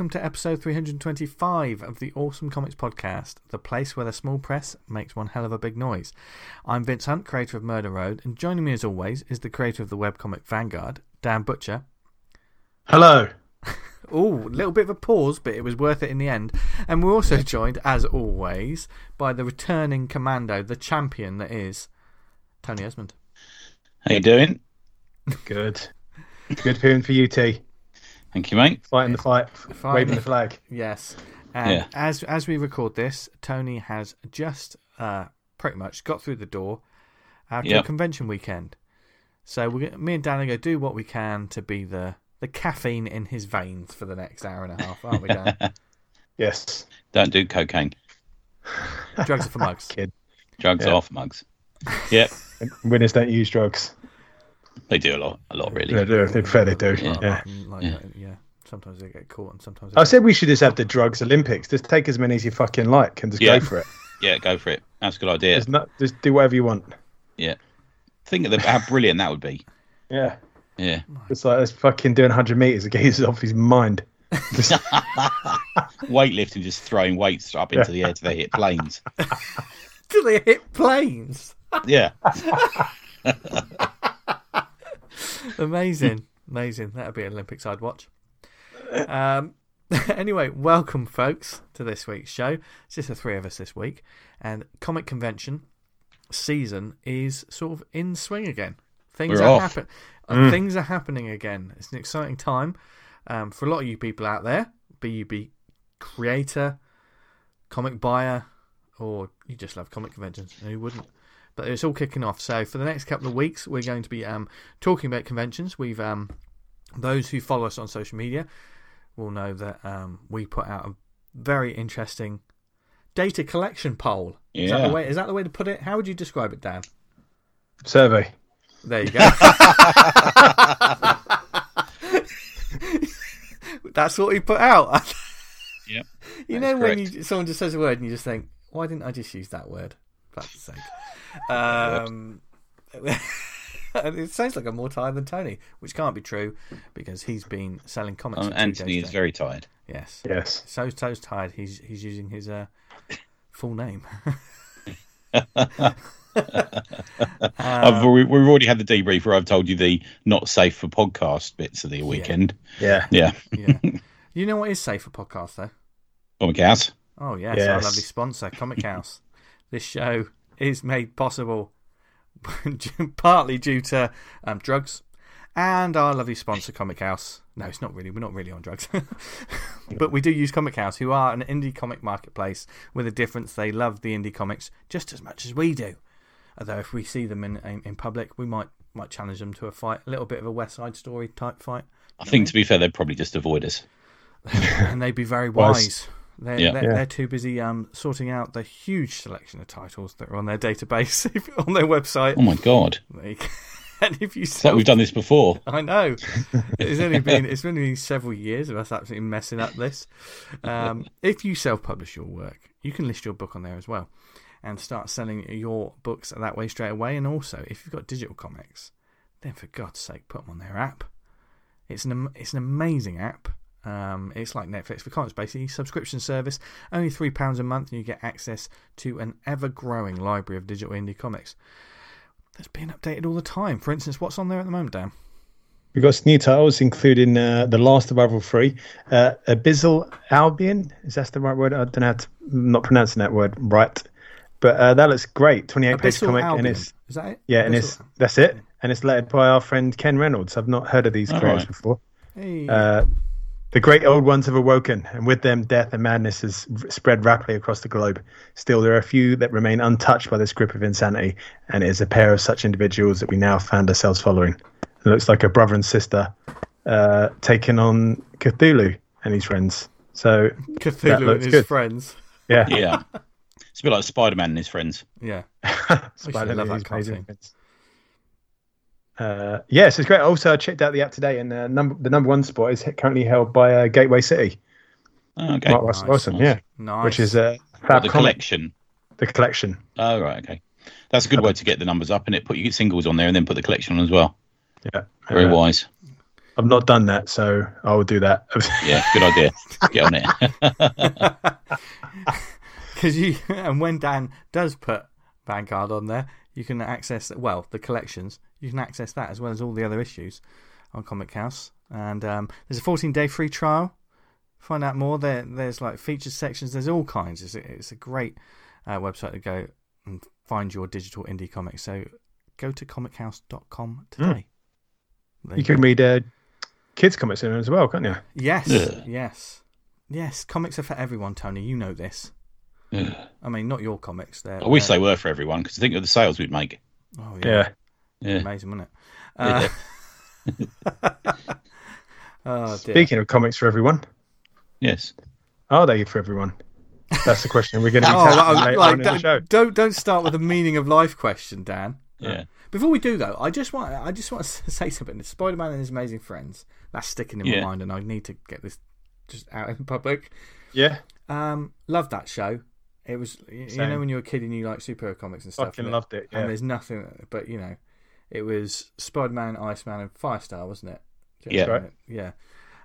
and welcome to episode 325 of the Awesome Comics Podcast, the place where the small press makes one hell of a big noise. I'm Vince Hunt, creator of Murder Road, and joining me as always is the creator of the webcomic Vanguard, Dan Butcher. Hello. Oh, a little bit of a pause, but it was worth it in the end. And we're also joined, as always, by the returning commando, the champion that is Tony Esmond. How you doing? Good. Good feeling for you, T. Thank you, mate. Fighting the fight, Fighting waving the- the flag. Yes. And Yeah. as as we record this, Tony has just uh, pretty much got through the door after a convention weekend. So we're gonna, me and Dan are going to do what we can to be the, the caffeine in his veins for the next hour and a half, aren't we, Dan? Yes. Don't do cocaine. Drugs are for mugs. Kid. Drugs Yeah. are off mugs. Yep, Winners don't use drugs. They do a lot, a lot really. They do. They fair they do. Yeah. Yeah. Mm, Like, Yeah. uh, yeah. Sometimes they get caught and sometimes they I said we should just have the drugs Olympics. Just take as many as you fucking like and just Yeah. go for it. Yeah, go for it. That's a good idea. Just, not, just do whatever you want. Yeah, think of the, how brilliant that would be. Yeah. Yeah, It's like let's fucking doing 100 meters. It gets off his mind. Just, weightlifting, just throwing weights up into the air till they hit planes. Do they hit planes? Yeah, Amazing. Amazing. That'd be an Olympics I'd watch. Um, anyway, welcome, folks, to this week's show. It's just the three of us this week. And Comic Convention season is sort of in swing again. Things We're are off. happen- uh, Things are happening again. It's an exciting time um, for a lot of you people out there, be you be creator, comic buyer, or you just love comic conventions. Who wouldn't? But it's all kicking off. So for the next couple of weeks, we're going to be um, talking about conventions. We've um, those who follow us on social media will know that um, we put out a very interesting data collection poll. Is that Yeah. the way? Is that the way to put it? How would you describe it, Dan? survey. There you go. That's what we put out. yep. You know when you, someone just says a word and you just think, why didn't I just use that word? For sake. Um, it sounds like I'm more tired than Tony, which can't be true because he's been selling comics. Um, for two Anthony is very tired. Yes. Yes. So so tired. He's he's using his uh, full name. I've, we- we've already had the debrief where I've told you the not safe for podcast bits of the weekend. Yeah. Yeah, Yeah. you know what is safe for podcast though? Comichaus. Oh yes, our Yes. lovely sponsor, Comichaus. this show is made possible partly due to um, drugs and our lovely sponsor, Comichaus. No, it's not really. We're not really on drugs, but we do use Comichaus, who are an indie comic marketplace with a difference. They love the indie comics just as much as we do. Although if we see them in in, in public, we might might challenge them to a fight, a little bit of a West Side Story type fight, I think, to be fair, they'd probably just avoid us. and they'd be very Wise. Wise. They're, Yeah. they're, Yeah. they're too busy um, sorting out the huge selection of titles that are on their database on their website. Oh my god! They- and if you It's like we've done this before. I know it's only been it's only been several years of us absolutely messing up this. Um, if you self-publish your work, you can list your book on there as well, and start selling your books that way straight away. And also, if you've got digital comics, then for God's sake, put them on their app. It's an it's an amazing app. Um, it's like Netflix for comics, basically subscription service. Only three pounds a month, and you get access to an ever-growing library of digital indie comics. That's being updated all the time. For instance, what's on there at the moment, Dan? We've got some new titles, including uh, The Last of Rival 3, uh, Abyssal Albion. Is that the right word? I don't know how to, I'm not pronouncing that word right. But uh, that looks great. 28 page Abyssal comic. Albion. And it's, Is that it? yeah, and it's, that's it. And it's led by our friend Ken Reynolds. I've not heard of these All creators right. before. Hey. Uh, the great old ones have awoken, and with them, death and madness has spread rapidly across the globe. Still, there are a few that remain untouched by this grip of insanity, and it is a pair of such individuals that we now found ourselves following. It looks like a brother and sister uh, taking on Cthulhu and his friends. So, Cthulhu and his good. friends. yeah, Yeah, it's a bit like Spider Man and his friends. Yeah. Spider-Man love that and his amazing cartoon. friends. Uh, yes, it's great. Also, I checked out the app today, and uh, number the number one spot is currently held by uh, Gateway City. Oh, okay. Mark Russell Nice, Wilson, nice. yeah, Nice. which is a What, fab the comic, collection. the collection. Oh, right, okay. That's a good way to get the numbers up, and it put your singles on there, and then put the collection on as well. Yeah, Very Uh, wise. I've not done that, so I will do that. Yeah, good idea. Get on it. Because you and when Dan does put Vanguard on there, you can access well the collections. You can access that as well as all the other issues on Comichaus. And um, there's a 14 day free trial. Find out more. There, there's like featured sections. There's all kinds. It's a, it's a great uh, website to go and find your digital indie comics. So go to comichaus.com today. Mm. You can read uh, kids' comics in it as well, can't you? Yes, yeah. yes, yes. Comics are for everyone, Tony. You know this. Yeah. I mean, not your comics. They're, I wish they were for everyone because I think of the sales we'd make. Oh yeah, yeah. Amazing, wouldn't it? Uh, oh, dear. Speaking of comics for everyone, yes, are they for everyone? That's the question we're going to be oh, tackling later like, on in the show. don't, don't don't start with a meaning of life question, Dan. yeah. Before we do though, I just want I just want to say something. Spider Man and his amazing friends. That's sticking in Yeah. my mind, and I need to get this just out in public. Yeah, Um, loved that show. It was you, you Same. know when you were a kid and you like superhero comics and stuff. fucking loved it. and there's nothing, but you know, it was Spider Man, Iceman, and Firestar, wasn't it? Yeah. Right. yeah.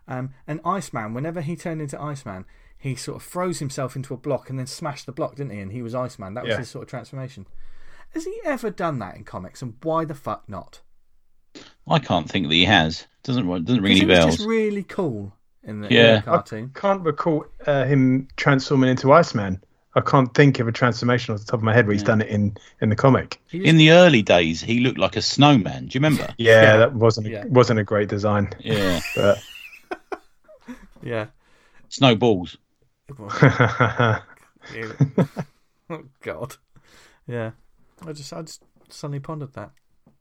Um, and Iceman, whenever he turned into Iceman, he sort of froze himself into a block and then smashed the block, didn't he? And he was Iceman. That was Yeah. his sort of transformation. Has he ever done that in comics? And why the fuck not? I can't think that he has. Doesn't doesn't ring 'Cause any it was bells. just really cool in the, in Yeah. the cartoon. can't recall uh, him transforming into Iceman. I can't think of a transformation off the top of my head where he's done it in, in the comic. In the early days, he looked like a snowman. Do you remember? Yeah, Yeah. that wasn't a, Yeah. wasn't a great design. Yeah, But yeah. snowballs. Oh God. Yeah. I just I just suddenly pondered that.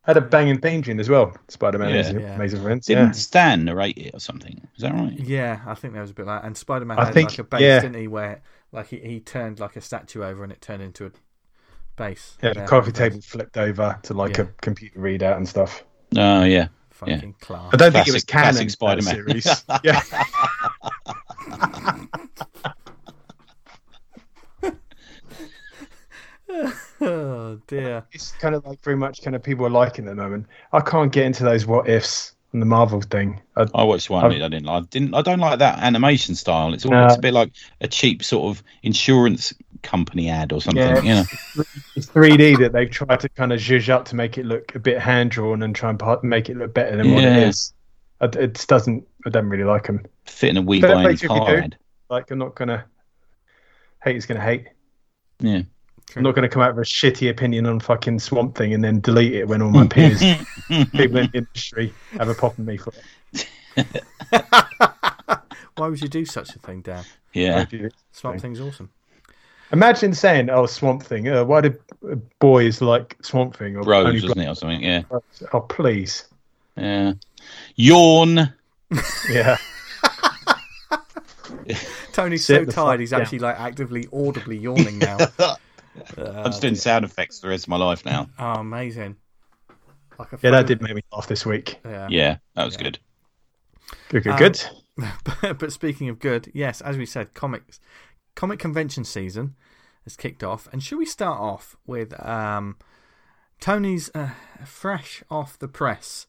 had a banging theme tune as well. Spider-Man Yeah. is Yeah. amazing friends. Didn't Yeah. Stan narrate it or something? Is that right? Yeah, I think there was a bit like. And Spider Man I had think- like a base, yeah. didn't he? Where like he, he turned like a statue over and it turned into a base. Yeah, the coffee base. table flipped over to like Yeah. a computer readout and stuff. Oh yeah. Fucking class. I don't think it was Classic- canon. classic Spider-Man. series. yeah, Oh dear. it's kind of like very much kind of people are liking at the moment. I can't get into those what ifs on the Marvel thing. I, I watched one. I've- I didn't. I didn't. I don't like that animation style. It's all. It's a bit like a cheap sort of insurance company ad or something. Yeah. You know. it's 3D that they've tried to kind of zhuzh up to make it look a bit hand drawn and try and make it look better than what it is. I, it doesn't. I don't really like them. Fitting in a wee Fair by play any to you if you car Like I'm not gonna hate is gonna hate. Yeah. I'm not gonna come out with a shitty opinion on fucking Swamp Thing and then delete it when all my peers, people in the industry, have a pop at me for it. Why would you do such a thing, Dan? Yeah. Swamp Thing's awesome. Imagine saying, "Oh, Swamp Thing. Uh, why do uh, boys like Swamp Thing?" Or Rose, only wasn't it, or something? Yeah. Oh, please. Yeah. Yawn. Yeah. Tony's Sit so tired fuck he's down. actually like actively audibly yawning now. I'm just doing sound effects for the rest of my life now. Oh, amazing. Like a Yeah, that did make me laugh this week. Yeah. Yeah, that was good. Good, good, Um, good. but, but speaking of good, yes, as we said, comics, comic convention season has kicked off, and should we start off with um, Tony's uh, fresh off the press?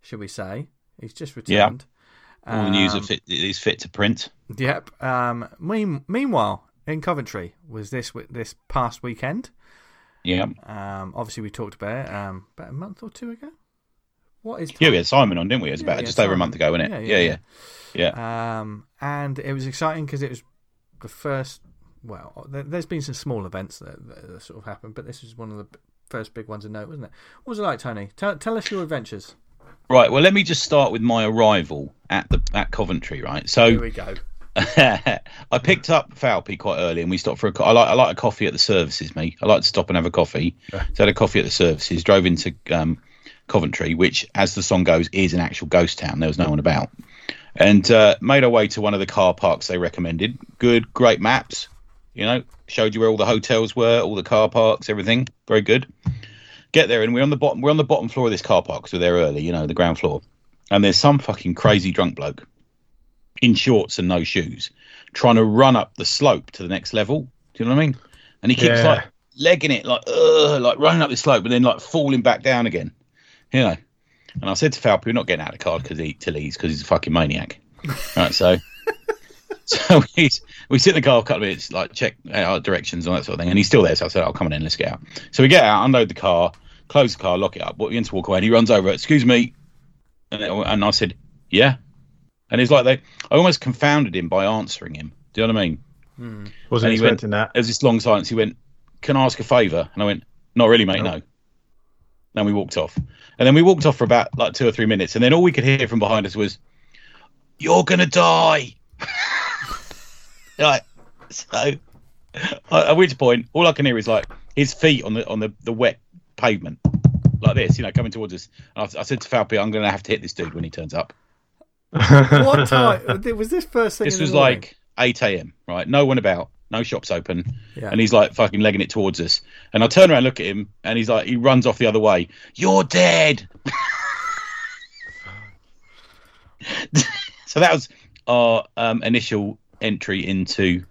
Should we say he's just Yeah. returned? All the news Um, are fit, is fit to print. Yep. Um, mean, meanwhile, in Coventry was this this past weekend. Yeah. Um, obviously we talked about it um, about a month or two ago. What is it? Yeah, we had Simon on, didn't we? It was Yeah, about yeah, just over a month ago, wasn't Yeah, it? yeah, Yeah, yeah. Yeah. Um, and it was exciting because it was the first. Well, there, there's been some small events that, that, sort of happened, but this was one of the first big ones to note, wasn't it? What was it like, Tony? Tell, tell us your adventures. Right. Well, let me just start with my arrival at the at Coventry. Right. So here we go. I picked up Falpy quite early, and we stopped for a. co- I like I like a coffee at the services. Me, I like to stop and have a coffee. So I had a coffee at the services. Drove into um, Coventry, which, as the song goes, is an actual ghost town. There was no one about, and uh, made our way to one of the car parks they recommended. Good, great maps. You know, showed you where all the hotels were, all the car parks, everything. Very good. Get there, and we're on the bottom. We're on the bottom floor of this car park, so we're there early. You know, the ground floor, and there's some fucking crazy drunk bloke in shorts and no shoes, trying to run up the slope to the next level. Do you know what I mean? And he keeps Yeah. like legging it, like Ugh, like running up the slope, but then like falling back down again. You know. And I said to Falp, we're not getting out of the car because he, till he's because he's a fucking maniac. right, so so we we sit in the car a couple of minutes, like check our directions and that sort of thing, and he's still there. So I said, "I'll come on in, let's get out." So we get out, unload the car, close the car, lock it up, begin to walk away, and he runs over. Excuse me, and, and I said, "Yeah," and he's like, "They." I almost confounded him by answering him. Do you know what I mean? Hmm. Wasn't And he went- expecting that. There was this long silence. He went, "Can I ask a favour?" And I went, "Not really, mate. No. No." Then we walked off, and then we walked off for about like two or three minutes, and then all we could hear from behind us was, "You're gonna die." like, so at which point, all I can hear is like his feet on the on the, the wet pavement, like this, you know, coming towards us. And I, I said to Falpy, "I'm gonna have to hit this dude when he turns up." What time was this first thing? This in was morning? like 8 a.m. Right, no one about, no shops open, Yeah. and he's like fucking legging it towards us. And I turn around, look at him, and he's like, he runs off the other way. You're dead. so that was our um, initial entry into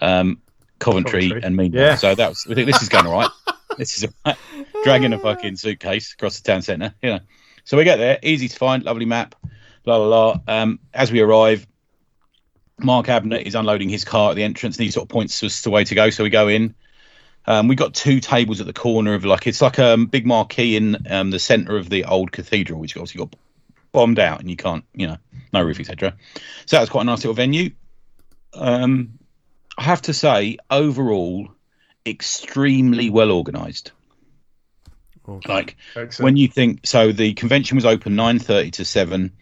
um, Coventry, Coventry. and Mean. Yeah. So that was. We think this is going all right. this is all right. Dragging a fucking suitcase across the town centre. You know. So we get there, easy to find, lovely map. La la la. Um, as we arrive, Mark Abnett is unloading his car at the entrance, and he sort of points us the way to go. So we go in. Um, we got two tables at the corner of like it's like a um, big marquee in um, the centre of the old cathedral, which obviously got bombed out, and you can't, you know, no roof, etc. So that was quite a nice little venue. Um, I have to say, overall, extremely well organised. Okay. Like Excellent. when you think so the convention was open 9.30 to 7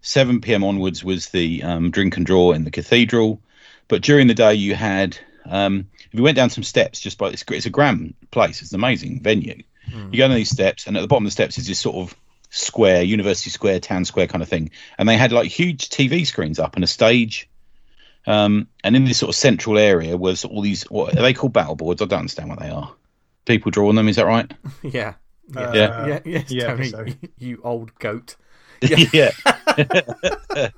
7 p.m onwards was the um, drink and draw in the cathedral but during the day you had um, if you went down some steps just by it's, it's a grand place it's an amazing venue you go down these steps and at the bottom of the steps is this sort of square university square town square kind of thing and they had like huge tv screens up and a stage um, and in this sort of central area was all these what are they called battle boards i don't understand what they are people draw on them is that right yeah. Yeah. Uh, Yeah. yeah, yes, yeah, Tony, so. you old goat. Yeah.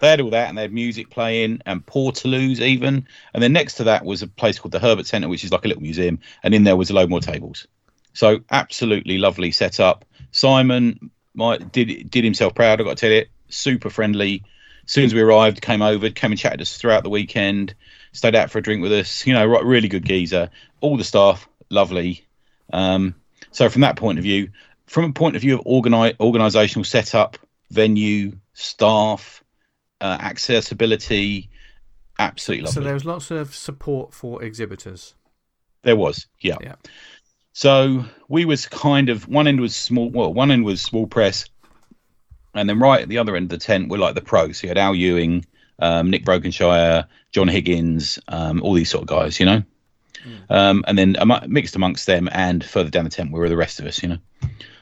they had all that and they had music playing and Portaloos even. And then next to that was a place called the Herbert Centre, which is like a little museum. And in there was a load more tables. So absolutely lovely setup. Simon my, did did himself proud, i got to tell you. Super friendly. As soon as we arrived, came over, came and chatted us throughout the weekend, stayed out for a drink with us. You know, right, really good geezer. All the staff, lovely. Um, so from that point of view, from a point of view of organi- organizational setup, venue, staff, uh, accessibility, absolutely lovely. So there was lots of support for exhibitors. There was, yeah. Yeah. So we was kind of one end was small. Well, one end was small press, and then right at the other end of the tent were like the pros. So you had Al Ewing, um, Nick Brokenshire, John Higgins, um, all these sort of guys, you know. Um, and then amo- mixed amongst them and further down the tent were the rest of us, you know.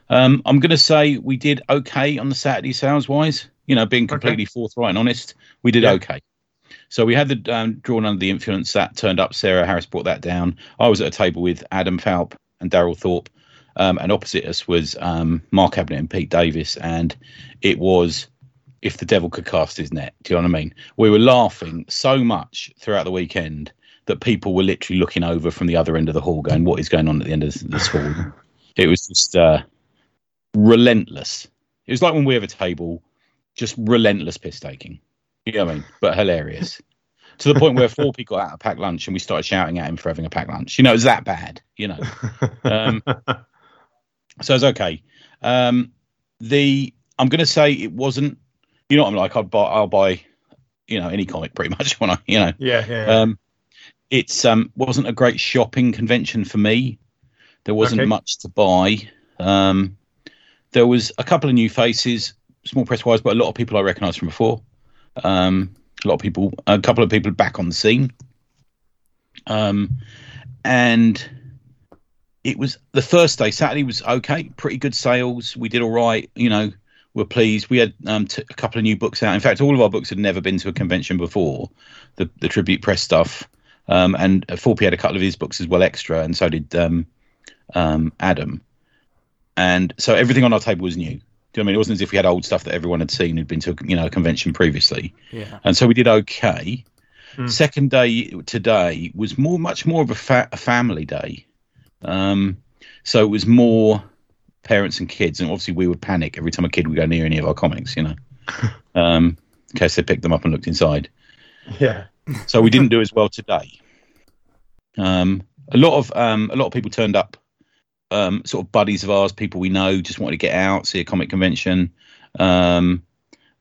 Um, I'm going to say we did okay on the Saturday sales wise. You know, being completely forthright and honest, we did Yeah. okay. So we had the um, drawn under the influence that turned up. Sarah Harris brought that down. I was at a table with Adam Falp and Daryl Thorpe, um, and opposite us was um, Mark Abnett and Pete Davis, and it was if the devil could cast his net. Do you know what I mean? We were laughing so much throughout the weekend that people were literally looking over from the other end of the hall, going, "What is going on at the end of this hall?" it was just uh, relentless. It was like when we have a table, just relentless piss taking. You know what I mean? But hilarious. To the point where four people got out a packed lunch and we started shouting at him for having a packed lunch. You know, it was that bad, you know. Um, so it's okay. Um, the I'm going to say it wasn't. You know what I'm like? I'll buy. I'll buy. You know, any comic pretty much when I. You know. yeah, yeah. yeah. Um, it's um wasn't a great shopping convention for me. There wasn't Okay. much to buy. Um, there was a couple of new faces, small press wise, but a lot of people I recognised from before. Um, a lot of people, a couple of people back on the scene. Um, and it was the first day. Saturday was okay, pretty good sales. We did all right. You know, we're pleased. We had um, t- a couple of new books out. In fact, all of our books had never been to a convention before. The the tribute press stuff, um, and Falpy had a couple of his books as well extra, and so did um, um, Adam. And so everything on our table was new. Do you know I mean? It wasn't as if we had old stuff that everyone had seen who'd been to you know a convention previously Yeah. and so we did okay. Hmm. Second day today was more, much more of a, fa- a family day. Um, so it was more parents and kids, and obviously we would panic every time a kid would go near any of our comics, you know, um, in case they picked them up and looked inside. Yeah. So we didn't do as well today. Um, a lot of um, a lot of people turned up, um, sort of buddies of ours, people we know, just wanted to get out, see a comic convention. Um,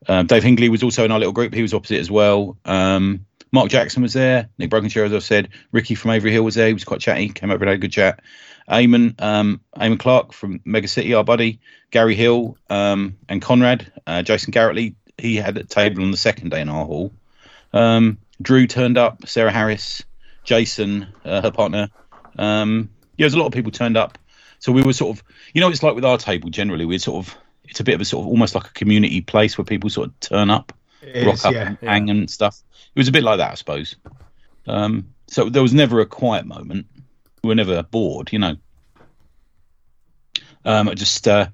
uh, Dave Hingley was also in our little group. He was opposite as well. Um, Mark Jackson was there. Nick Brokenshire, as I've said. Ricky from Avery Hill was there. He was quite chatty. Came over and had a good chat. Eamon, um, Eamon Clark from Mega City, our buddy. Gary Hill um, and Conrad. Uh, Jason Garrettly, he had a table on the second day in our hall. Um, Drew turned up. Sarah Harris. Jason, uh, her partner. Um, yeah, there's a lot of people turned up. So we were sort of, you know, it's like with our table generally. We're sort of, it's a bit of a sort of almost like a community place where people sort of turn up, It rock is, up, yeah. and hang and stuff. It was a bit like that, I suppose. Um, so there was never a quiet moment. We were never bored, you know. Um, I just, uh,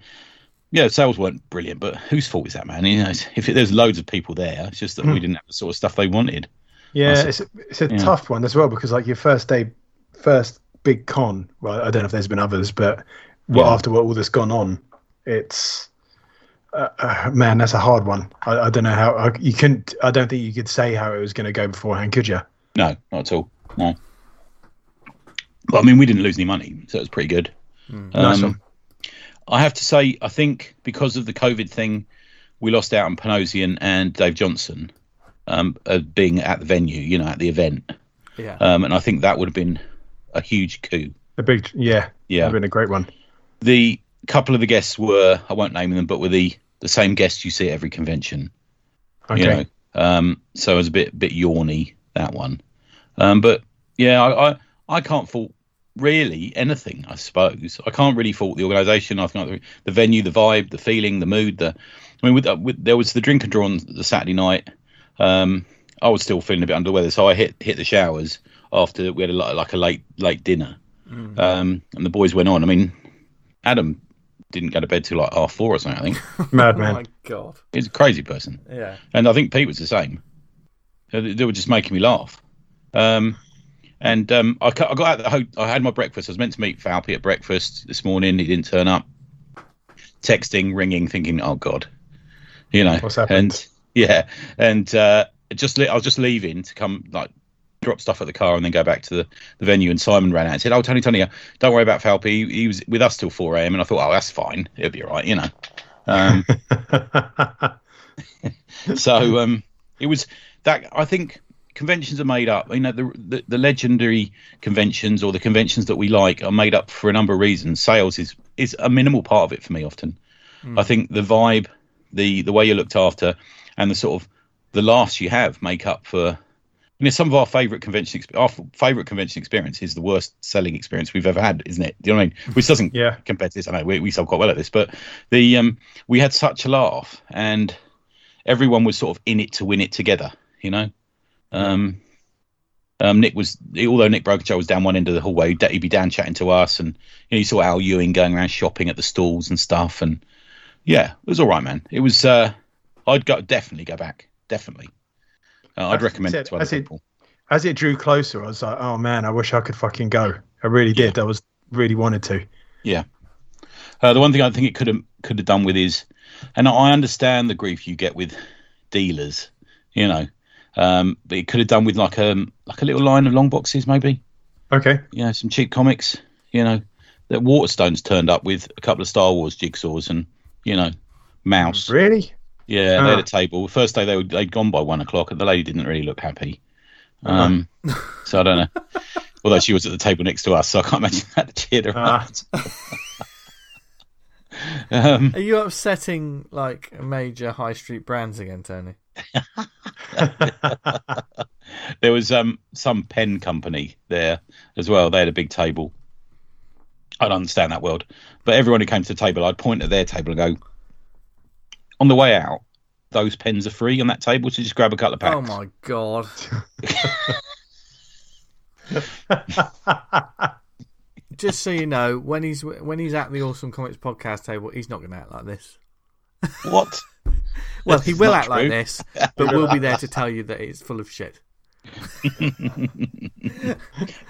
yeah, sales weren't brilliant, but whose fault is that, man? You know, if it, there's loads of people there, it's just that we didn't have the sort of stuff they wanted. Yeah, it's a, it's a yeah. tough one as well because like your first day, first big con. Well, I don't know if there's been others, but Yeah. after what all this gone on, it's uh, uh, man, that's a hard one. I, I don't know how I, you can. I don't think you could say how it was going to go beforehand, could you? No, not at all. No. But I mean, we didn't lose any money, so it was pretty good. Nice Um, one. I have to say, I think because of the COVID thing, we lost out on Panosian and Dave Johnson um, uh, being at the venue, you know, at the event. Yeah. Um, and I think that would have been a huge coup. A big, yeah, Yeah. been a great one. The couple of the guests were, I won't name them, but were the, the same guests you see at every convention. Okay, you know. Um, so it was a bit bit yawny that one. Um, but yeah, I, I I can't fault really anything. I suppose I can't really fault the organisation. I think the, the venue, the vibe, the feeling, the mood. The I mean, with, uh, with there was the drink and draw on the Saturday night. Um, I was still feeling a bit under the weather, so I hit hit the showers after we had a, li- like a late late dinner, um, and the boys went on. I mean, Adam didn't go to bed till like half four or something. I think oh madman. my god. he's a crazy person. Yeah. And I think Pete was the same. They they were just making me laugh. Um, and um, I, I got out. The ho- I had my breakfast. I was meant to meet Falpy at breakfast this morning. He didn't turn up. Texting, ringing, thinking, "Oh God," you know. What's happened? And yeah, and uh, just le- I was just leaving to come like drop stuff at the car and then go back to the, the venue. And Simon ran out and said, "Oh, Tony, Tony, uh, don't worry about Falpy. He, he was with us till four a.m." And I thought, "Oh, that's fine. It'll be all right," you know. Um, so um, it was that I think conventions are made up. You know, the, the the legendary conventions or the conventions that we like are made up for a number of reasons. Sales is is a minimal part of it for me. Often, I think the vibe, the the way you're looked after, and the sort of the laughs you have make up for. You know, some of our favourite convention, our favourite convention experience is the worst selling experience we've ever had, isn't it? Do you know what I mean? Which doesn't Yeah. compare to this. I know we, we sold quite well at this, but the um, we had such a laugh, and everyone was sort of in it to win it together. You know, um, um, Nick was although Nick Brokenshire was down one end of the hallway, he'd be down chatting to us, and you know you saw Al Ewing going around shopping at the stalls and stuff, and yeah, it was all right, man. It was. Uh, I'd go definitely go back, definitely. Uh, I'd recommend said- it to other as it- people. As it drew closer, I was like, "Oh man, I wish I could fucking go." I really did. I was really wanted to. Yeah. Uh, the one thing I think it could have could have done with is, and I understand the grief you get with dealers, you know, um, but it could have done with like a like a little line of long boxes, maybe, Okay. you know, some cheap comics, you know, that Waterstones turned up with a couple of Star Wars jigsaws and you know, mouse. Really? Yeah, they had Ah. a table. First day they were, they'd gone by one o'clock, and the lady didn't really look happy. Um, so I don't know. Although she was at the table next to us, so I can't imagine that cheered her Ah. up. um, Are you upsetting like major high street brands again, Tony? there was um, some pen company there as well. They had a big table. I don't understand that world, but everyone who came to the table, I'd point at their table and go, "On the way out, those pens are free on that table, so just grab a couple of packs." Oh my god. Just so you know, when he's when he's at the Awesome Comics podcast table, he's not going to act like this. What? Well, That's he will act like this, but we'll be there to tell you that it's full of shit.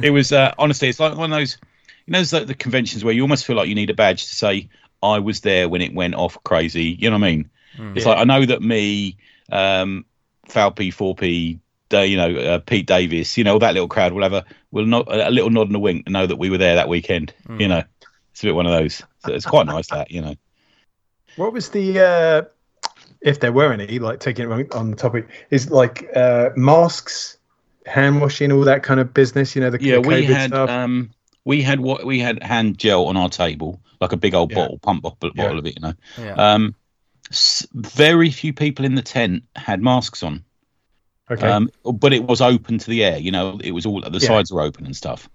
It was uh, honestly, it's like one of those, you know, those, like, the conventions where you almost feel like you need a badge to say I was there when it went off crazy. You know what I mean? Mm. It's like I know that me, um, Falpy, 4P, uh, you know, uh, Pete Davis, you know, that little crowd will have a will not a little nod and a wink to know that we were there that weekend. Mm. You know, it's a bit one of those. So it's quite nice that you know. What was the uh, if there were any like taking it on- on the topic is like uh, masks, hand washing, all that kind of business. You know the Yeah, the we had stuff. um, we had what we had hand gel on our table, like a big old Yeah. bottle, pump bottle, Yeah. bottle of it. You know, Yeah. um, very few people in the tent had masks on. okay, Um, but it was open to the air. You know, it was all the sides were open and stuff.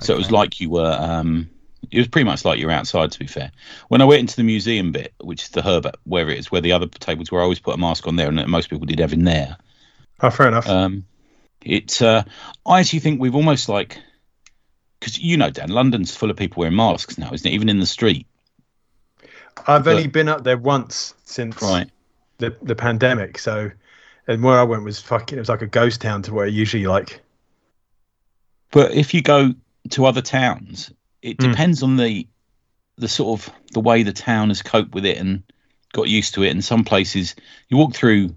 So it was like you were. Um, it was pretty much like you were outside. To be fair, when I went into the museum bit, which is the Herbert, where it is, where the other tables were, I always put a mask on there, and most people did have in there. oh, fair enough. Um, it. Uh, I actually think we've almost like, because you know, Dan, London's full of people wearing masks now, isn't it? Even in the street, I've but- only been up there once since right? the the pandemic. So, and where I went was fucking. It was like a ghost town to where usually like. But if you go to other towns, it Mm. depends on the the sort of the way the town has coped with it and got used to it. And some places, you walk through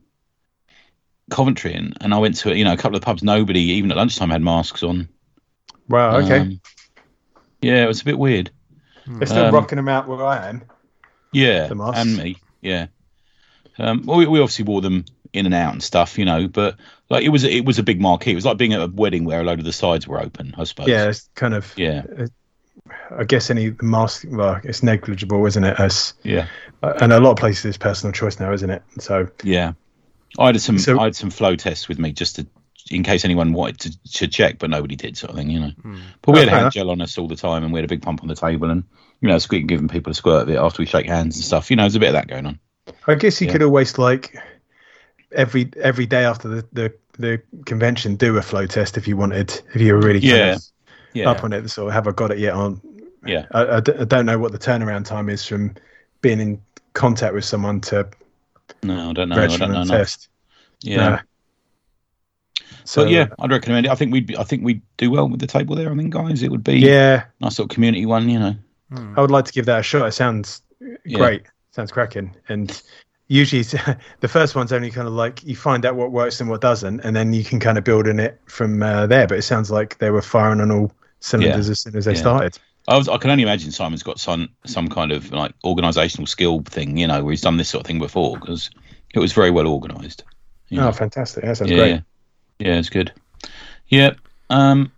Coventry, and, and I went to you know a couple of pubs. Nobody, even at lunchtime, had masks on. Wow. Okay. Um, yeah, it was a bit weird. They're still um, rocking them out where I am. Yeah, and me. Yeah. Um, well, we, we obviously wore them in and out and stuff, you know. But like it was, it was a big marquee. It was like being at a wedding where a load of the sides were open. I suppose. Yeah, it's kind of. Yeah. I guess any mask. Well, it's negligible, isn't it? As Yeah. and a lot of places it's personal choice now, isn't it? So Yeah, I had some. So- I had some flow tests with me just to, in case anyone wanted to, to check, but nobody did, sort of thing, you know. Mm. But we had hand gel on us all the time, and we had a big pump on the table, and you know, squeaking giving people a squirt of it after we shake hands and stuff. You know, there's a bit of that going on. I guess you Yeah. could always like every every day after the, the the convention do a flow test if you wanted if you were really Yeah. of Yeah, up on it. So have I got it yet? On yeah, I, I d- I don't know what the turnaround time is from being in contact with someone to no, I don't know. I don't know. and no. test. Yeah, Uh, so but yeah, I'd recommend it. I think we'd. Be, I think we'd do well with the table there. I think, guys, it would be yeah, a nice little community one. You know. I would like to give that a shot. It sounds Yeah. great. Sounds cracking. And usually the first one's only kind of like you find out what works and what doesn't, and then you can kind of build in it from uh, there. But it sounds like they were firing on all cylinders as soon as they Yeah. started. I was. I can only imagine Simon's got some some kind of like organisational skill thing. You know, where he's done this sort of thing before because it was very well organised. Yeah. Oh, fantastic! That sounds yeah, great. Yeah, it's good. Yeah. Um.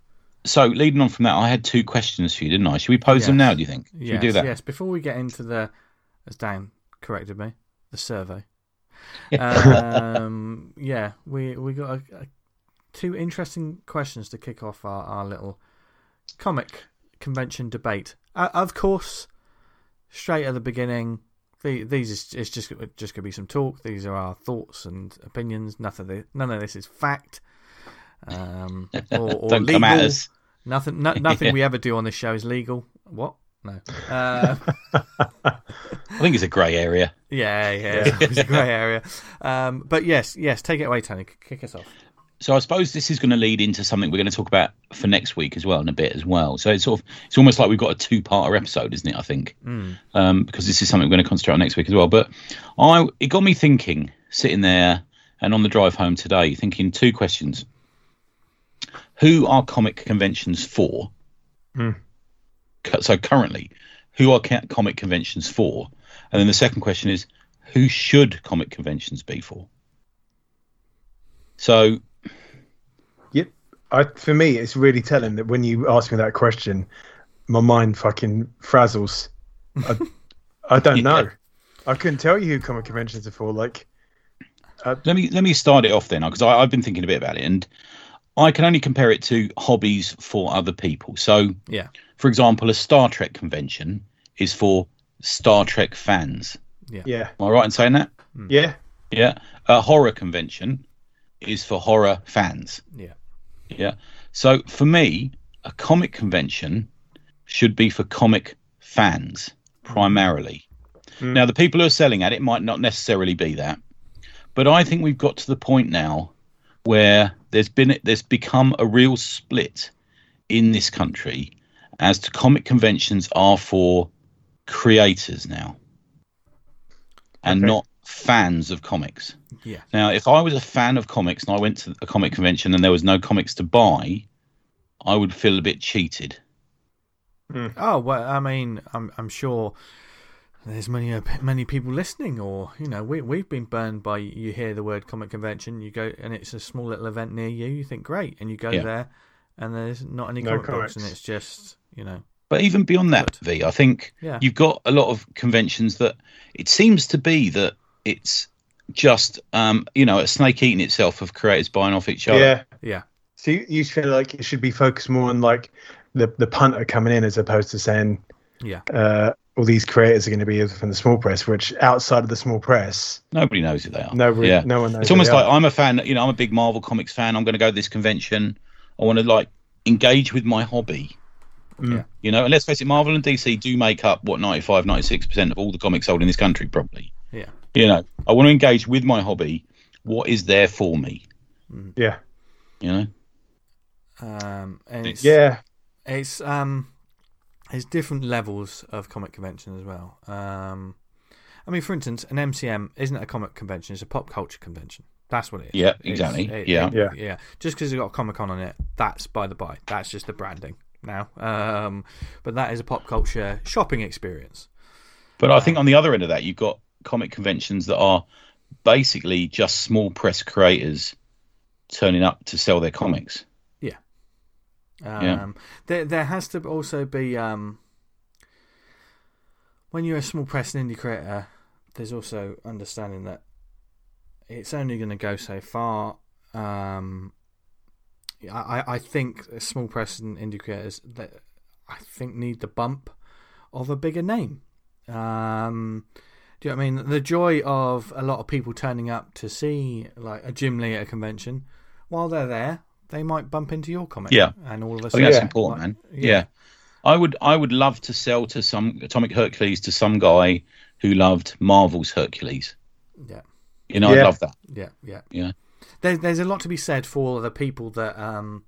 So leading on from that, I had two questions for you, didn't I? Should we pose them now? Do you think? Should Yes, we do that? yes. Before we get into the, as Dan corrected me, the survey. um, yeah, we we got a, a, two interesting questions to kick off our, our little comic convention debate. Uh, of course, straight at the beginning, the, these is it's just just gonna be some talk. These are our thoughts and opinions. Nothing, none of this is fact. Um, or, or Don't legal. come at us. Nothing, no, nothing we ever do on this show is legal. What? No. Uh, I think it's a grey area. yeah, yeah, it's a grey area. Um, but yes, yes, take it away, Tony. Kick us off. So I suppose this is going to lead into something we're going to talk about for next week as well in a bit as well. So it's sort of it's almost like we've got a two-parter episode, isn't it? I think Mm. um, because this is something we're going to concentrate on next week as well. But I it got me thinking, sitting there and on the drive home today, thinking two questions: Who are comic conventions for? Hmm. Cu- So currently, who are ca- comic conventions for? And then the second question is, who should comic conventions be for? So Yep. I, for me, it's really telling that when you ask me that question, my mind fucking frazzles. I, I don't Yeah. know. I couldn't tell you who comic conventions are for. Like, uh let me let me start it off then because I've been thinking a bit about it and I can only compare it to hobbies for other people. So, Yeah, for example, a Star Trek convention is for Star Trek fans. yeah, yeah. Am I right in saying that? yeah, Yeah. A horror convention is for horror fans. yeah, Yeah. So for me, a comic convention should be for comic fans primarily. Mm. Now, the people who are selling at it might not necessarily be that, but I think we've got to the point now where there's been there's become a real split in this country as to comic conventions are for creators now, and Okay. not fans of comics. Yeah. Now, if I was a fan of comics and I went to a comic convention and there was no comics to buy, I would feel a bit cheated. Hmm. Oh well, I mean, I'm I'm sure there's many uh, many people listening, or you know, we we've been burned by you hear the word comic convention, you go and it's a small little event near you, you think great, and you go Yeah. there, and there's not any No comic books, comics. and it's just you know, But even beyond that, V, I think Yeah. you've got a lot of conventions that it seems to be that it's just, um, you know, a snake eating itself of creators buying off each other. Yeah. yeah, So you, you feel like it should be focused more on like the the punter coming in as opposed to saying yeah, uh, all these creators are going to be from the small press, which outside of the small press, Nobody knows who they are. no, re- yeah. no one knows. It's almost like are. I'm a fan. You know, I'm a big Marvel comics fan. I'm going to go to this convention. I want to like engage with my hobby. Yeah. You know, and let's face it, Marvel and DC do make up what 95, 96 percent of all the comics sold in this country, probably. yeah, You know, I want to engage with my hobby. What is there for me? yeah, You know, um, and it's yeah, it's um it's different levels of comic convention as well. Um, I mean, for instance, an MCM isn't a comic convention; it's a pop culture convention. That's what it is. Yeah, exactly. it- Yeah. it- Yeah. yeah. Just because it's got a Comic Con on it, that's by the by. That's just the branding now. Um, but that is a pop culture shopping experience. but I think on the other end of that, you've got comic conventions that are basically just small press creators turning up to sell their comics. Um, Yeah. There, there has to also be um, when you're a small press and indie creator. There's also understanding that it's only going to go so far. Um, I, I- think small press and indie creators that I think need the bump of a bigger name. Um, do you know what I mean? The joy of a lot of people turning up to see like a Jim Lee at a convention, while they're there, they might bump into your comic. Yeah. and all of a I sudden, think that's Yeah. important, man. Like, Yeah. I would I would love to sell to some Atomic Hercules to some guy who loved Marvel's Hercules. yeah, You know, I'd love that. yeah, yeah. Yeah. There's there's a lot to be said for the people that um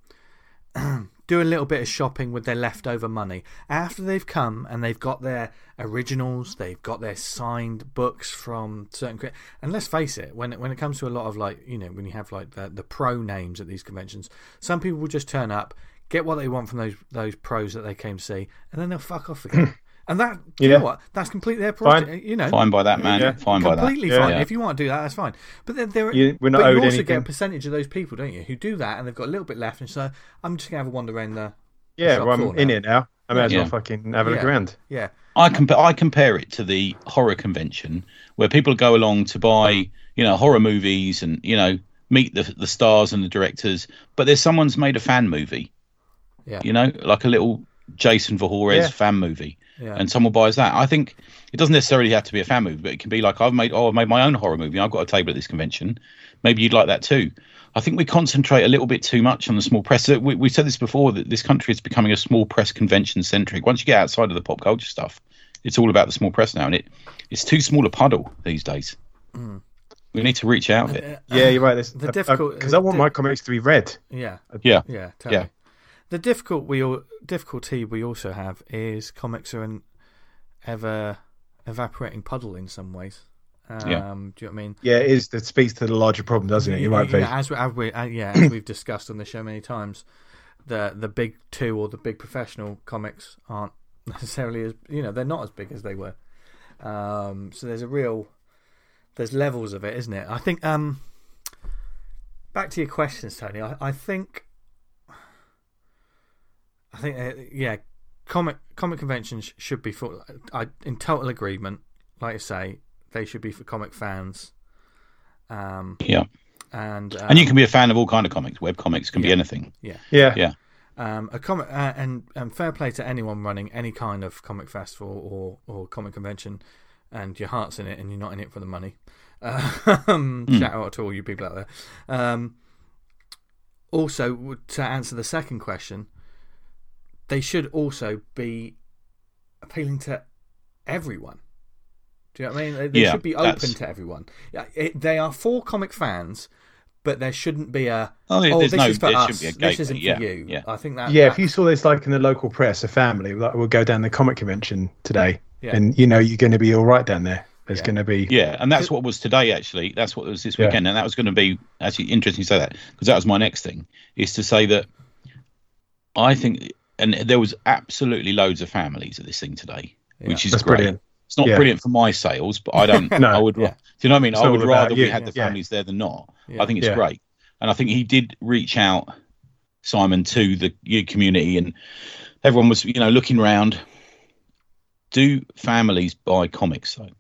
do a little bit of shopping with their leftover money after they've come and they've got their originals, they've got their signed books from certain. And let's face it, when it, when it comes to a lot of like you know when you have like the the pro names at these conventions, some people will just turn up, get what they want from those those pros that they came to see, and then they'll fuck off again. And that, you Yeah. know what? That's completely their Fine. You know, Fine by that, man. Yeah. Fine by that. completely fine. Yeah. If you want to do that, that's fine. But then there, You- we're not but you owed also get a percentage of those people, don't you, who do that and they've got a little bit left, and so I'm just gonna have a wander around the yeah. shop Well, I'm in now. it now. I may as well Yeah. fucking have a look Yeah. around. yeah, I compare I compare it to the horror convention where people go along to buy, you know, horror movies and you know meet the the stars and the directors, but there's someone's made a fan movie, yeah, you know, like a little Jason Voorhees Yeah. fan movie, yeah. and someone buys that. I think it doesn't necessarily have to be a fan movie, but it can be like I've made oh I've made my own horror movie. I've got a table at this convention. Maybe you'd like that too. I think we concentrate a little bit too much on the small press. Uh, we, we said this before that this country is becoming a small press convention centric. Once you get outside of the pop culture stuff, it's all about the small press now, and it it's too small a puddle these days. Hmm. We need to reach out a bit. Yeah, you're right. This, The difficult- because I want my comics to be read. yeah, Yeah, yeah, totally. Yeah. The difficult we all, difficulty we also have is comics are an ever evaporating puddle in some ways. Um, Yeah. Do you know what I mean? Yeah, it is. That speaks to the larger problem, doesn't it? You're right, You as we, as we uh, yeah, as we've discussed on the show many times, the the big two or the big professional comics aren't necessarily as you know they're not as big as they were. Um, so there's a real there's levels of it, isn't it? I think. Um, back to your questions, Tony. I, I think. I think uh, yeah, comic comic conventions should be for. I in total agreement. Like I say, they should be for comic fans. Um, yeah. and um, And you can be a fan of all kind of comics. Web comics can be anything. yeah, Yeah, Yeah. um, a comic uh, and and fair play to anyone running any kind of comic festival or or comic convention, and your heart's in it and you're not in it for the money. Um, Shout out to all you people out there. Um, also, to answer the second question, they should also be appealing to everyone. Do you know what I mean? They, they Yeah, should be open that's- to everyone. Yeah, it, they are for comic fans, but there shouldn't be a Oh, oh, this no- is for us. shouldn't be a This isn't Yeah, for you. yeah. I think that. yeah. that- If you saw this like in the local press, a family like, will go down the comic convention today. Yeah. and you know you're going to be all right down there. There's Yeah. going to be Yeah, and that's what was today. Actually, that's what was this Yeah. weekend, and that was going to be actually interesting to say that because that was my next thing is to say that I think, and there was absolutely loads of families at this thing today, which is That's great. brilliant. It's not Yeah. brilliant for my sales, but I don't. No. I would. Yeah. Do you know what I mean? It's I would about rather we had the Yeah. families there than not. Yeah. I think it's Yeah. great, and I think he did reach out, Simon, to the community, and everyone was, you know, looking round. Do families buy comics though?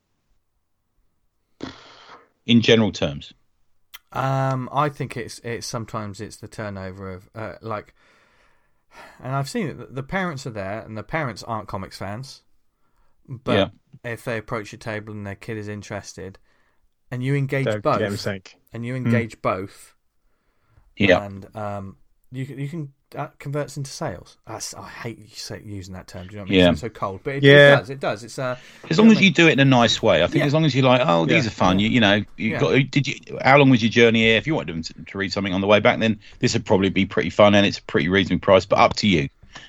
In general terms, Um, I think it's it's sometimes it's the turnover of uh, like, and I've seen it. the- The parents are there, and the parents aren't comics fans, but Yeah. if they approach your table and their kid is interested, and you engage Don't both, get me think. and you engage both, yeah. and um, you you can that converts into sales. That's, I hate using that term. Do you know what I mean? Yeah. It's so cold, but it, Yeah. it does. It does. It's uh, As long as you do it in a nice way, I think. Yeah. As long as you're like, oh, these Yeah. are fun. You, you know, you Yeah. got. Did you? How long was your journey here? If you wanted to, to read something on the way back, then this would probably be pretty fun and it's a pretty reasonable price. But up to you.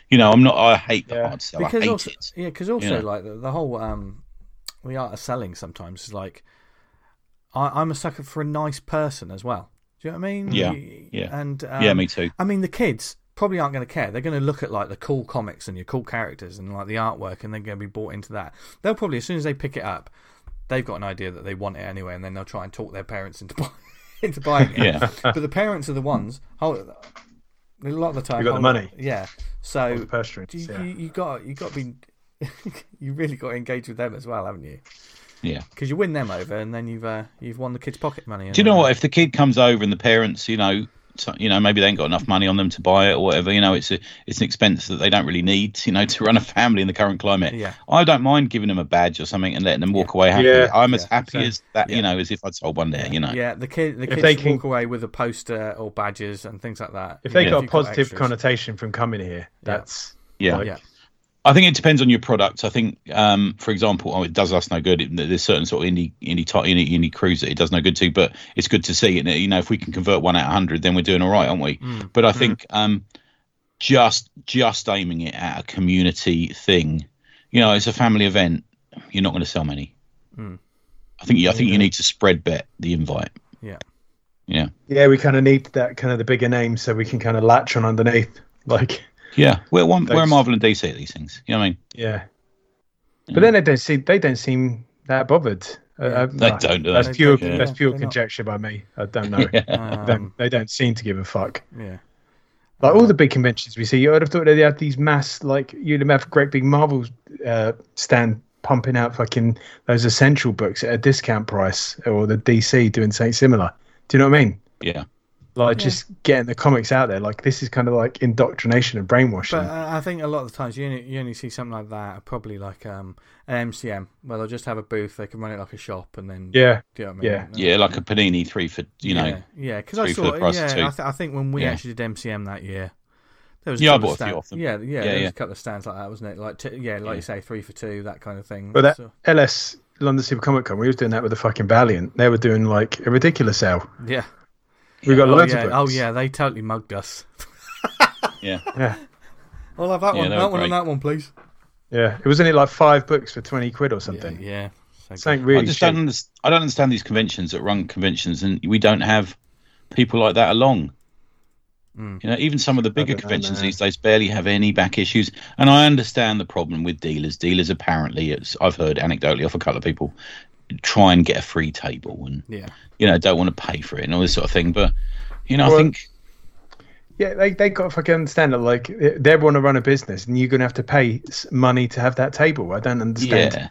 You know, I'm not. I hate the Yeah. hard sell. I hate also, it. yeah, because also Yeah. like the, the whole um, the art of selling sometimes is like, I, I'm a sucker for a nice person as well. Do you know what I mean? Yeah, You- yeah. and um, yeah, me too. I mean, the kids probably aren't going to care. They're going to look at like the cool comics and your cool characters and like the artwork, and they're going to be bought into that. They'll probably as soon as they pick it up, they've got an idea that they want it anyway, and then they'll try and talk their parents into buying into buying it. Yeah. but the parents are the ones. Hold, a lot of the time, You got the hold- money. Yeah. So the purse strings, you, yeah. you, you got you got to be you really got to engage with them as well, haven't you? Yeah. Because you win them over, and then you've uh, you've won the kids' pocket money. Do you know what? If the kid comes over and the parents, you know, so, you know, maybe they ain't got enough money on them to buy it or whatever. You know, it's a it's an expense that they don't really need. You know, to run a family in the current climate. Yeah. I don't mind giving them a badge or something and letting them walk away happy. Yeah. I'm as Yeah. happy Same. as that. Yeah. You know, as if I'd sold one there. You know. Yeah, the kid the If kids they can- walk away with a poster or badges and things like that. If they know, got a positive extras. connotation from coming here, that's Yeah. like, Yeah. I think it depends on your product. I think, um, for example, oh, it does us no good. It- There's certain sort of indie indie type indie, indie crews that it does no good to, but it's good to see. And you know, if we can convert one out of hundred, then we're doing all right, aren't we? Mm. But I think um, just just aiming it at a community thing, you know, it's a family event. You're not going to sell many. Mm. I think you, I think you need to spread bet the invite. Yeah. Yeah, yeah, we kind of need that kind of the bigger name so we can kind of latch on underneath. Like, yeah. We're one, we're Marvel and DC at these things. You know what I mean? yeah. But then they don't seem they don't seem that bothered. Uh, uh, They no, don't, do That's they? pure. Yeah. That's pure They're not. conjecture by me. I don't know. Yeah. They Um, don't- they don't seem to give a fuck. yeah. Like all the big conventions we see, you would have thought they had these mass, like you'd have great big Marvel uh, stand pumping out fucking those essential books at a discount price, or the DC doing something similar. Do you know what I mean? Yeah. Like just getting the comics out there. Like this is kind of like indoctrination and brainwashing. But uh, I think a lot of the times you only, you only see something like that, probably like um, an MCM, where they'll just have a booth, they can run it like a shop, and then yeah, do you know what I mean? yeah. Yeah, like a panini three for you know. yeah, yeah. Because I three saw, the price yeah, two. I, th- I think when we Yeah. actually did MCM that year, there was Yeah, I couple of bought a few off them. Yeah, yeah, Yeah, there was a couple of stands like that, wasn't it? Like, t- yeah, like Yeah. you say, three for two, that kind of thing. But that So- LS London Super Comic Con, we was doing that with the fucking Valiant. They were doing like a ridiculous sale. yeah. We got Oh loads yeah. of oh yeah, they totally mugged us. Yeah. yeah, I'll have that Yeah, one, that were one, and that one, please. yeah. It was only like five books for twenty quid or something. yeah. So Something really I just cheap. don't understand. I don't understand these conventions that run conventions, and we don't have people like that along. Mm. You know, even some of the bigger don't know, conventions these days barely have any back issues. And I understand the problem with dealers. Dealers apparently, it's, I've heard anecdotally off a couple of people, try and get a free table and Yeah. you know don't want to pay for it and all this sort of thing. But you know, I think Yeah, they they got to fucking understand that like they want to run a business and you're going to have to pay money to have that table. I don't understand. yeah.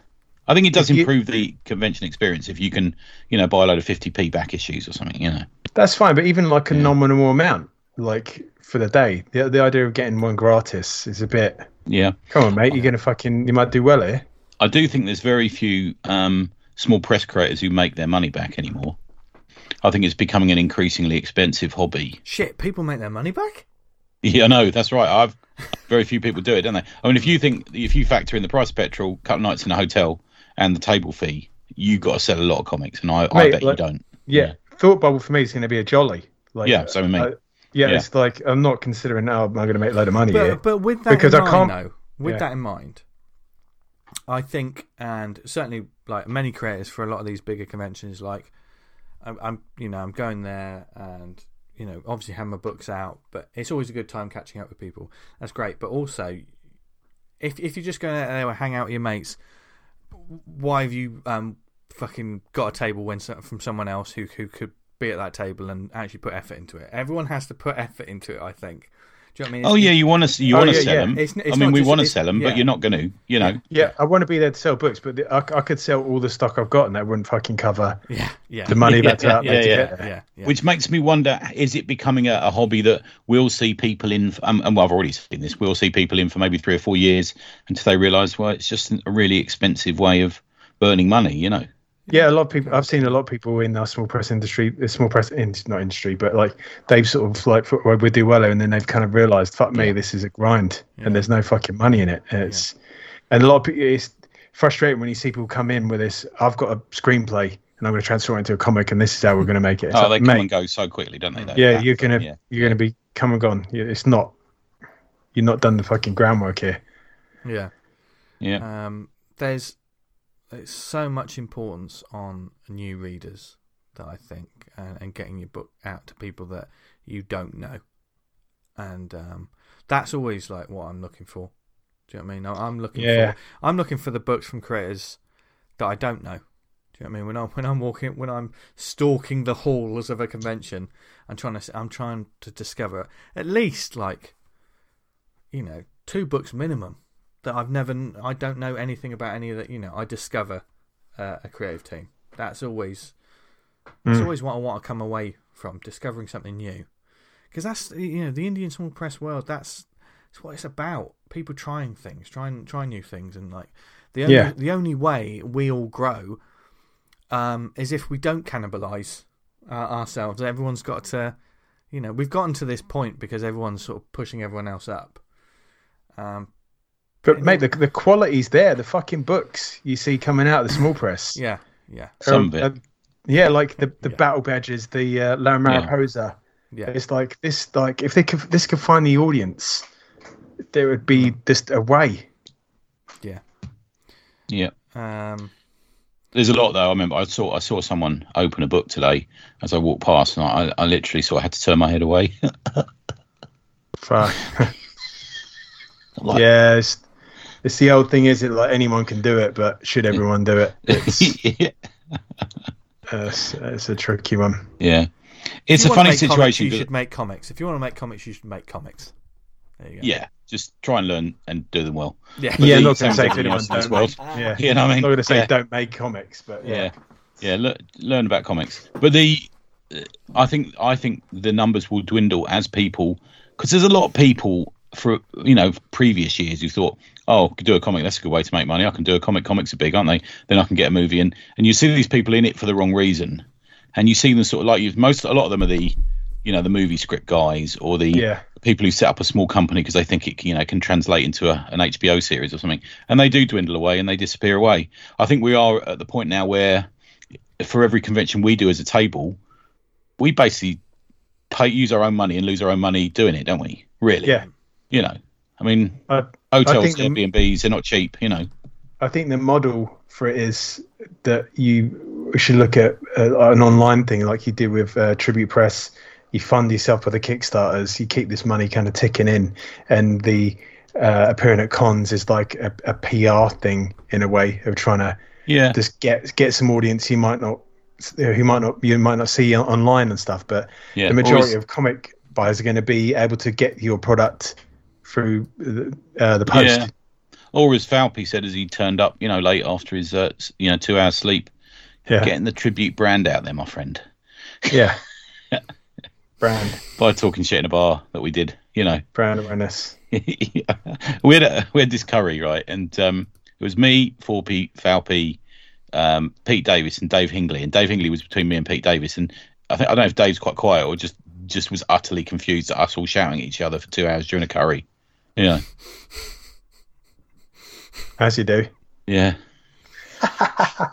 I think it does If you- improve the convention experience if you can, you know, buy a load of 50p back issues or something, you know. That's fine, but even like a Yeah. nominal amount, like for the day, the the idea of getting one gratis is a bit. Yeah. Come on, mate, you're going to fucking you might do well here. I do think there's very few um, small press creators who make their money back anymore. I think it's becoming an increasingly expensive hobby. Shit, people make their money back. Yeah, I know that's right. I've very few people do it, don't they? I mean, if you think if you factor in the price of petrol, couple nights in a hotel, and the table fee, you got to sell a lot of comics, and I, I bet like- you don't. Yeah, thought bubble for me is going to be a jolly. Like, Yeah, so with me. uh, yeah, Yeah. it's like I'm not considering. Oh, am I going to make a load of money But here? but with that Because in I mind, can't- though, with Yeah. that in mind, I think, and certainly like many creators for a lot of these bigger conventions, like I'm, I'm you know, I'm going there and you know, obviously have my books out, but it's always a good time catching up with people. That's great, but also if if you're just going out there and hang out with your mates, why have you um fucking got a table when from someone else who who could be at that table and actually put effort into it? Everyone has to put effort into it. I think. Do you know what I mean? Oh yeah, you want to you Oh, want to yeah, sell yeah. them. It's- it's I mean, we want to sell them, yeah. but you're not going to. You know. Yeah, I want to be there to sell books, but the, I, I could sell all the stock I've got, and that wouldn't fucking cover Yeah, yeah, the money that's Yeah, out yeah, there to yeah. get there. yeah, yeah. Which makes me wonder: is it becoming a, a hobby that we'll see people in? Um, and well, I've already seen this. We'll see people in for maybe three or four years until they realise, well, it's just a really expensive way of burning money. You know. Yeah, a lot of people. I've seen a lot of people in our small press industry, the small press, in, not industry, but like they've sort of like for- do well, and then they've kind of realised, fuck me, this is a grind, and there's no fucking money in it. And it's and a lot of people. It's frustrating when you see people come in with this. I've got a screenplay, and I'm going to transform it into a comic, and this is how we're going to make it. It's oh, like, they come mate, and go so quickly, don't they? though? yeah, That- you're gonna yeah. you're gonna be come and gone. It's not. You're not done the fucking groundwork here. yeah. Yeah. Um, there's there's so much importance on new readers that I think, and, and getting your book out to people that you don't know, and um, that's always like what I'm looking for. Do you know what I mean? I'm looking Yeah. for I'm looking for the books from creators that I don't know. Do you know what I mean? When I'm when I'm walking when I'm stalking the halls of a convention, I'm trying to I'm trying to discover at least like you know two books minimum that I've never I don't know anything about any of that. You know, I discover uh, a creative team. That's always that's Mm. always what I want to come away from discovering something new. Because that's you know the Indian small press world. That's that's what it's about. People trying things, trying trying new things, and like the only Yeah. the only way we all grow um, is if we don't cannibalize uh, ourselves. Everyone's got to, you know, we've gotten to this point because everyone's sort of pushing everyone else up. Um, But mate, the the quality's there. The fucking books you see coming out of the small press. yeah, yeah, Some Um, of it. uh, yeah, like the, the Yeah. battle badges, the uh, La Mariposa. yeah. It's like this. Like if they could, this could find the audience, there would be just a way. Yeah. Yeah. Um, There's a lot though. I remember I saw I saw someone open a book today as I walked past, and I, I literally sort of had to turn my head away. Fuck. I'm like, yeah, it's, it's the old thing. Is it like anyone can do it, but should everyone do it? It's, yeah. uh, it's, it's a tricky one. yeah. It's a funny make comics, situation. you 'cause- should make comics. If you want to make comics, you should make comics. There you go. yeah, just try and learn and do them well. yeah, Yeah, the not going to say to anyone else in this don't world. make, yeah. You know what I I'm mean? not going to say yeah. don't make comics, but yeah. yeah, yeah. Learn about comics, but the I think I think the numbers will dwindle as people because there's a lot of people for you know previous years who thought, oh, I could do a comic. That's a good way to make money. I can do a comic. Comics are big, aren't they? Then I can get a movie in, and you see these people in it for the wrong reason, and you see them sort of like you. Most a lot of them are the you know the movie script guys or the Yeah. people who set up a small company because they think it you know can translate into a, an HBO series or something, and they do dwindle away and they disappear away. I think we are at the point now where, for every convention we do as a table, we basically pay use our own money and lose our own money doing it, don't we? Really? Yeah. You know, I mean, I, hotels, think the- Airbnbs, they're not cheap. You know. I think the model for it is that you should look at uh, an online thing like you did with uh, Tribute Press. You fund yourself with the Kickstarters. You keep this money kind of ticking in, and the uh, appearing at cons is like a, a PR thing in a way of trying to Yeah. just get get some audience you might not who might not you might not see online and stuff. But Yeah. the majority Always- of comic buyers are going to be able to get your product through the, uh, the post. Yeah. Or as Falpy said, as he turned up, you know, late after his, uh, you know, two hours sleep, Yeah, getting the tribute brand out there, my friend, yeah. brand by talking shit in a bar that we did, you know. brand awareness. we had a, we had this curry right, and um, it was me, Four Pete, Falpy, um, Pete Davis, and Dave Hingley. And Dave Hingley was between me and Pete Davis. And I think I don't know if Dave's quite quiet or just just was utterly confused at us all shouting at each other for two hours during a curry. Yeah, As you do. yeah, I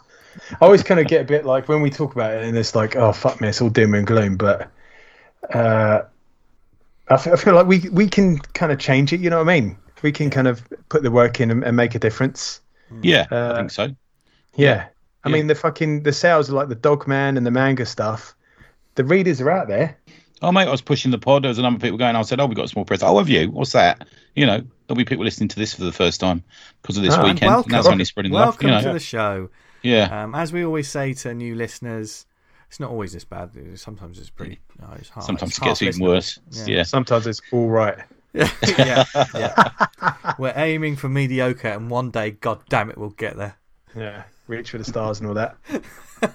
always kind of get a bit like when we talk about it, and it's like, oh fuck me, it's all doom and gloom. But uh, I, f- I feel like we we can kind of change it. You know what I mean? We can kind of put the work in and, and make a difference. Yeah, Uh, I think so. Yeah. I Yeah. mean, the fucking the sales of like the Dogman and the manga stuff. The readers are out there. Oh mate, I was pushing the pod. There was a number of people going. I said, "Oh, we got a small press." Oh, have you? What's that? You know, there'll be people listening to this for the first time because of this Oh, and weekend. welcome. And that's only spreading love. Welcome You know, to the show. yeah. Um, as we always say to new listeners, it's not always this bad. Sometimes it's pretty. No, it's hard. Sometimes it's it gets even listenable. worse. Yeah. Yeah. Sometimes it's all right. yeah, yeah. We're aiming for mediocre, and one day, God damn it, we'll get there. Yeah. Reach for the stars and all that.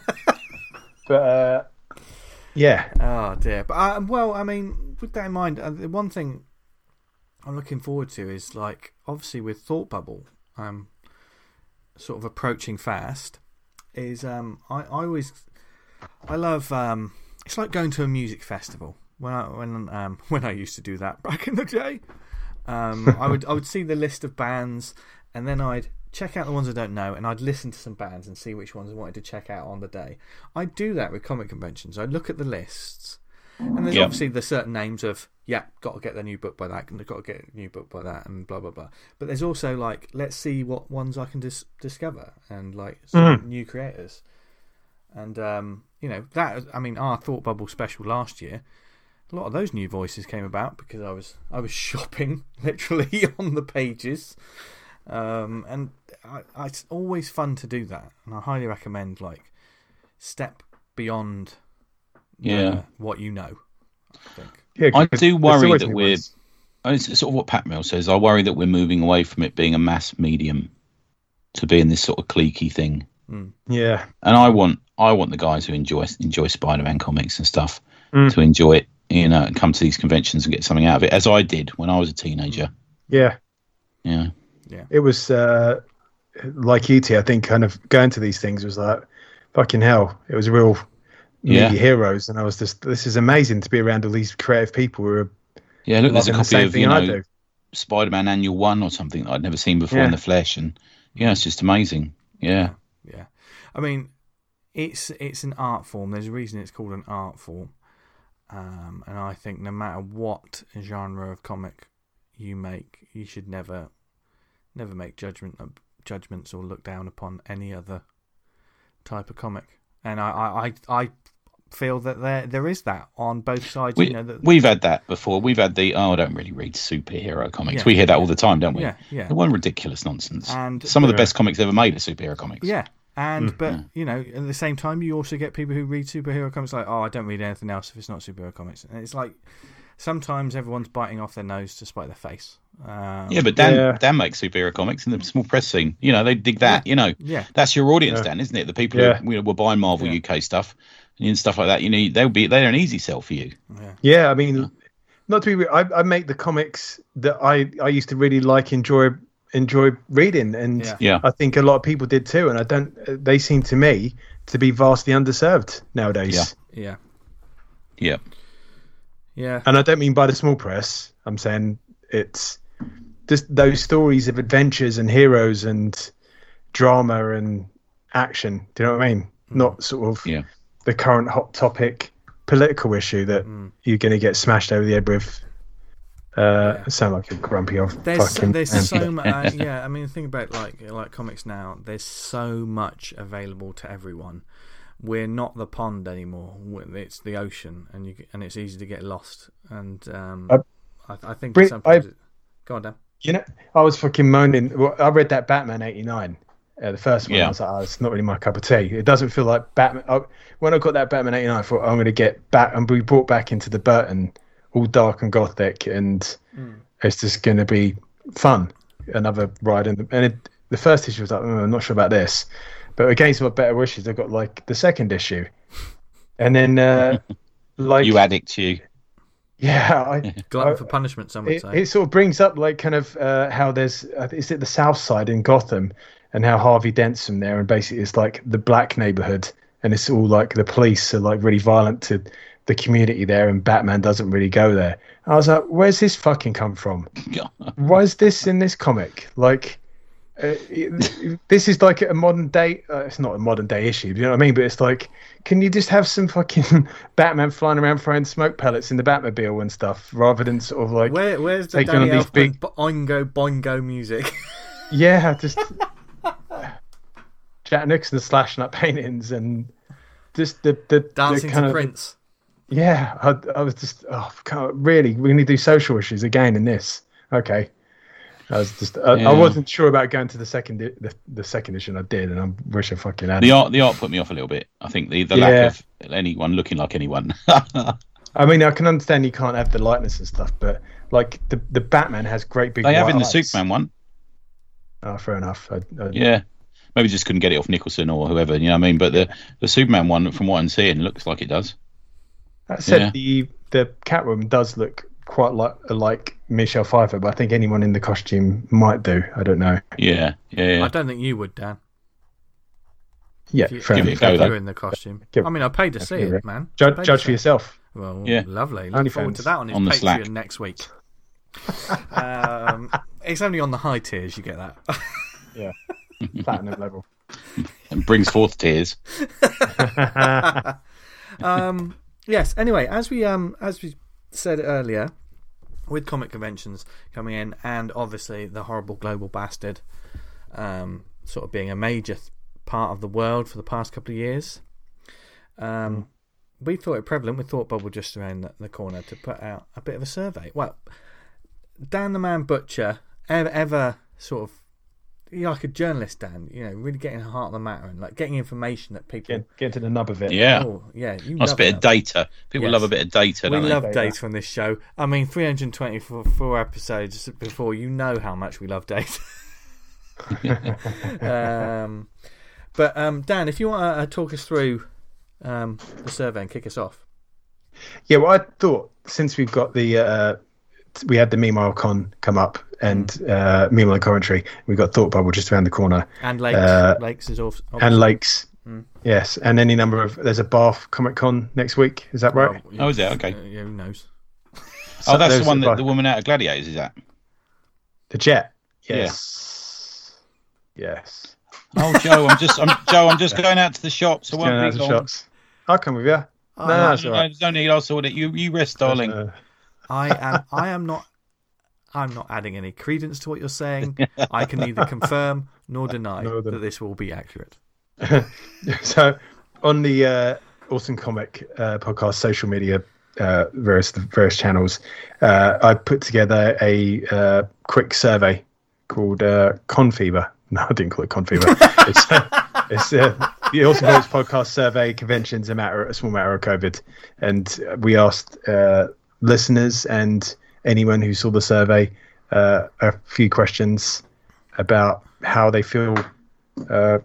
but uh, yeah. Oh dear. But uh, well, I mean, with that in mind, uh, the one thing I'm looking forward to is like obviously with Thought Bubble, um, sort of approaching fast. Is um, I, I always I love um, it's like going to a music festival when I when um when I used to do that back in the day. Um, I would I would see the list of bands and then I'd check out the ones I don't know and I'd listen to some bands and see which ones I wanted to check out on the day. I'd do that with comic conventions. I'd look at the lists and there's Yeah. obviously the certain names of yeah, got to get the new book by that, and got to get a new book by that, and blah blah blah. But there's also like let's see what ones I can dis- discover and like some new creators. And um, you know that I mean our Thought Bubble special last year, a lot of those new voices came about because I was I was shopping literally on the pages, um, and I, I, it's always fun to do that, and I highly recommend like step beyond Yeah. uh, what you know. I think. Yeah, I 'cause do worry that we're. ones. It's sort of what Pat Mills says. I worry that we're moving away from it being a mass medium to being this sort of cliquey thing. Yeah. And I want, I want the guys who enjoy enjoy Spider-Man comics and stuff Mm. to enjoy it. You know, and come to these conventions and get something out of it, as I did when I was a teenager. Yeah, yeah. Yeah, It was uh, like you, T, I think, kind of going to these things was like, fucking hell. It was real Yeah. heroes. And I was just, this is amazing to be around all these creative people who are yeah. Look, there's a loving the copy of thing you I know. Spider-Man Annual One or something that I'd never seen before Yeah. in the flesh, and yeah, it's just amazing. Yeah, Yeah, I mean, it's it's an art form. There's a reason it's called an art form, um, and I think no matter what genre of comic you make, you should never, never make judgment judgments or look down upon any other type of comic. And I I, I, I feel that there there is that on both sides. we, you know, that, we've had that before. We've had the oh, I don't really read superhero comics. Yeah. we hear that all the time, don't we? yeah, yeah, What ridiculous nonsense. And- Some of the Yeah. best comics ever made are superhero comics. Yeah. And Mm. but you know, at the same time, you also get people who read superhero comics like, oh, I don't read anything else if it's not superhero comics. And it's like sometimes everyone's biting off their nose to spite their face. Um, Yeah, but Dan Yeah. Dan makes superhero comics in the small press scene. You know, they dig that. You know, yeah, that's your audience, Yeah. Dan, isn't it? The people Yeah. who you know, were buying Marvel Yeah. UK stuff and stuff like that. You know, they'll be they're an easy sell for you. yeah, Yeah, I mean, not to be. weird, I, I make the comics that I I used to really like, enjoy enjoy reading, and Yeah. Yeah. I think a lot of people did too. And I don't. They seem to me to be vastly underserved nowadays. Yeah. yeah, Yeah. Yeah, And I don't mean by the small press. I'm saying it's just those stories of adventures and heroes and drama and action. Do you know what I mean? Not sort of Yeah. the current hot topic political issue that Mm. you're going to get smashed over the head with. Uh, I sound like a grumpy old There's fucking. there's man. so much. Uh, yeah, I mean, think about like like comics now. There's so much available to everyone. We're not the pond anymore. It's the ocean, and you and it's easy to get lost. And um, I- I, I think Brit- sometimes. it- Go on, Dan. You know, I was fucking moaning. Well, I read that Batman '89, uh, the first one. Yeah. I was like, oh, it's not really my cup of tea. It doesn't feel like Batman. I, when I got that Batman '89, I thought I'm going to get back and be brought back into the Burton, all dark and gothic, and it's just going to be fun. Another ride, in the, and it, the first issue was like, oh, I'm not sure about this, but against my better wishes, I got like the second issue, and then uh, like You addict, you. yeah, I, Glutton I- for punishment, some would it, say. it sort of brings up like kind of uh, how there's uh, is it the south side in gotham and how harvey dent's from there and basically it's like the black neighborhood and it's all like the police are like really violent to the community there and batman doesn't really go there. I was like where's this fucking come from? Why is this in this comic? Like uh, it- this is like a modern day uh, it's not a modern day issue you know what i mean but it's like can you just have some fucking batman flying around throwing smoke pellets in the batmobile and stuff rather than sort of like Where, where's the taking on these Elfman big- bo- oingo boingo music? Yeah, just Jack Nicholson slashing up paintings and just the the, Dancing the kind to of, Prince. Yeah, I, I was just oh really we're going to do social issues again in this. Okay, I was just I, Yeah. I wasn't sure about going to the second the, the second edition. I did, and I wish I fucking had. The art, the art put me off a little bit. I think the, the Yeah. lack of anyone looking like anyone. I mean, I can understand you can't have the likeness and stuff, but like the the Batman has great big. they have in the eyes. Superman one. Oh, fair enough. I, I, Yeah. Maybe just couldn't get it off Nicholson or whoever, you know what I mean? But the, the Superman one, from what I'm seeing, looks like it does. That said, Yeah. the the Catwoman does look quite like like Michelle Pfeiffer, but I think anyone in the costume might do. I don't know. Yeah, yeah, I don't think you would, Dan. Yeah, If you, fair give enough. it a go, if you're in the costume. Give- I mean, I paid to see it. it, man. Judge, judge for it. yourself. Well, Yeah. lovely. Look OnlyFans. forward to that on his On the Patreon Slack. next week. um, it's only on the high tiers you get that. Yeah, platinum level. And brings forth tears. um, yes. Anyway, as we um as we said earlier, with comic conventions coming in, and obviously the horrible global bastard, um, sort of being a major th- part of the world for the past couple of years, um, we thought it prevalent. We thought Bob were just around the, the corner to put out a bit of a survey. Well, Dan the Man Butcher ever ever sort of. You're like a journalist, Dan. You know, really getting to the heart of the matter and like getting information that people. Get, get to the nub of it. Yeah. Oh, yeah. You Nice love bit of data. People Yes. love a bit of data, We don't love they? Data. data on this show. I mean, 324 four episodes before, you know how much we love data. um, but um, Dan, if you want to uh, talk us through um, the survey and kick us off. Yeah, well, I thought since we've got the uh, t- we had the Meanwhile Con come up and uh, Meanwhile Coventry, we've got Thought Bubble just around the corner And Lakes. Uh, Lakes is off. and Lakes. Yes, and any number of there's a Bath Comic Con next week. Is that right? Oh, is it? Okay. Uh, yeah, who knows? Oh, that's the one that Bath- the woman out of Gladiators is at. The Jet. Yeah. Yes. Yes. Oh, Joe, I'm just, I'm Joe, I'm just going out to the shops. I Going out won't to be long. shots. I'll come with you. no, Oh, no, no, that's No, all no, right. there's no need. I'll sort it. You, you rest, darling. Uh, I am. I am not. I'm not adding any credence to what you're saying. I can neither confirm nor deny Nor that this will be accurate. so on the uh, Awesome Comic uh, podcast social media uh, various various channels, uh, I put together a uh, quick survey called uh, Con Fever. No, I didn't call it Con Fever. it's uh, it's uh, the Awesome Comics podcast survey. Conventions a matter a small matter of COVID, and we asked uh, listeners and anyone who saw the survey uh, a few questions about how they feel uh,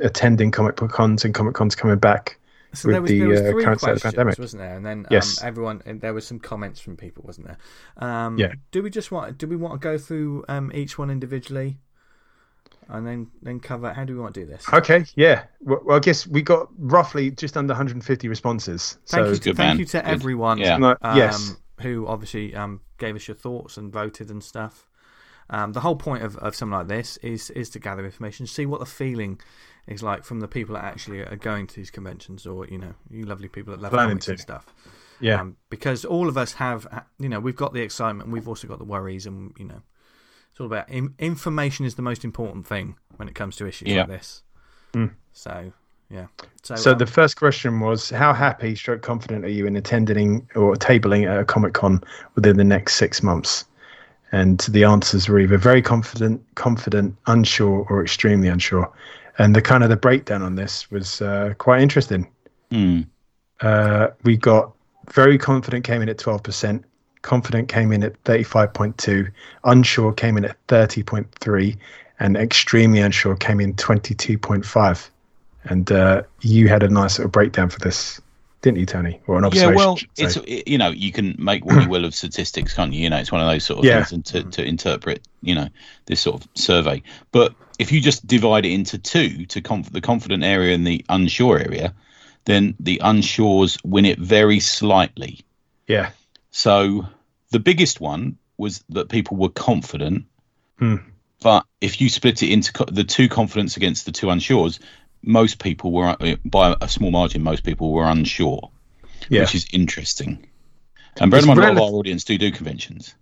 attending comic book cons and comic cons coming back So with there was, the there was uh, three current state of the pandemic. wasn't there? And then Yes. um, everyone, and there was some comments from people, wasn't there? Um, Yeah. Do we just want? Do we want to go through um, each one individually, and then then cover? How do we want to do this? Okay, yeah. Well, well, I guess we got roughly just under 150 responses. Thank so you, to, Good thank man. you to Good. everyone. Yeah. No, um, yes. Who obviously um, gave us your thoughts and voted and stuff. Um, the whole point of, of something like this is is to gather information, see what the feeling is like from the people that actually are going to these conventions, or you know, you lovely people at love Planning comics and stuff. yeah, Um, because all of us have, you know, we've got the excitement, we've also got the worries, and you know, it's all about in, information is the most important thing when it comes to issues Yeah. like this. Mm. So, yeah. So, So um, the first question was, how happy, stroke confident are you in attending or tabling at a Comic Con within the next six months? And the answers were either very confident, confident, unsure, or extremely unsure. And the kind of the breakdown on this was uh, quite interesting. Hmm. Uh, we got very confident came in at 12%, confident came in at 35.2, unsure came in at 30.3, and extremely unsure came in 22.5. And uh, you had a nice little breakdown for this, didn't you, Tony? Or an observation? Yeah, well, it's say. you know you can make what you will of statistics, can't you? You know, it's one of those sort of Yeah. things, and to, to interpret you know this sort of survey. But if you just divide it into two, to conf- the confident area and the unsure area, then the unsures win it very slightly. yeah, So the biggest one was that people were confident, Hmm. but if you split it into co- the two confidence against the two unsures, most people were uh, by a small margin. Most people were unsure, yeah. which is interesting. And bear in mind, a lot of our audience do do conventions.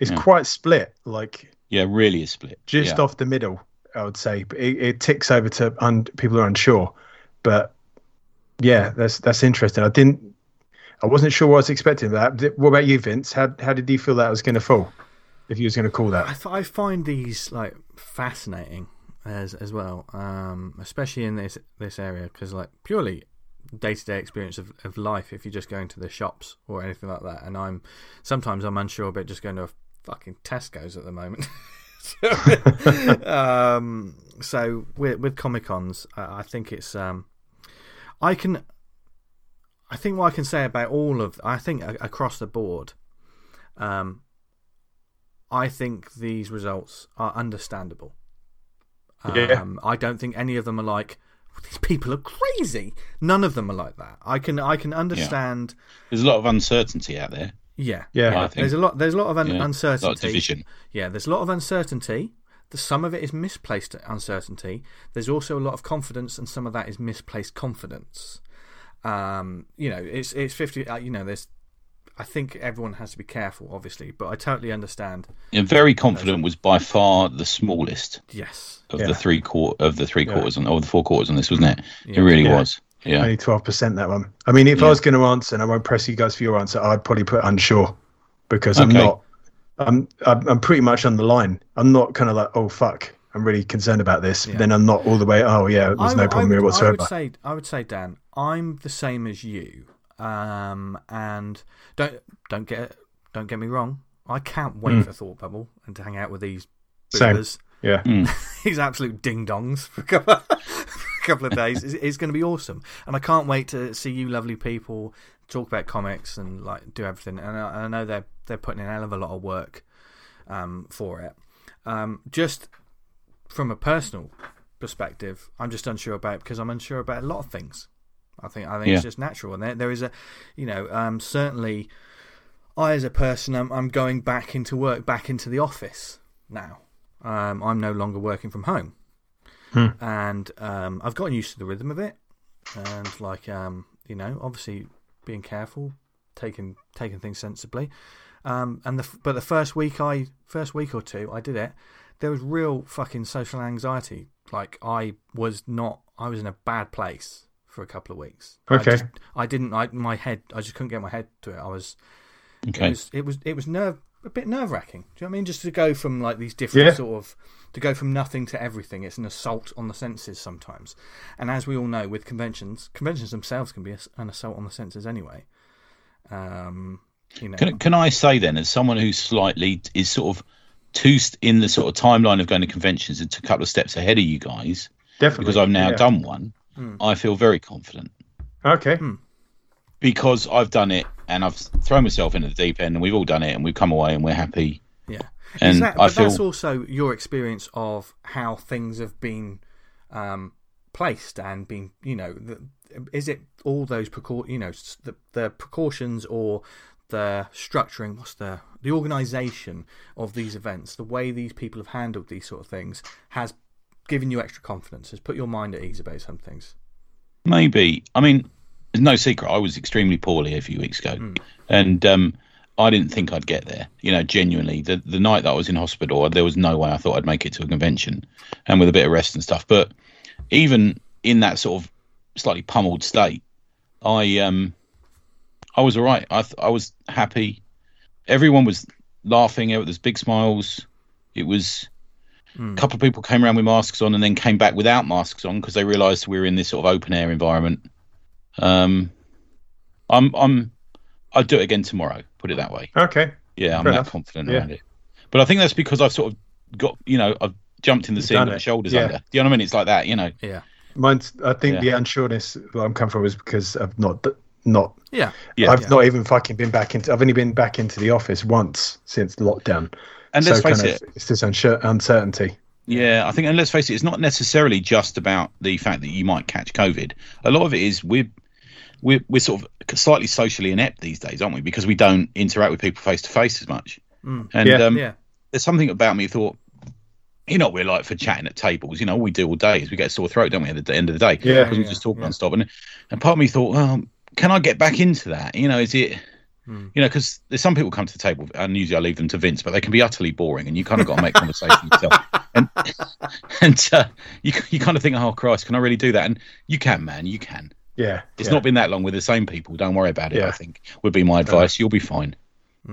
it's yeah. quite split, like Yeah, really is split. just yeah. off the middle. I would say. But it, it ticks over to un, people are unsure. But yeah, that's that's interesting. I didn't, I wasn't sure what I was expecting. That. What about you, Vince? How how did you feel that was going to fall? If you was going to call I, that, f- I find these like fascinating as as well, um, especially in this this area because like purely day to day experience of, of life. If you're just going to the shops or anything like that, and I'm sometimes I'm unsure about just going to a fucking Tesco's at the moment. so, um, so with with Comic Cons, I I think it's um, I can. I think what I can say about all of, I think across the board, um, I think these results are understandable. Yeah. Um, I don't think any of them are like these people are crazy. None of them are like that. I can I can understand. There's a lot of uncertainty out there. Yeah, Yeah. I. There's a lot. There's a lot of un- Yeah, a lot of uncertainty. division. Yeah, there's a lot of uncertainty. The, some of it is misplaced uncertainty. There's also a lot of confidence, and some of that is misplaced confidence. Um, you know, it's it's fifty. Uh, you know, there's. I think everyone has to be careful, obviously, but I totally understand. Yeah, very confident was by far the smallest Yes, of Yeah. the three quar- of the three quarters on or the four quarters on this, wasn't it? Yeah. It really Yeah. was. Yeah. only twelve percent that one. I mean, if I was going to answer, and I won't press you guys for your answer, I'd probably put unsure because I'm Okay. not. I'm, I'm I'm pretty much on the line. I'm not kind of like, oh fuck, I'm really concerned about this. Yeah. Then I'm not all the way. Oh yeah, there's I no problem I here whatsoever. I would say, I would say, Dan, I'm the same as you. Um, and don't don't get don't get me wrong. I can't wait for Thought Bubble and to hang out with these. Same. boobers. yeah, these absolute ding dongs for a couple, for a couple of days. It's, it's going to be awesome, and I can't wait to see you, lovely people, talk about comics and like do everything. And I, I know they're they're putting in a hell of a lot of work um, for it. Um, just from a personal perspective, I'm just unsure about because I'm unsure about a lot of things. I think I think Yeah. it's just natural, and there, there is a, you know, um, certainly, I as a person, I'm, I'm going back into work, back into the office now. Um, I'm no longer working from home, and um, I've gotten used to the rhythm of it, and like um, you know, obviously being careful, taking taking things sensibly. Um, and the but the first week I first week or two I did it, there was real fucking social anxiety. Like I was not, I was in a bad place for a couple of weeks. I, Okay. just, I didn't. I my head. I just couldn't get my head to it. I was. It Okay. was. It was. It was nerve. A bit nerve wracking. Do you know what I mean? Just to go from like these different Yeah. sort of to go from nothing to everything. It's an assault on the senses sometimes. And as we all know, with conventions, conventions themselves can be an assault on the senses anyway. Um, you know. Can, can I say then, as someone who slightly is sort of two in the sort of timeline of going to conventions and a couple of steps ahead of you guys, definitely. because I've now yeah. done one, I feel very confident Okay, because I've done it and I've thrown myself into the deep end, and we've all done it, and we've come away and we're happy. Yeah, And Is that, I but that's also your experience of how things have been um, placed and been. You know, the, is it all those precau- You know, the the precautions or the structuring? What's the the organisation of these events? The way these people have handled these sort of things has given you extra confidence. Has put your mind at ease about some things. Maybe. I mean, there's no secret. I was extremely poorly a few weeks ago, and um, I didn't think I'd get there. You know, genuinely, the the night that I was in hospital, there was no way I thought I'd make it to a convention, and with a bit of rest and stuff. But even in that sort of slightly pummeled state, I um, I was all right. I th- I was happy. Everyone was laughing. There was big smiles. It was a couple of people came around with masks on and then came back without masks on because they realised we were in this sort of open air environment. Um, I'm I'm I'd do it again tomorrow. Put it that way. okay, Yeah, I'm Fair that confident Yeah. around it. But I think that's because I've sort of got you know I've jumped in the sea and done got my shoulders Yeah. under. Do you know what I mean? It's like that. You know. Yeah, mine's. I think Yeah. the unsureness that I'm coming from is because I've not not. yeah, Yeah. I've Yeah. not even fucking been back into. I've only been back into the office once since lockdown. And let's face kind it, of, it's this unsure, uncertainty. Yeah, I think, and let's face it, it's not necessarily just about the fact that you might catch COVID. A lot of it is we're we're, we're sort of slightly socially inept these days, aren't we? Because we don't interact with people face to face as much. And Yeah. um, yeah. there's something about me thought, you know, what we're like for chatting at tables. You know, all we do all day is we get a sore throat, don't we? At the end of the day, Yeah. because we just talk non-stop. And and part of me thought, well, can I get back into that? You know, is it? You know, because there's some people come to the table, and usually I leave them to Vince, but they can be utterly boring, and you kind of got to make conversation yourself. and and uh, you you kind of think, oh Christ, can I really do that? And you can, man, you can. Yeah, It's yeah. not been that long with the same people. Don't worry about it. Yeah. I think would be my advice. You'll be fine.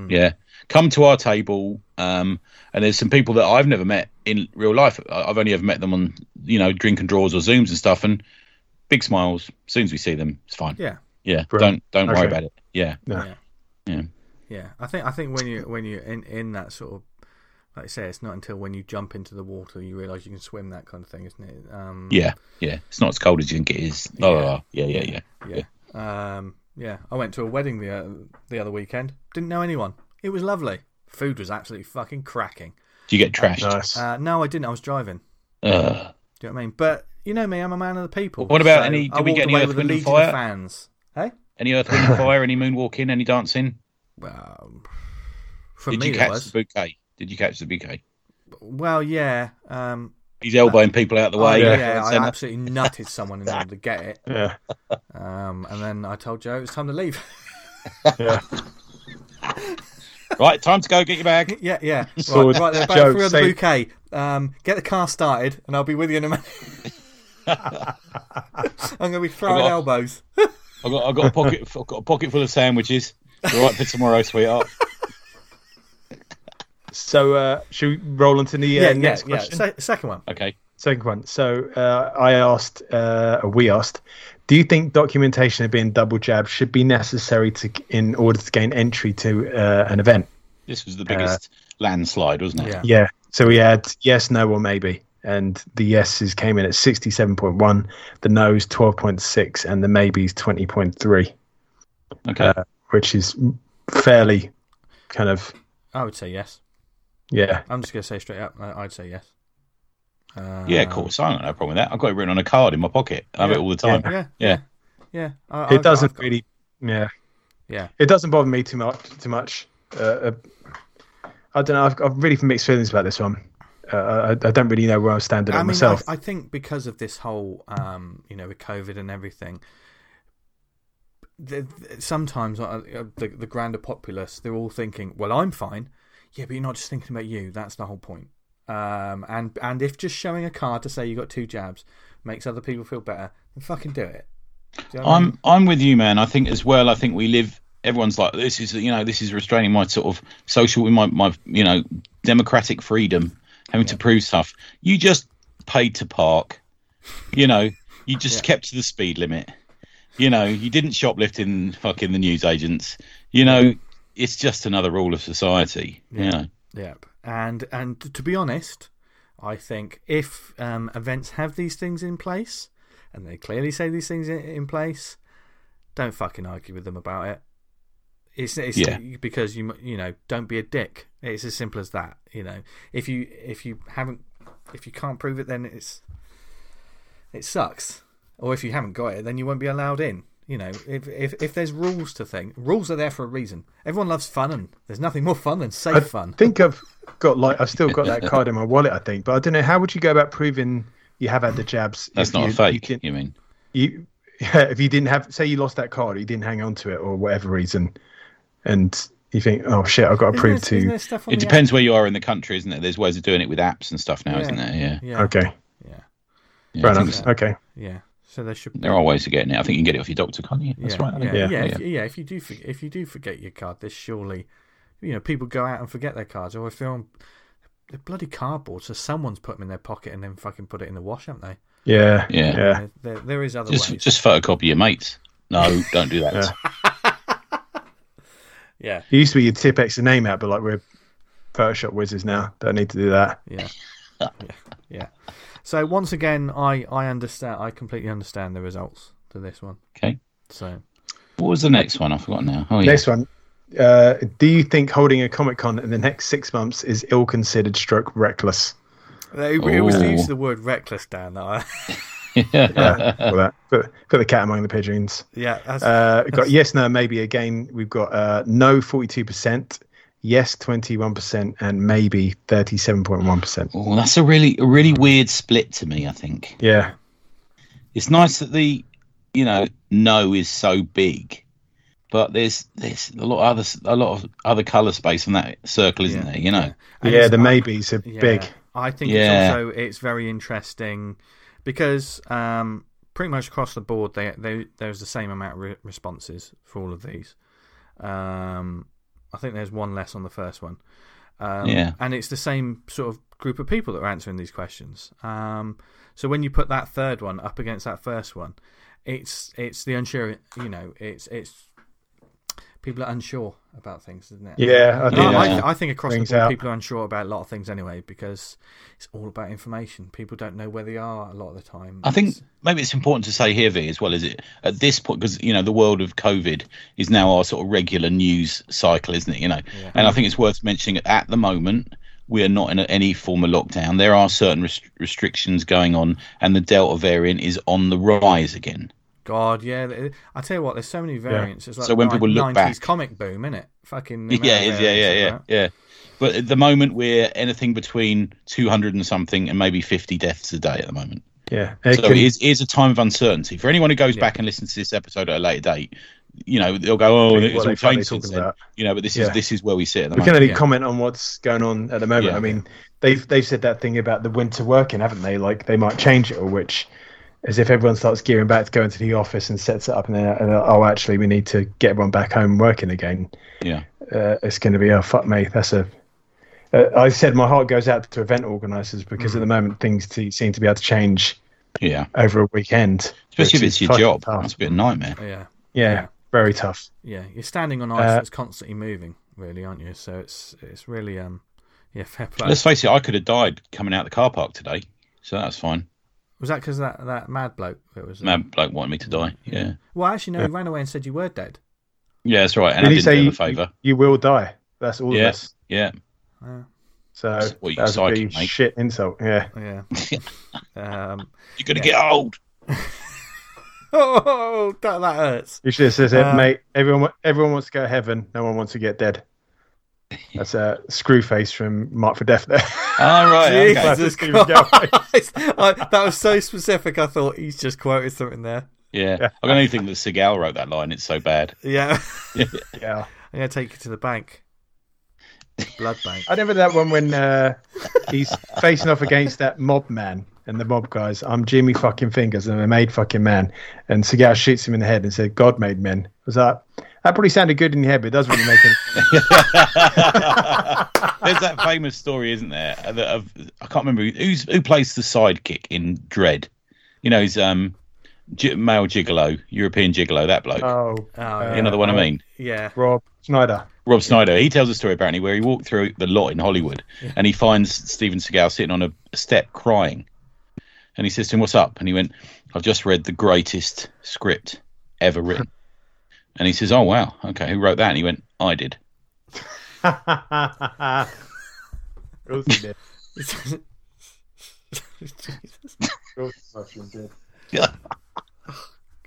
Yeah, come to our table. Um, and there's some people that I've never met in real life. I- I've only ever met them on you know drink and draws or zooms and stuff. And big smiles. As soon as we see them, it's fine. Yeah, Yeah, Brilliant. don't don't worry Okay. about it. Yeah, No. yeah, yeah. yeah. I think I think when you when you're in in that sort of like I say, it's not until when you jump into the water you realise you can swim. That kind of thing, isn't it? Um, Yeah, yeah. It's not as cold as you think it is. La, la, Yeah. Yeah, yeah, yeah. yeah. Um, yeah, I went to a wedding the uh, the other weekend. Didn't know anyone. It was lovely. Food was absolutely fucking cracking. Do you get trashed? Nice. Uh, no, I didn't. I was driving. Ugh. Do you know what I mean? But you know me, I'm a man of the people. What about so any- I did we get any away Earth, Wind and Fire? fans? Hey, Any Earth, Wind and Fire? Any moonwalking? Any dancing? well, for Did me you it catch was. the bouquet? Did you catch the bouquet? Well, yeah. Um, He's elbowing people out of the oh, way. yeah, yeah, I absolutely nutted someone in order to get it. yeah, Um, and then I told Joe it was time to leave. yeah. Right, time to go. Get your bag. yeah, yeah. Right, So, right there, back Joe, through the bouquet. Um, get the car started, and I'll be with you in a minute. I'm going to be throwing elbows. I got, I got a pocket, I've got a pocket full of sandwiches. All right for tomorrow, sweetheart. So, uh, should we roll into the uh, Yeah, yeah, next yeah. question? Se- second one. Okay. Second one. So, uh, I asked, uh, or we asked, do you think documentation of being double jabbed should be necessary to in order to gain entry to uh, an event? This was the biggest landslide, wasn't it? Yeah. Yeah. So we had yes, no, or maybe, and the yeses came in at sixty-seven point one, the noes twelve point six, and the maybes twenty point three, Okay. uh, which is fairly kind of I would say yes. yeah. I'm just going to say straight up. I- I'd say yes. Uh, yeah, of course. I don't have a problem with that. I've got it written on a card in my pocket. I have it all the time. Yeah, Yeah. yeah. I, I've It doesn't I've got- really, yeah. Yeah. It doesn't bother me too much. Too much. Uh, uh, I don't know. I've got really mixed feelings about this one. Uh, I, I don't really know where I stand on it I mean, myself. I, I think because of this whole, um, you know, with COVID and everything, the, the- sometimes uh, the, the grander populace, they're all thinking, well, I'm fine. Yeah, but you're not just thinking about you. That's the whole point. Um, and and if just showing a card to say you got two jabs makes other people feel better, then fucking do it. Do you know I mean? I'm I'm with you, man. I think as well. I think we live. Everyone's like this is you know this is restraining my sort of social my my you know democratic freedom, having to prove stuff. You just paid to park. You know, you just Yeah. kept to the speed limit. You know, you didn't shoplift in fucking the newsagents. You know, it's just another rule of society. You know, Yep. And and to be honest, I think if um, events have these things in place, and they clearly say these things in, in place, don't fucking argue with them about it. It's, it's Yeah. because you you know don't be a dick. It's as simple as that. You know if you if you haven't if you can't prove it, then it's it sucks. Or if you haven't got it, then you won't be allowed in. You know, if if if there's rules to thing, rules are there for a reason. Everyone loves fun, and there's nothing more fun than safe I fun. think I've got like I've still got that card in my wallet. I think, but I don't know how would you go about proving you have had the jabs. That's if not you, a fake. You, can- You mean? you yeah, if you didn't have, say, you lost that card, or you didn't hang on to it, or whatever reason, and you think, oh shit, I've got to Isn't prove there- isn't to. there stuff on It the depends where you are in the country, isn't it? There's ways of doing it with apps and stuff now, Yeah. isn't there? Yeah. Yeah, Okay, yeah, yeah fair I think enough. so. Okay, yeah. So there should. Be... There are ways of getting it. I think you can get it off your doctor, can't you? That's yeah, right. I. Yeah, Yeah. yeah, Yeah. If, yeah. If you do, forget, if you do forget your card, there's surely, you know, people go out and forget their cards, or if they're on, they're bloody cardboard, so someone's put them in their pocket and then fucking put it in the wash, haven't they? yeah, Yeah. yeah, There, there, there is other Just ways. just photocopy your mates. No, don't do that. Yeah. Yeah, It used to be you tip X the name out, but like we're Photoshop wizards now. Don't need to do that. yeah, yeah, yeah. So once again, I I understand. I completely understand the results to this one. Okay. So What was the next one? I forgot now. Oh yeah. Next one. Uh, do you think holding a Comic Con in the next six months is ill considered stroke reckless? it, it was the use of the word reckless, Dan. That I, Yeah, well, that. Put, put the cat among the pigeons. yeah, that's, Uh, we've got yes, no, maybe again. We've got uh, no 42%, yes 21%, and maybe 37.1%. Oh, that's a really a really weird split to me. I think Yeah, it's nice that the you know no is so big, but there's there's a lot of other a lot of other color space in that circle, isn't Yeah. there? You know. And yeah, the I- maybes are yeah, big. I think Yeah. it's also it's very interesting because um, pretty much across the board, they, they there's the same amount of re- responses for all of these. Um, I think there's one less on the first one. Um, Yeah. and it's the same sort of group of people that are answering these questions. Um, so when you put that third one up against that first one, it's it's the unsure. You know, it's it's people are unsure about things, isn't it? Yeah, I And think I, I, I think across the board, out- people are unsure about a lot of things anyway because it's all about information. People don't know where they are a lot of the time. I think maybe it's important to say here, V, as well, is it at this point because you know the world of COVID is now our sort of regular news cycle, isn't it? You know, Yeah. and I think it's worth mentioning at the moment we are not in any form of lockdown. There are certain rest- restrictions going on, and the Delta variant is on the rise again. God, yeah. I tell you what, there's so many variants. It's like So when people look 90s back- comic boom, innit? Fucking the amount Yeah, of it is, yeah, yeah, yeah, yeah. But at the moment, we're anything between 200 and something and maybe 50 deaths a day at the moment. Yeah, it So can- it is, it is a time of uncertainty. For anyone who goes Yeah. back and listens to this episode at a later date, you know, they'll go, oh, What it's all fucking changed since then. about. You know, but this Yeah. is this is where we sit at the we can only yeah. comment on what's going on at the moment. Yeah. I mean, they've they've said that thing about the winter working, haven't they? Like they might change it, or which, as if everyone starts gearing back to go into the office and sets it up, and then and, uh, oh, actually, we need to get everyone back home working again. Yeah. Uh, it's going to be oh fuck me. That's a. Uh, I said my heart goes out to event organisers because Mm. at the moment things t- seem to be able to change Yeah. over a weekend, Especially if it's your job. tough. That's a bit of a nightmare. Yeah, Yeah, Yeah. very tough. yeah. You're standing on ice Uh, that's constantly moving, really, aren't you? So it's it's really um, yeah, fair play. Let's face it, I could have died coming out the car park today. So that's fine. Was that because that that mad bloke It was? mad bloke wanted me to die. Yeah. Well, actually, no. He ran away and said you were dead. Yeah, that's right. And Did I he didn't say do him you, a favour. you will die? That's all Yeah. of us. Yeah. Uh, So That's you that's a shit insult. Yeah. Yeah. um, You're going to Yeah. get old. oh, that, that hurts. You should have said, Um, mate. Everyone, everyone wants to go to heaven. No one wants to get dead. That's a Screwface from Marked for Death. There. All right. Okay. Jesus Stephen Christ. I, that was so specific. I thought he's just quoted something there. Yeah. I don't even think that Seagal wrote that line. It's so bad. Yeah. yeah. I'm going to take you to the bank. Blood bank. I remember that one when uh, he's facing off against that mob man, and the mob guys. I'm Jimmy fucking Fingers, and I'm a made fucking man. And Seagal shoots him in the head and said, "God made men." Was that? That probably sounded good in your head, but it doesn't really make it. There's that famous story, isn't there? uh, That of, I can't remember who's who plays the sidekick in Dredd. You know, he's um, G- male gigolo, European gigolo. That bloke. Oh, Oh, Uh, you know the one I mean? yeah. Rob Schneider. Rob Schneider. He tells a story apparently where he walked through the lot in Hollywood and he finds Steven Seagal sitting on a step crying, and he says to him, "What's up?" And he went, "I've just read the greatest script ever written." And he says, "Oh wow, okay, who wrote that?" And he went, "I did." Of course he did. Jesus. Of course he fucking did.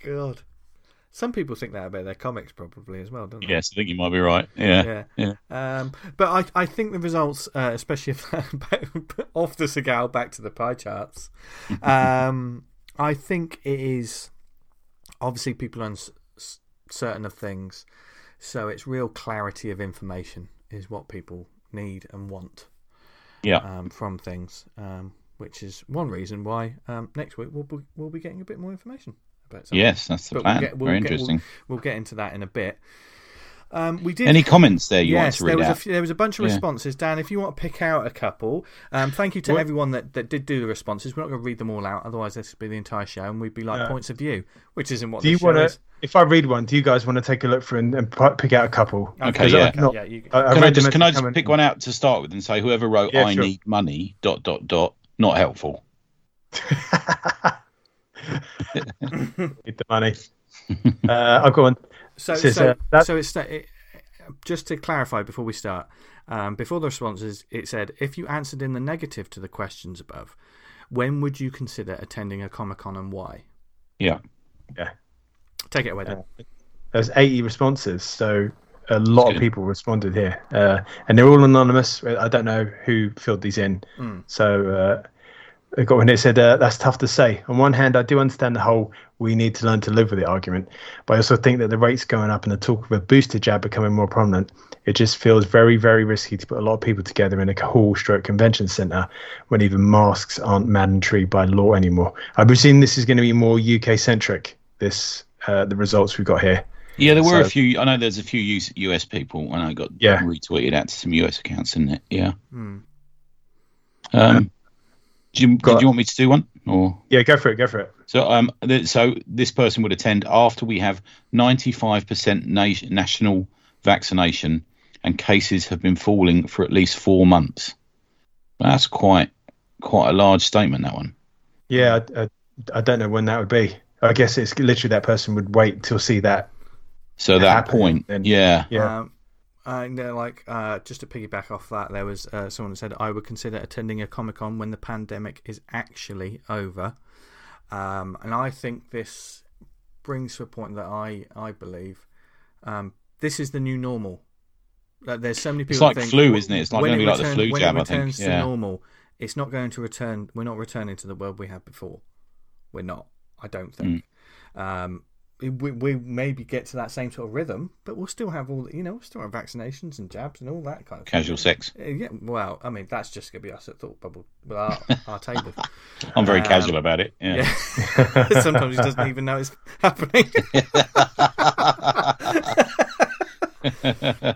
God. Some people think that about their comics, probably as well, don't they? Yes, I think you might be right. Yeah, Yeah. yeah. Um, but I, I think the results, uh, especially if off the Seagal back to the pie charts, um, I think it is obviously people are uncertain of things, so it's real clarity of information is what people need and want Yeah. um, from things, um, which is one reason why um, next week we'll be, we'll be getting a bit more information about something. Yes, that's the But plan. we'll get, we'll Very get- we'll- interesting. We'll, get into that in a bit. Um, we did Any comments there you want yes, to there read was a out? few, there was a bunch of Yeah. responses. Dan, if you want to pick out a couple, um, thank you to What- everyone that, that did do the responses. We're not going to read them all out, otherwise this would be the entire show, and we'd be like Yeah. points of view, which isn't what Do you this show want to? Is. If I read one, do you guys want to take a look for and, and pick out a couple? Okay, yeah. Not- yeah, you, I- I Can I just can I just come in. pick one out to start with and say whoever wrote Yeah, "I sure. need money" dot dot dot not helpful. Need the money. uh, I'll go on. so Says, so, uh, so it's it, just to clarify before we start. Um, before the responses, it said if you answered in the negative to the questions above, when would you consider attending a Comic Con and why? Yeah. Yeah. Take it away then. There's 80 responses, so a lot good. of people responded here, uh, and they're all anonymous. I don't know who filled these in, Mm. so uh, I got one here said uh, that's tough to say. On one hand, I do understand the whole we need to learn to live with it argument, but I also think that the rates going up and the talk of a booster jab becoming more prominent, it just feels very, very risky to put a lot of people together in a hall stroke convention centre when even masks aren't mandatory by law anymore. I presume this is going to be more UK centric. This uh, the results we've got here. Yeah, there were So- a few. I know there's a few US, US people, and I got Yeah. retweeted out to some US accounts, isn't it? Yeah. Hmm. Um, do you, Got- did you want me to do one or? Yeah, go for it. Go for it. So, um, th- so this person would attend after we have 95% na- national vaccination, and cases have been falling for at least four months. That's quite quite a large statement. That one. Yeah, I, I, I don't know when that would be. I guess it's literally that person would wait till see that. So that Happening, point, yeah, Yeah. Um, and uh, like uh, just to piggyback off that, there was uh, someone that said I would consider attending a comic con when the pandemic is actually over, um, and I think this brings to a point that I I believe um, this is the new normal. Like, there's so many people. It's like that think flu, isn't it? It's like when gonna be like the flu when jab, it I think. returns to Yeah. normal, it's not going to return. We're not returning to the world we had before. We're not. I don't think. Mm. Um, we, we maybe get to that same sort of rhythm, but we'll still have all the, you know, we'll still have vaccinations and jabs and all that kind of thing. casual sex. Uh, yeah, well, I mean, that's just going to be us at Thought Bubble, our, our table. I'm very Um, casual about it. Yeah. Yeah. Sometimes he doesn't even know it's happening.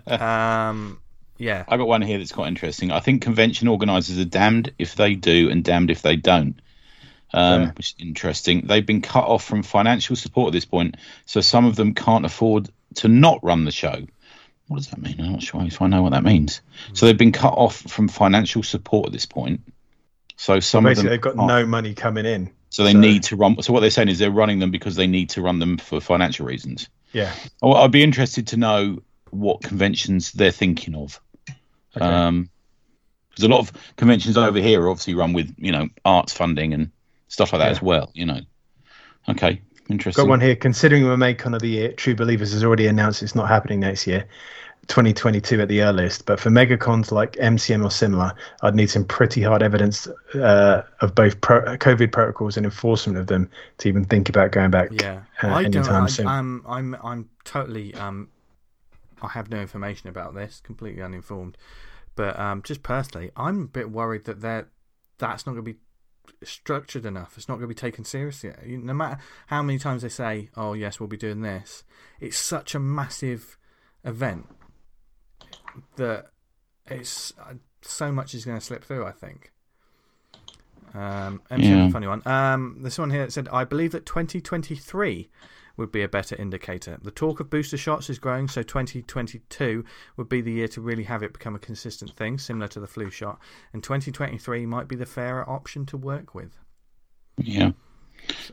um, yeah. I got one here that's quite interesting. I think convention organisers are damned if they do and damned if they don't. Um, Yeah. Which is interesting. They've been cut off from financial support at this point, so some of them can't afford to not run the show. What does that mean? I'm not sure if I know what that means. So they've been cut off from financial support at this point. So some of Basically, they've got no money coming in. So they so- need to run. So what they're saying is they're running them because they need to run them for financial reasons. Yeah. Oh, I'd be interested to know what conventions they're thinking of. Okay. Um, because a lot of conventions over here are obviously run with you know arts funding and stuff like that Yeah. as well. You know. Okay, interesting. Got one here. Considering we're MakeCon of the year, True Believers has already announced it's not happening next year, 2022 at the earliest. But for megacons like MCM or similar, I'd need some pretty hard evidence uh, of both pro- COVID protocols and enforcement of them to even think about going back. Yeah, uh, I don't. I, soon. I'm, I'm. I'm totally. Um, I have no information about this. Completely uninformed. But um, just personally, I'm a bit worried that that that's not going to be structured enough. It's not going to be taken seriously. No matter how many times they say, "Oh yes, we'll be doing this," it's such a massive event that it's uh, so much is going to slip through. I think. Um, Yeah. funny one. Um, this one here that said, I believe that 2023 would be a better indicator. The talk of booster shots is growing, so 2022 would be the year to really have it become a consistent thing, similar to the flu shot. And 2023 might be the fairer option to work with. Yeah.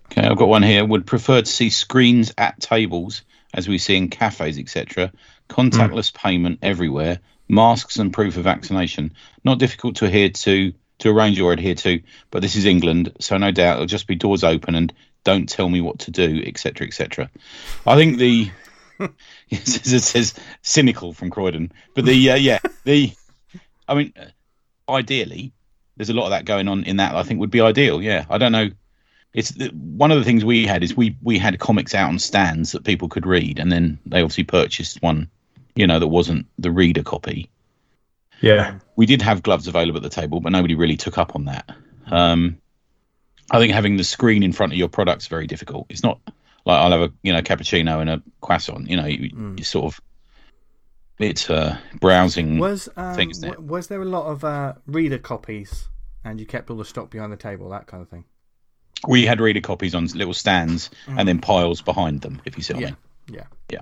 Okay, I've got one here. Would prefer to see screens at tables, as we see in cafes, etc. Contactless payment everywhere. Masks and proof of vaccination. Not difficult to adhere to, to arrange or adhere to, but this is England, so no doubt it'll just be doors open and don't tell me what to do, etc., etc. I think the it says, it says cynical from Croydon, but the uh, yeah the I mean, ideally, there's a lot of that going on in that. I think would be ideal. Yeah, I don't know. It's the, one of the things we had is we we had comics out on stands that people could read, and then they obviously purchased one, you know, that wasn't the reader copy. Yeah. We did have gloves available at the table, but nobody really took up on that. Um, I think having the screen in front of your product's very difficult. It's not like I'll have a you know cappuccino and a croissant. You know, you, Mm. you sort of it's uh, browsing. Was um, thing, isn't it? w- was there a lot of uh, reader copies, and you kept all the stock behind the table, that kind of thing? we had reader copies on little stands and then piles behind them. If you see what I Yeah, mean. yeah,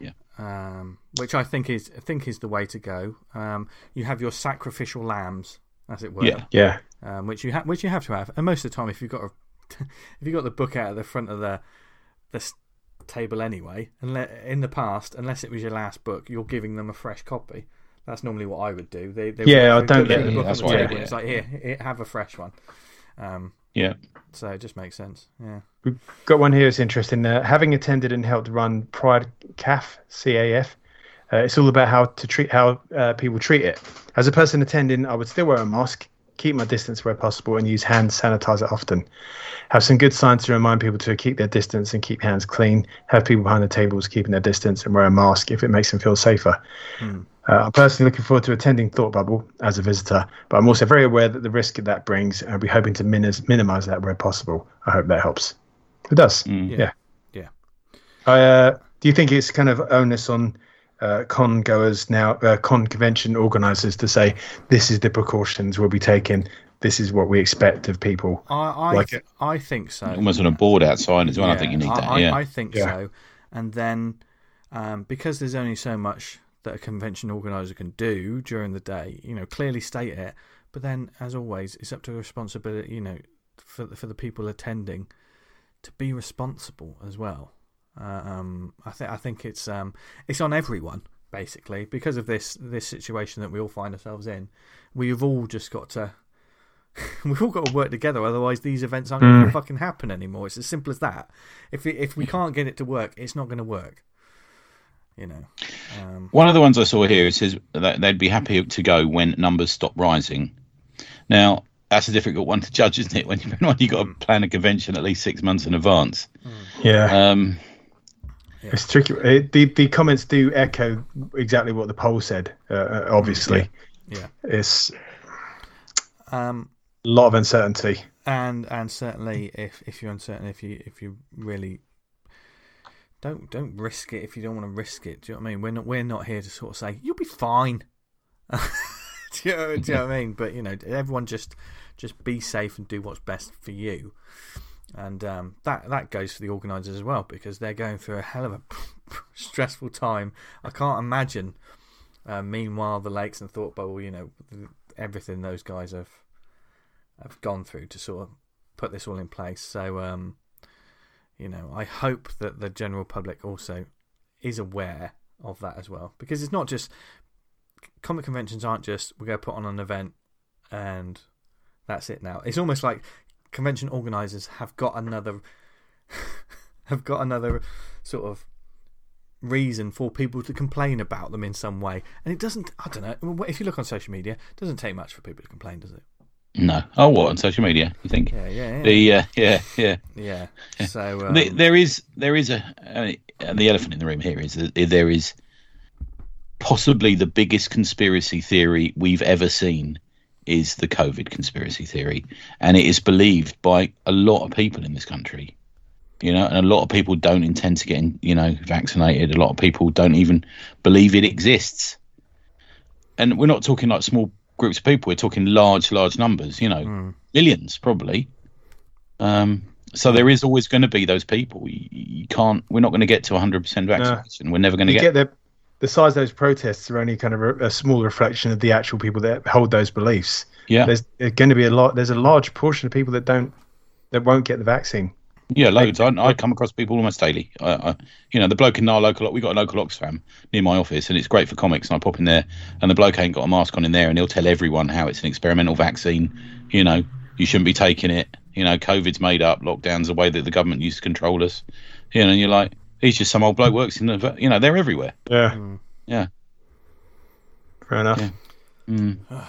Yeah. Um, which I think is I think is the way to go. Um, you have your sacrificial lambs, as it were. Yeah. Yeah. um, which you have, which you have to have. And most of the time, if you've got a, if you've got the book out at the front of the the s- table anyway, and in the past, unless it was your last book, you're giving them a fresh copy. That's normally what I would do. They, they Yeah, would- I don't put the book that's on the table, It's like here, here, have a fresh one. Um, Yeah. so it just makes sense. Yeah. We've got one here that's interesting. Uh, having attended and helped run Pride CAF, CAF, uh, it's all about how to treat how uh, people treat it. As a person attending, I would still wear a mask keep my distance where possible, and use hand sanitizer often. Have some good signs to remind people to keep their distance and keep hands clean. Have people behind the tables keeping their distance and wear a mask if it makes them feel safer. Uh, I'm personally looking forward to attending Thought Bubble as a visitor, but I'm also very aware that the risk that that brings, and I'll be hoping to minis- minimize that where possible. I hope that helps. It does. Yeah. Yeah. I, uh, do you think it's kind of onus on uh, con goers now, uh, con convention organisers to say this is the precautions we'll be taking, this is what we expect of people? I I, Like th- I think so. Almost on a board outside as well. I think you need I, that. I, yeah. I think Yeah. so. And then um, because there's only so much that a convention organizer can do during the day, you know, clearly state it. But then, as always, it's up to responsibility, you know, for the, for the people attending to be responsible as well. Uh, um, I think I think it's um, it's on everyone basically because of this this situation that we all find ourselves in. We've all just got to we've all got to work together. Otherwise, these events aren't going to fucking happen anymore. It's as simple as that. If it, if we can't get it to work, it's not going to work. You know. Um, One of the ones I saw here it says that they'd be happy to go when numbers stop rising. Now that's a difficult one to judge, isn't it? When you when you got to plan a convention at least six months in advance. Yeah. Um, It's tricky. It, the the comments do echo exactly what the poll said. Uh, Uh, obviously, yeah. it's Um, a lot of uncertainty. and and certainly if if you're uncertain, if you if you really don't don't risk it if you don't want to risk it. Do you know what I mean? We're not we're not here to sort of say you'll be fine. do, you know, do you know what I mean? But you know, everyone just just be safe and do what's best for you. And um, that that goes for the organisers as well because they're going through a hell of a stressful time. I can't imagine. Uh, meanwhile, the lakes and thought bubble, you know, everything those guys have have gone through to sort of put this all in place. So, um, you know, I hope that the general public also is aware of that as well, because it's not just comic conventions aren't just we're going to put on an event and that's it now. It's almost like convention organizers have got another have got another sort of reason for people to complain about them in some way. And it doesn't I don't know, if you look on social media, it doesn't take much for people to complain, does it? no. Oh, what on social media? You think? Yeah, yeah, yeah. The uh, yeah yeah. Yeah. So um, The- there is there is a I mean, and the elephant in the room here is that there is possibly the biggest conspiracy theory we've ever seen is the COVID conspiracy theory, and it is believed by a lot of people in this country. You know, and a lot of people don't intend to get, in, you know, vaccinated. A lot of people don't even believe it exists. And we're not talking like small groups of people. We're talking large, large numbers. You know, millions probably. Um, so there is always going to be those people. You, you can't. We're not going to get to 100% vaccination. We're never going to get. get the the size of those protests are only kind of a, a small reflection of the actual people that hold those beliefs. yeah, There's going to be a lot. There's a large portion of people that don't that won't get the vaccine. yeah, loads. I, I come across people almost daily. I, I, you know, the bloke in our local. We got a local Oxfam near my office, and it's great for comics. And I pop in there, and the bloke ain't got a mask on in there, and he'll tell everyone how it's an experimental vaccine. You know, you shouldn't be taking it. You know, COVID's made up. Lockdown's the way that the government used to control us. You know, and you're like, he's just some old bloke works in the. You know, they're everywhere. Yeah. Yeah. Fair enough. Yeah. Mm.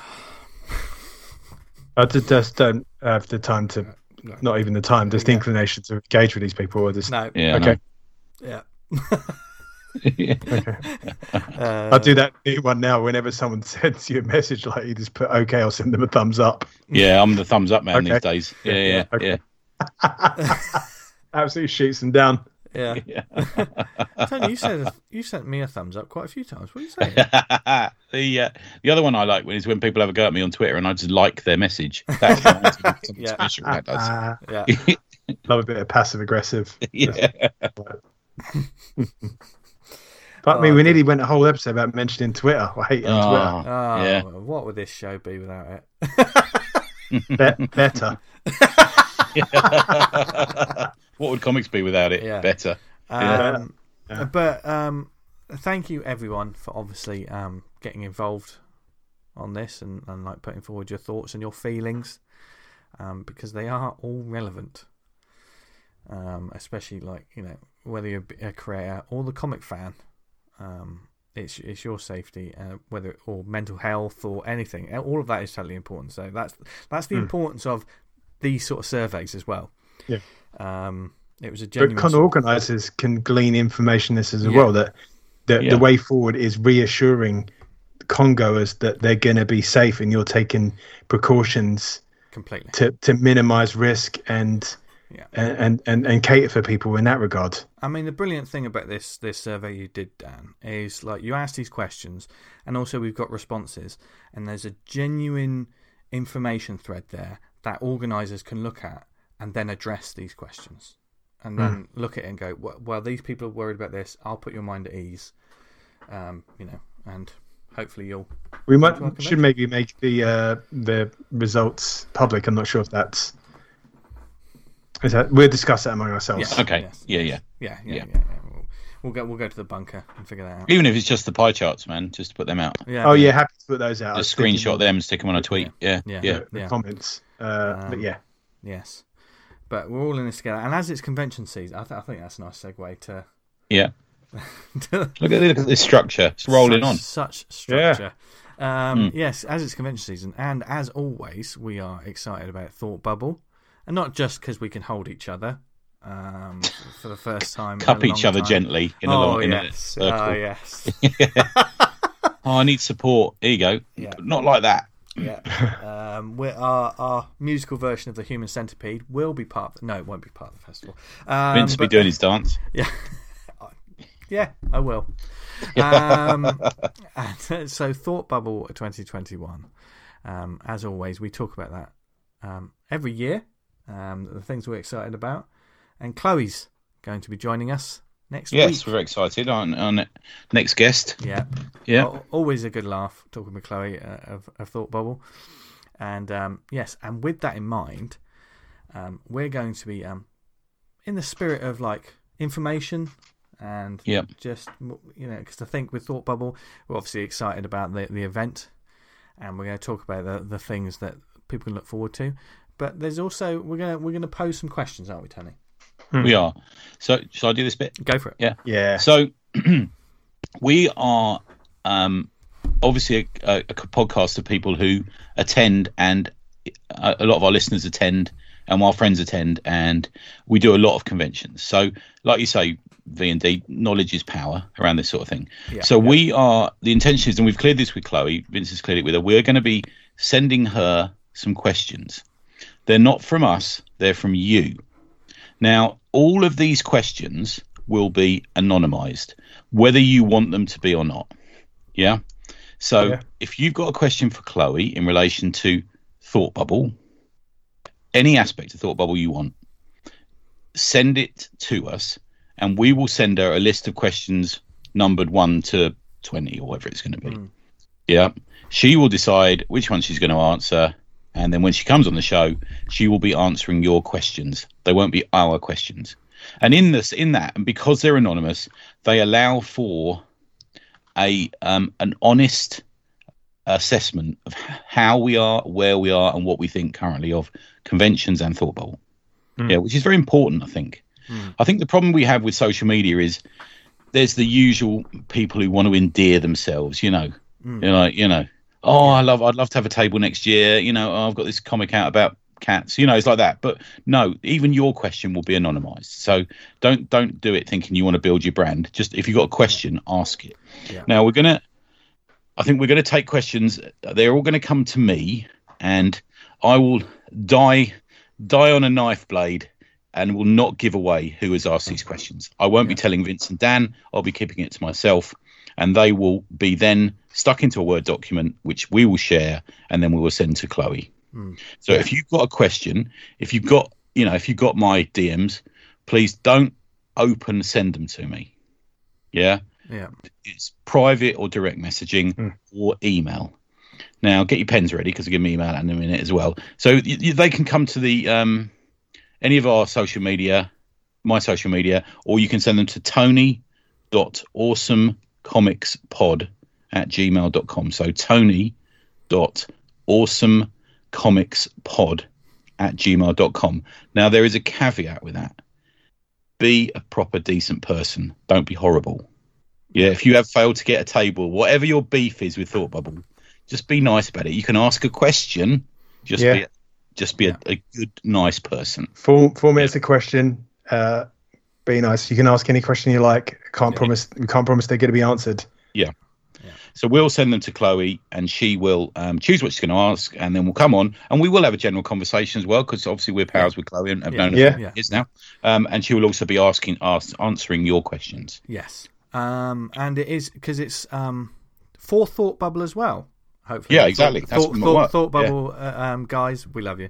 I just don't have the time to, not even the time, just the inclination to engage with these people. Or just no, Yeah. I okay. yeah. know. okay. Uh, I'll do that to one now. Whenever someone sends you a message, like you just put okay, I'll send them a thumbs up. yeah, I'm the thumbs up man Okay. these days. Yeah, yeah, Okay. yeah. Absolutely shoots them down. Yeah. Yeah. Tony, you said you sent me a thumbs up quite a few times. What are you saying? the uh, the other one I like is when people have a go at me on Twitter and I just like their message. That's something Yeah. special. That does. Ah, Yeah. love a bit of passive aggressive. yeah. Fuck me, Oh, we nearly went a whole episode about mentioning Twitter. I hate it on Oh, Oh, yeah. what would this show be without it? Twitter. Be- better. What would comics be without it? Yeah. Better. Um, Yeah. But um, thank you everyone for obviously um, getting involved on this and, and like putting forward your thoughts and your feelings um, because they are all relevant. Um, especially like you know whether you're a creator or the comic fan, um, it's it's your safety, uh, whether or mental health or anything. All of that is totally important. So that's that's the importance of these sort of surveys as well. Yeah. Um, it was a But genuine. con organisers can glean information this as well that the, Yeah. the way forward is reassuring congoers that they're going to be safe and you're taking precautions completely. to, to minimize risk and, Yeah. and, and, and, cater for people in that regard. I mean, the brilliant thing about this this survey you did, Dan, is like you ask these questions, and also we've got responses, and there's a genuine information thread there that organisers can look at and then address these questions, and then look at it and go, well, well, these people are worried about this. I'll put your mind at ease, um, you know, and hopefully you'll. We might should maybe make the uh, the results public. I'm not sure if that's is that we'll discuss that among ourselves. Yes. Okay. Yes. Yeah, yeah. Yeah, yeah, yeah. Yeah. yeah, We'll, we'll go. We'll go to the bunker and figure that out. Even if it's just the pie charts, man, just to put them out. Yeah. Oh yeah, happy to put those out. I was Just thinking screenshot them, stick them on a tweet. Yeah, Yeah. yeah. the, the Yeah. comments. Uh, but Um, yeah, Yes, but we're all in this together, and as it's convention season, I, th- I think that's a nice segue to. Yeah. Look at, look at this structure. It's rolling such, on. Such structure. Um, Hmm. Yes, as it's convention season, and as always, we are excited about Thought Bubble, and not just because we can hold each other um, for the first time. a Cup each other time. gently in a, oh long, in a yes, circle. oh yes, Oh, I need support. Here you go. Yeah. Not like that. Yeah. Um, we're, our our musical version of the Human Centipede will be part. Of, no, it won't be part of the festival. Um, Vince will be doing his dance. Yeah, yeah, I will. Um, and, so, Thought Bubble 2021. Um, as always, we talk about that um, every year. Um, the things we're excited about, and Chloe's going to be joining us next Yes, week. we're very excited. On, on next guest. Yeah, Yeah. Al- always a good laugh talking with Chloe uh, of, of Thought Bubble. And um, yes, and with that in mind, um, we're going to be um, in the spirit of like information and Yep. just you know because I think with Thought Bubble we're obviously excited about the the event, and we're going to talk about the the things that people can look forward to. But there's also we're gonna we're gonna pose some questions, aren't we, Tony? We are. So, shall I do this bit? Go for it. Yeah. yeah. So we are um, obviously a, a, a podcast of people who attend, and a, a lot of our listeners attend, and our friends attend, and we do a lot of conventions. So, like you say, V and D, knowledge is power around this sort of thing. Yeah. so we are the intention is, and we've cleared this with Chloe. Vince has cleared it with her. We're going to be sending her some questions. They're not from us; they're from you. Now, all of these questions will be anonymized, whether you want them to be or not. Yeah. So Yeah. if you've got a question for Chloe in relation to Thought Bubble, any aspect of Thought Bubble you want, send it to us and we will send her a list of questions numbered 1 to 20 or whatever it's going to be. Mm. Yeah. She will decide which one she's going to answer. And then when she comes on the show, she will be answering your questions. They won't be our questions. And in this, in that, and because they're anonymous, they allow for a um, an honest assessment of how we are, where we are, and what we think currently of conventions and thought hmm. bubble. Yeah, which is very important, I think. Hmm. I think the problem we have with social media is there's the usual people who want to endear themselves, you know, hmm. you know, you know, oh, I love, I'd love to have a table next year, you know, oh, I've got this comic out about cats, you know, it's like that. But no, even your question will be anonymized. So don't don't do it thinking you want to build your brand. Just if you've got a question, ask it. Yeah. Now we're gonna, I think we're gonna take questions. They're all gonna come to me, and I will die die on a knife blade and will not give away who has asked these questions. I won't be telling Vince and Dan. I'll be keeping it to myself, and they will be then stuck into a Word document, which we will share, and then we will send to Chloe. So if you've got a question, if you've got, you know, if you've got my DMs, please don't open send them to me. Yeah, Yeah. it's private or direct messaging or email. Now get your pens ready because I'll give me email in a minute as well. So y y they can come to the um, any of our social media, my social media, or you can send them to Tony dot awesomecomicspod at gmail.com. So Tony dot awesomecomicspod at gmail.com. Now there is a caveat with that. Be a proper decent person. Don't be horrible. Yeah, if you have failed to get a table, whatever your beef is with Thought Bubble, just be nice about it. You can ask a question. Just Yeah. be, just be a, a good, nice person. Four four minutes a question. Uh, be nice. You can ask any question you like. Can't promise. We can't promise they're going to be answered. Yeah. So we'll send them to Chloe, and she will um, choose what she's going to ask, and then we'll come on, and we will have a general conversation as well, because obviously we're pals with Chloe and have Yeah. known her Yeah. for years now. Um, and she will also be asking, ask, answering your questions. Yes. Um, and it is because it's um, for Thought Bubble as well. Hopefully. Yeah, exactly. That's Thought, what thought, work. thought Yeah. Bubble, uh, um, guys, we love you.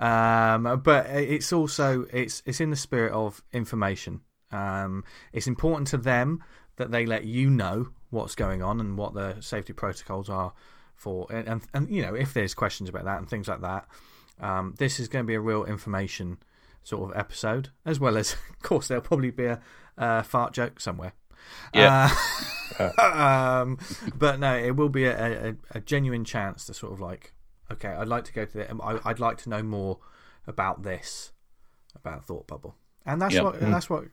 Um, but it's also it's it's in the spirit of information. Um, it's important to them that they let you know what's going on and what the safety protocols are for, and and, and you know if there's questions about that and things like that. Um, this is going to be a real information sort of episode, as well as, of course, there'll probably be a, uh fart joke somewhere. Yeah. Uh, um, but no, it will be a, a, a genuine chance to sort of like, okay, I'd like to go to the, um, I, I'd like to know more about this, about Thought Bubble, and that's Yeah. what and that's what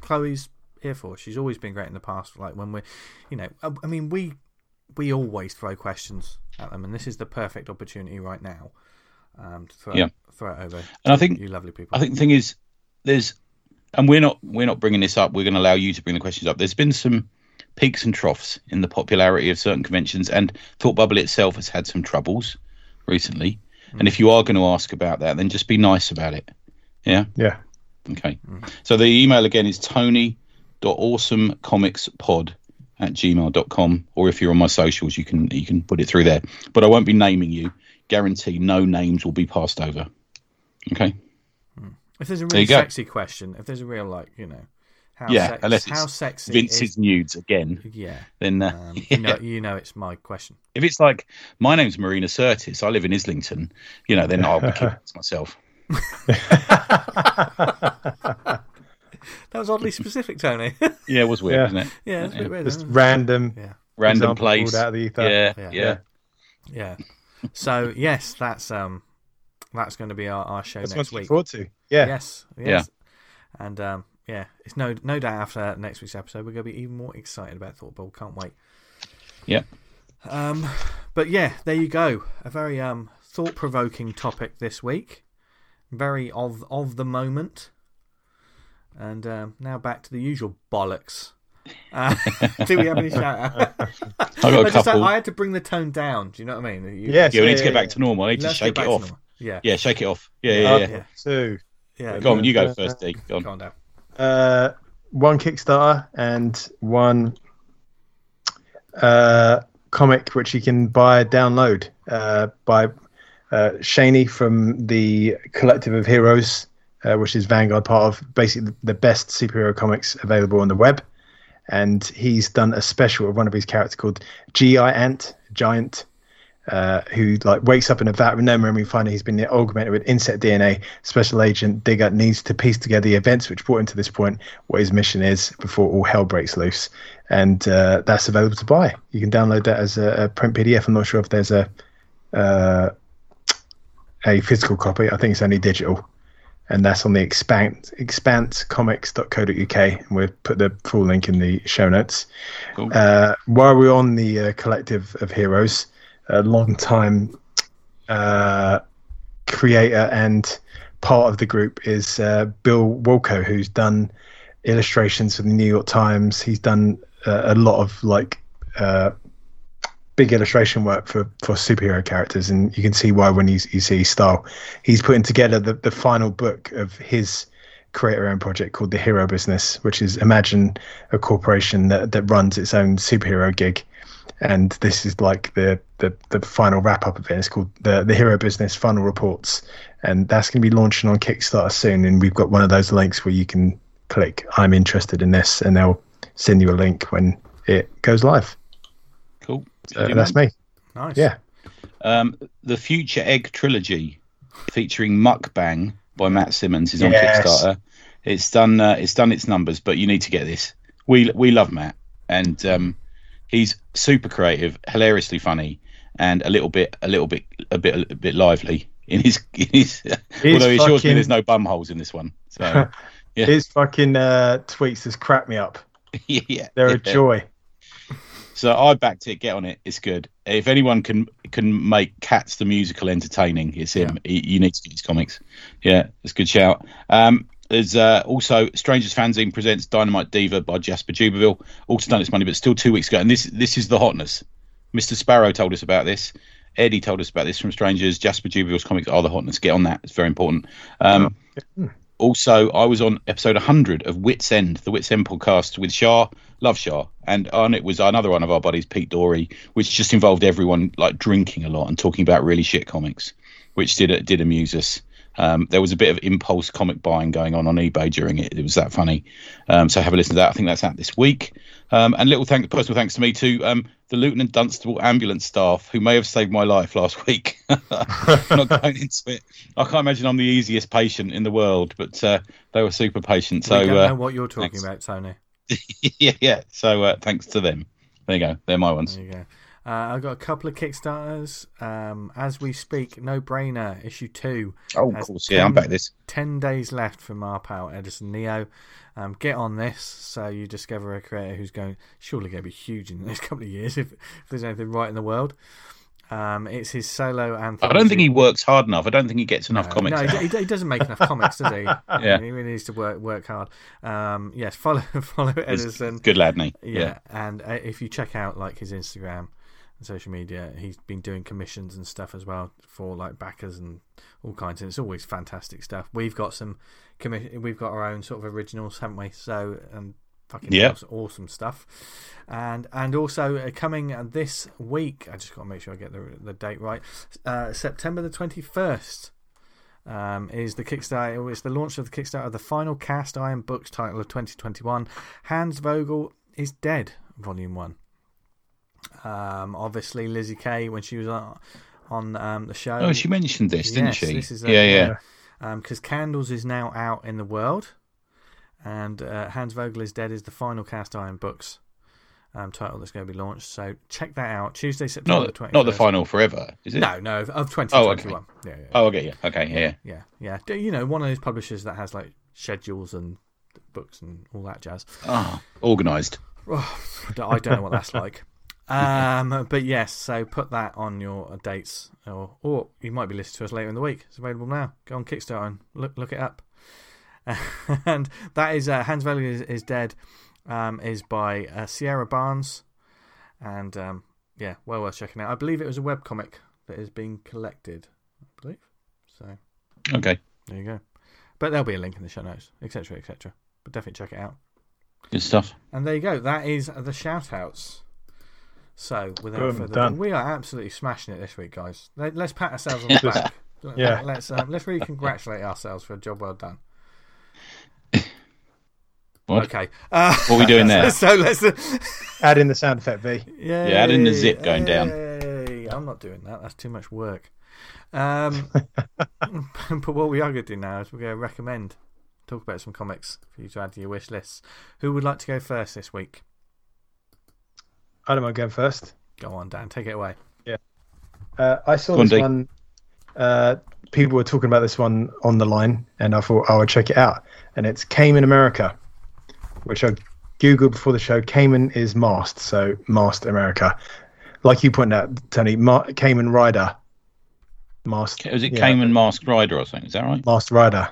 Chloe's here for. She's always been great in the past. Like when we're, you know, I, I mean, we we always throw questions at them, and this is the perfect opportunity right now um, to throw Yeah. throw it over. And I think- you lovely people. I think the thing is, there's, and we're not we're not bringing this up. We're going to allow you to bring the questions up. There's been some peaks and troughs in the popularity of certain conventions, and Thought Bubble itself has had some troubles recently. Hmm. And if you are going to ask about that, then just be nice about it. Yeah. Yeah. Okay. Hmm. So the email again is tony.awesomecomicspod at gmail.com or if you're on my socials you can you can put it through there. But I won't be naming you. Guarantee no names will be passed over. Okay. Hmm. if there's a really sexy question, if there's a real like, you know, how yeah, sex, unless how it's sexy Vince's is, nudes again, yeah. then uh, Um, you know, you know, it's my question. if it's like my name's Marina Curtis, I live in Islington, you know, then I'll be keeping it to myself. That was oddly specific, Tony. Yeah, it was weird, Yeah. wasn't it? yeah, it's a bit weird. Just isn't random. Yeah, Random place. out of the ether. Yeah, Yeah. yeah. yeah. So yes, that's um, that's going to be our, our show That's next what look week. forward to. Yeah. Yes, yes. And um, yeah, it's no no doubt after next week's episode we're going to be even more excited about Thought Ball. Can't wait. Yeah. Um, but yeah, there you go. A very um thought provoking topic this week. Very of of the moment. And um, now back to the usual bollocks. Uh, do we have any shout out? I got a I, just, couple. I had to bring the tone down. Do you know what I mean? You- Yes. yeah, we need to get back to normal. I need to let's shake it back to off. Yeah, Yeah, shake it off. Yeah, yeah, yeah. yeah. Okay, Two. yeah. Go on, you go first, D. Go on. Go on down. Uh, one Kickstarter and one uh, comic which you can buy download uh, by uh, Shaney from the Collective of Heroes, uh, which is Vanguard part of basically the best superhero comics available on the web. And he's done a special of one of his characters called Gi Ant, Giant, uh, who like wakes up in a vat with no memory, finding he's been augmented with insect DNA. Special agent Digger needs to piece together the events which brought him to this point, what his mission is before all hell breaks loose, and uh, that's available to buy. You can download that as a, a print PDF. I'm not sure if there's a uh, a physical copy. I think it's only digital, and that's on the expanse expansecomics.co.uk, and we'll put the full link in the show notes. Cool. Uh, while we're on the uh, collective of heroes, a long time uh, creator and part of the group is uh, Bill Walko, who's done illustrations for the New York Times. He's done uh, a lot of like uh, big illustration work for, for superhero characters, and you can see why when you, you see his style. He's putting together the, the final book of his creator own project called The Hero Business, which is imagine a corporation that, that runs its own superhero gig. And this is like the, the, the final wrap up of it. It's called the, the Hero Business Final Reports. And that's going to be launching on Kickstarter soon. And we've got one of those links where you can click, I'm interested in this, and they'll send you a link when it goes live. Cool. Uh, that's me. Nice. Yeah. Um, the Future Egg trilogy, featuring Mukbang by Matt Simmons, is on Yes. Kickstarter. It's done. Uh, it's done its numbers, but you need to get this. We we love Matt, and um, he's super creative, hilariously funny, and a little bit, a little bit, a bit, a bit lively in his. In his although he assures me there's no bum holes in this one. So Yeah. His fucking uh, tweets has crap me up. yeah, They're yeah. a joy. So I backed it. Get on it. It's good. If anyone can can make Cats the musical entertaining, it's him. He, you need to get his comics. Yeah, it's a good shout. Um, there's uh, also Strangers Fanzine presents Dynamite Diva by Jasper Jubenvill. Also done its money, but still two weeks ago. And this this is the hotness. Mr. Sparrow told us about this. Eddie told us about this from Strangers. Jasper Jubenvill's comics are the hotness. Get on that. It's very important. Um, also, I was on episode 100 of Wits End, the Wits End podcast with Shah, love Shah, and on it was another one of our buddies, Pete Doree, which just involved everyone like drinking a lot and talking about really shit comics, which did it did amuse us. Um, there was a bit of impulse comic buying going on on eBay during it. It was that funny. Um, so have a listen to that. I think that's out this week. Um, and little thank, personal thanks to me to um, the Luton and Dunstable ambulance staff who may have saved my life last week. Not going into it. I can't imagine I'm the easiest patient in the world, but uh, they were super patient. So we don't uh, know what you're talking thanks. about, Tony. yeah, yeah. So uh, thanks to them. There you go. They're my ones. There you go. Uh, I've got a couple of Kickstarters. Um, as we speak, No Brainer, issue two. Oh, of course. Yeah, I'm 10 back this. 10 days left from our pal Edison Neo. Um, get on this so you discover a creator who's going surely going to be huge in the next couple of years if, if there's anything right in the world. Um, it's his solo anthem. I don't think he works hard enough. I don't think he gets enough comics. No, he, he doesn't make enough comics, does he? Yeah. he really needs to work work hard. Um, yes, follow follow Edison. Good lad, isn't? Yeah, and uh, if you check out like his Instagram social media, he's been doing commissions and stuff as well for like backers and all kinds. And it's always fantastic stuff. We've got some commission, we've got our own sort of originals, haven't we? So and fucking Yeah. awesome, awesome stuff. And and also uh, coming uh, this week, I just got to make sure I get the the date right. Uh, September the twenty first. Um, is the Kickstarter? It's the launch of the Kickstarter of the final cast iron books title of 2021. Hans Vogel is dead, Volume One. Um, obviously, Lizzie Kay when she was on, on um, the show. Oh, she mentioned this, didn't Yes, she? this is yeah, yeah. because Candles is now out in the world, and uh, Hans Vogel is Dead is the final cast iron books um, title that's going to be launched. So check that out Tuesday, September Not, 21st. not the final forever, is it? No, no, of- of 2021. yeah, yeah, Oh, okay, yeah. Okay, yeah, yeah. yeah, yeah. You know, one of those publishers that has like schedules and books and all that jazz. Oh, organised. I don't know what that's like. Um, but yes, so put that on your dates, or or you might be listening to us later in the week. It's available now. Go on Kickstarter and look look it up. and that is uh, Hans Valley is, is dead. Um, is by uh, Sierra Barnes, and um, yeah, well worth checking out. I believe it was a web comic that is being collected. I believe so. Okay, There you go. But there'll be a link in the show notes, etc., etc. But definitely check it out. good stuff. And there you go. That is the shout outs. So, without Boom, further ado, we are absolutely smashing it this week, guys. Let, us pat ourselves on the back. Yeah. Let's um, let's really congratulate ourselves for a job well done. What? Okay. Uh, What are we doing there? so let's. Add in the sound effect, V. Yeah, Yeah. add in the zip going down. I'm not doing that. That's too much work. Um, but what we are going to do now is we're going to recommend, talk about some comics for you to add to your wish lists. Who would like to go first this week? I don't mind going first. Go on, Dan. Take it away. Yeah. Uh, I saw Go this Dee. one. Uh, people were talking about this one on the line, and I thought I would check it out. And it's Kamen America, which I googled before the show. Kamen is mast, so mast America. Like you pointed out, Tony, Ma- Kamen Rider, mast. Was it yeah, Kamen Masked Rider or something? Is that right? Mast Rider.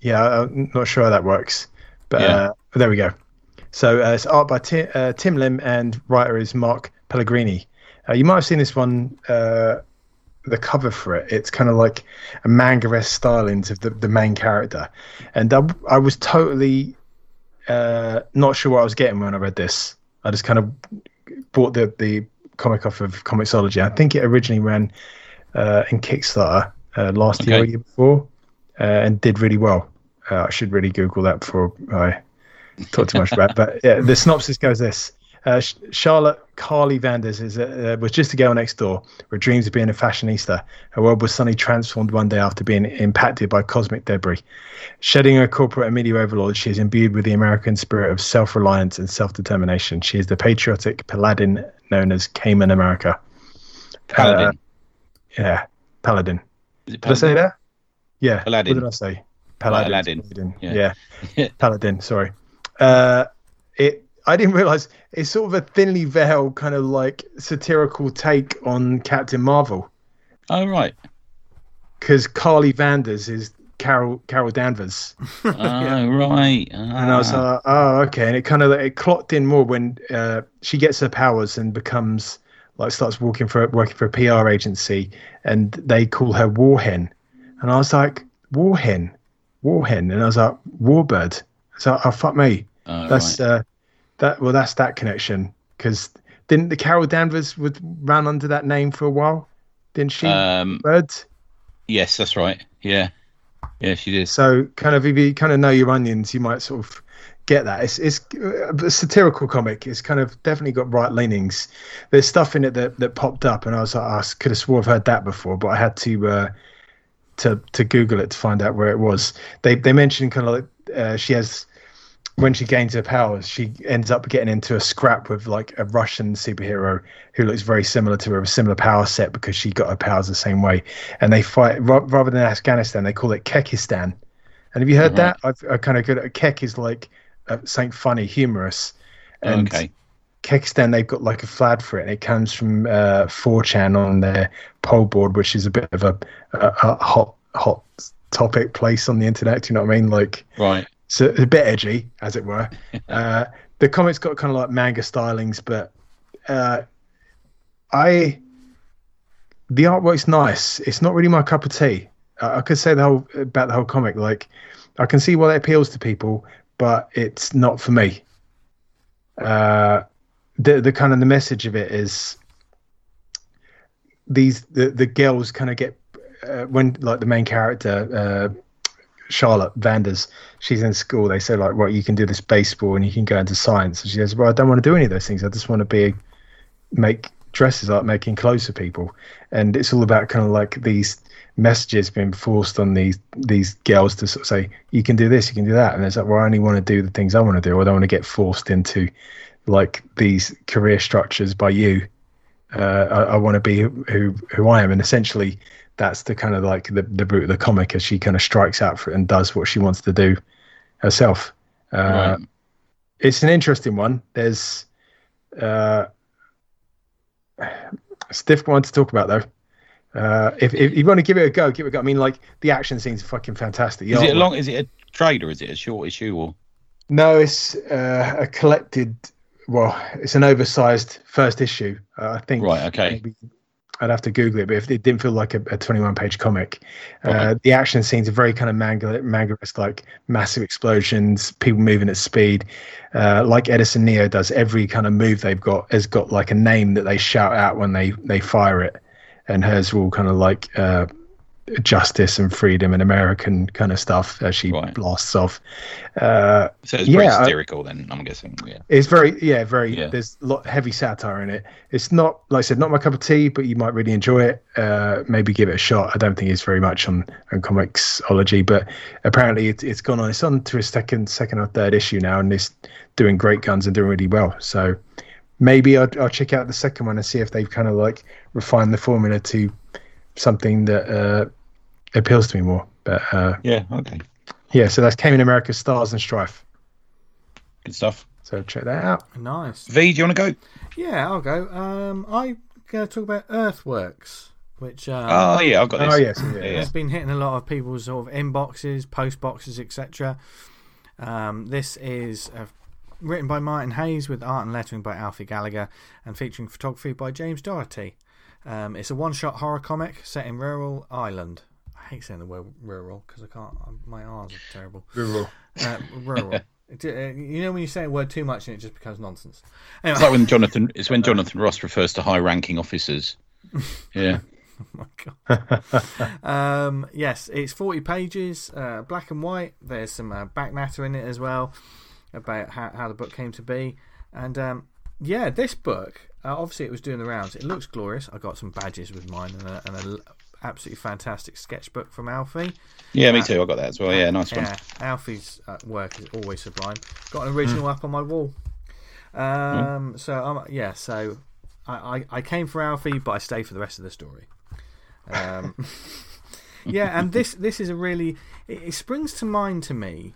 Yeah, I'm not sure how that works, but Yeah. uh, there we go. So uh, it's art by Tim, uh, Tim Lim and writer is Mark Pellegrini. Uh, you might have seen this one, uh, the cover for it. It's kind of like a manga-esque stylings of the, the main character, and I, I was totally uh, not sure what I was getting when I read this. I just kind of bought the the comic off of Comixology. I think it originally ran uh, in Kickstarter uh, last year or year before, uh, and did really well. Uh, I should really Google that before I talk too much about. it. But yeah, the synopsis goes this: uh, Charlotte Carly Vanders is uh, was just a girl next door with dreams of being a fashionista. Her world was suddenly transformed one day after being impacted by cosmic debris. Shedding her corporate and media overlord, she is imbued with the American spirit of self-reliance and self-determination. She is the patriotic paladin known as Kamen America. Paladin. Uh, yeah, paladin. It Did I say Paladin? that? Yeah. Paladin. What did I say? Paladin. Aladdin. Paladin. Yeah. Yeah. Paladin. Sorry. Uh, it. I didn't realize it's sort of a thinly veiled kind of like satirical take on Captain Marvel Oh right. because Carly Vanders is Carol Carol Danvers, Oh right. and I was Ah. like, oh okay, and it kind of it clocked in more when uh, she gets her powers and becomes like starts working for working for a PR agency, and they call her Warhen, and I was like Warhen, Warhen, and I was like Warbird. So oh fuck me. Oh, That's right. uh, that. Well, that's that connection. Because didn't the Carol Danvers would ran under that name for a while? Didn't she? um, yes, that's right. Yeah, yeah, she did. So kind of if you kind of know your onions, you might sort of get that. It's it's a satirical comic. It's kind of definitely got right leanings. There's stuff in it that, that popped up, and I was like, I could have swore I've heard that before, but I had to uh, to to Google it to find out where it was. They they mentioned kind of like uh, she has when she gains her powers, she ends up getting into a scrap with like a Russian superhero who looks very similar to her, a similar power set because she got her powers the same way. And they fight ra- rather than Afghanistan, they call it Kekistan. And have you heard that? I've I kind of good. Kek is like uh, something funny, humorous. And okay. Kekistan, they've got like a flag for it. And it comes from uh, 4chan on their pol board, which is a bit of a, a, a hot hot topic place on the internet. Do you know what I mean? Like Right. So it's a bit edgy, as it were. Uh, the comic's got kind of like manga stylings, but uh, I the artwork's nice. It's not really my cup of tea. I, I could say the whole about the whole comic. Like I can see why it appeals to people, but it's not for me. Uh, the the kind of the message of it is these the the girls kind of get uh, when like the main character uh, Charlotte Vanders, she's in school. They say like, well, you can do this baseball and you can go into science. And she says, well, I don't want to do any of those things. I just want to be make dresses like making clothes for people. And it's all about kind of like these messages being forced on these these girls to sort of say, you can do this, you can do that. And it's like, well, I only want to do the things I want to do. I don't want to get forced into like these career structures by you. Uh, I, I want to be who, who who I am, and essentially that's the kind of like the the root of the comic as she kind of strikes out for it and does what she wants to do herself. Uh, Right. It's an interesting one. There's uh, it's a difficult one to talk about though. Uh, if, if you want to give it a go, give it a go. I mean, like the action scenes are fucking fantastic. The Is it a long? Is it a trade or is it a short issue? Or No, it's uh, a collected. Well, it's an oversized first issue. Uh, I think. Right, okay. maybe- I'd have to Google it, but if it didn't feel like a, a 21 page comic, uh, Right. the action scenes are very kind of manga manga like massive explosions, people moving at speed, uh, like Edison Neo does. Every kind of move they've got has got like a name that they shout out when they they fire it, and hers are all kind of like uh, justice and freedom and American kind of stuff as she Right. blasts off. Uh, so it's Yeah, I- satirical then. I'm guessing. Yeah. it's very, yeah, very. Yeah. There's a lot heavy satire in it. It's not, like I said, not my cup of tea, but you might really enjoy it. Uh, maybe give it a shot. I don't think it's very much on, on Comixology, but apparently it, it's gone on. It's on to a second, second or third issue now, and it's doing great guns and doing really well. So maybe I'll, I'll check out the second one and see if they've kind of like refined the formula to something that uh, appeals to me more. But uh, Yeah. Okay. yeah, so that's Kamen America, Stars and Strife. Good stuff. So check that out. Nice. V, do you want to go? Yeah, I'll go. Um, I'm going to talk about Earthworks, which um, Oh yeah, I've got this. Oh yes, yeah, Yeah, yeah. yeah. It's been hitting a lot of people's sort of inboxes, post boxes, etc. Um, this is uh, written by Martin Hayes with art and lettering by Alfie Gallagher and featuring photography by James Doherty. Um, it's a one-shot horror comic set in rural Ireland. I hate saying the word rural because I can't. My R's are terrible. Rural. Uh, rural. Uh, you know when you say a word too much and it just becomes nonsense. It's like when Jonathan. It's when Jonathan Ross refers to high-ranking officers. Yeah. my god. um, yes, it's 40 pages, uh, black and white. There's some uh, back matter in it as well about how, how the book came to be. And um, yeah, this book, uh, obviously, it was doing the rounds. It looks glorious. I got some badges with mine and a, and a absolutely fantastic sketchbook from Alfie. Yeah, me too. I got that as well. Yeah, nice one. Yeah, Alfie's uh, work is always sublime. Got an original up on my wall. Um, So um, yeah, so I, I, I came for Alfie, but I stay for the rest of the story. Um, yeah, and this this is a really it, it springs to mind to me.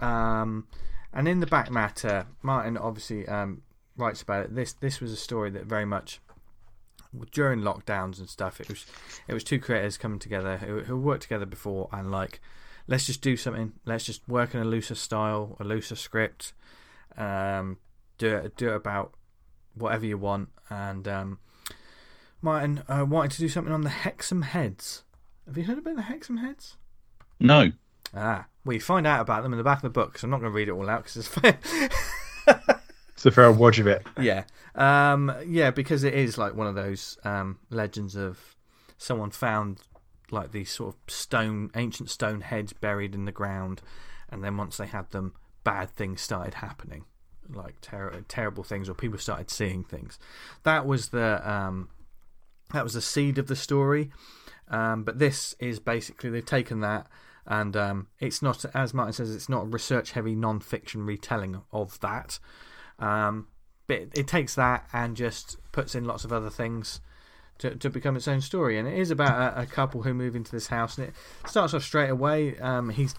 Um, and in the back matter, Martin obviously um, writes about it. This this was a story that very much during lockdowns and stuff. It was it was two creators coming together who who worked together before and like let's just do something. Let's just work in a looser style, a looser script. Um, do it do it about whatever you want. And um, Martin uh, wanted to do something on the Hexham Heads. Have you heard about the Hexham Heads? No. Ah, we find out about them in the back of the book. So I'm not going to read it all out because it's for a watch of it. Yeah, um, yeah, because it is like one of those um, legends of someone found like these sort of stone, ancient stone heads buried in the ground, and then once they had them, bad things started happening, like ter- terrible things, or people started seeing things. That was the um, that was the seed of the story. Um, but this is basically they've taken that and um, it's not as Martin says it's not a research heavy non fiction retelling of that. Um, but it, takes that and just puts in lots of other things to, to become its own story. And it is about a, a couple who move into this house, and it starts off straight away. Um, he's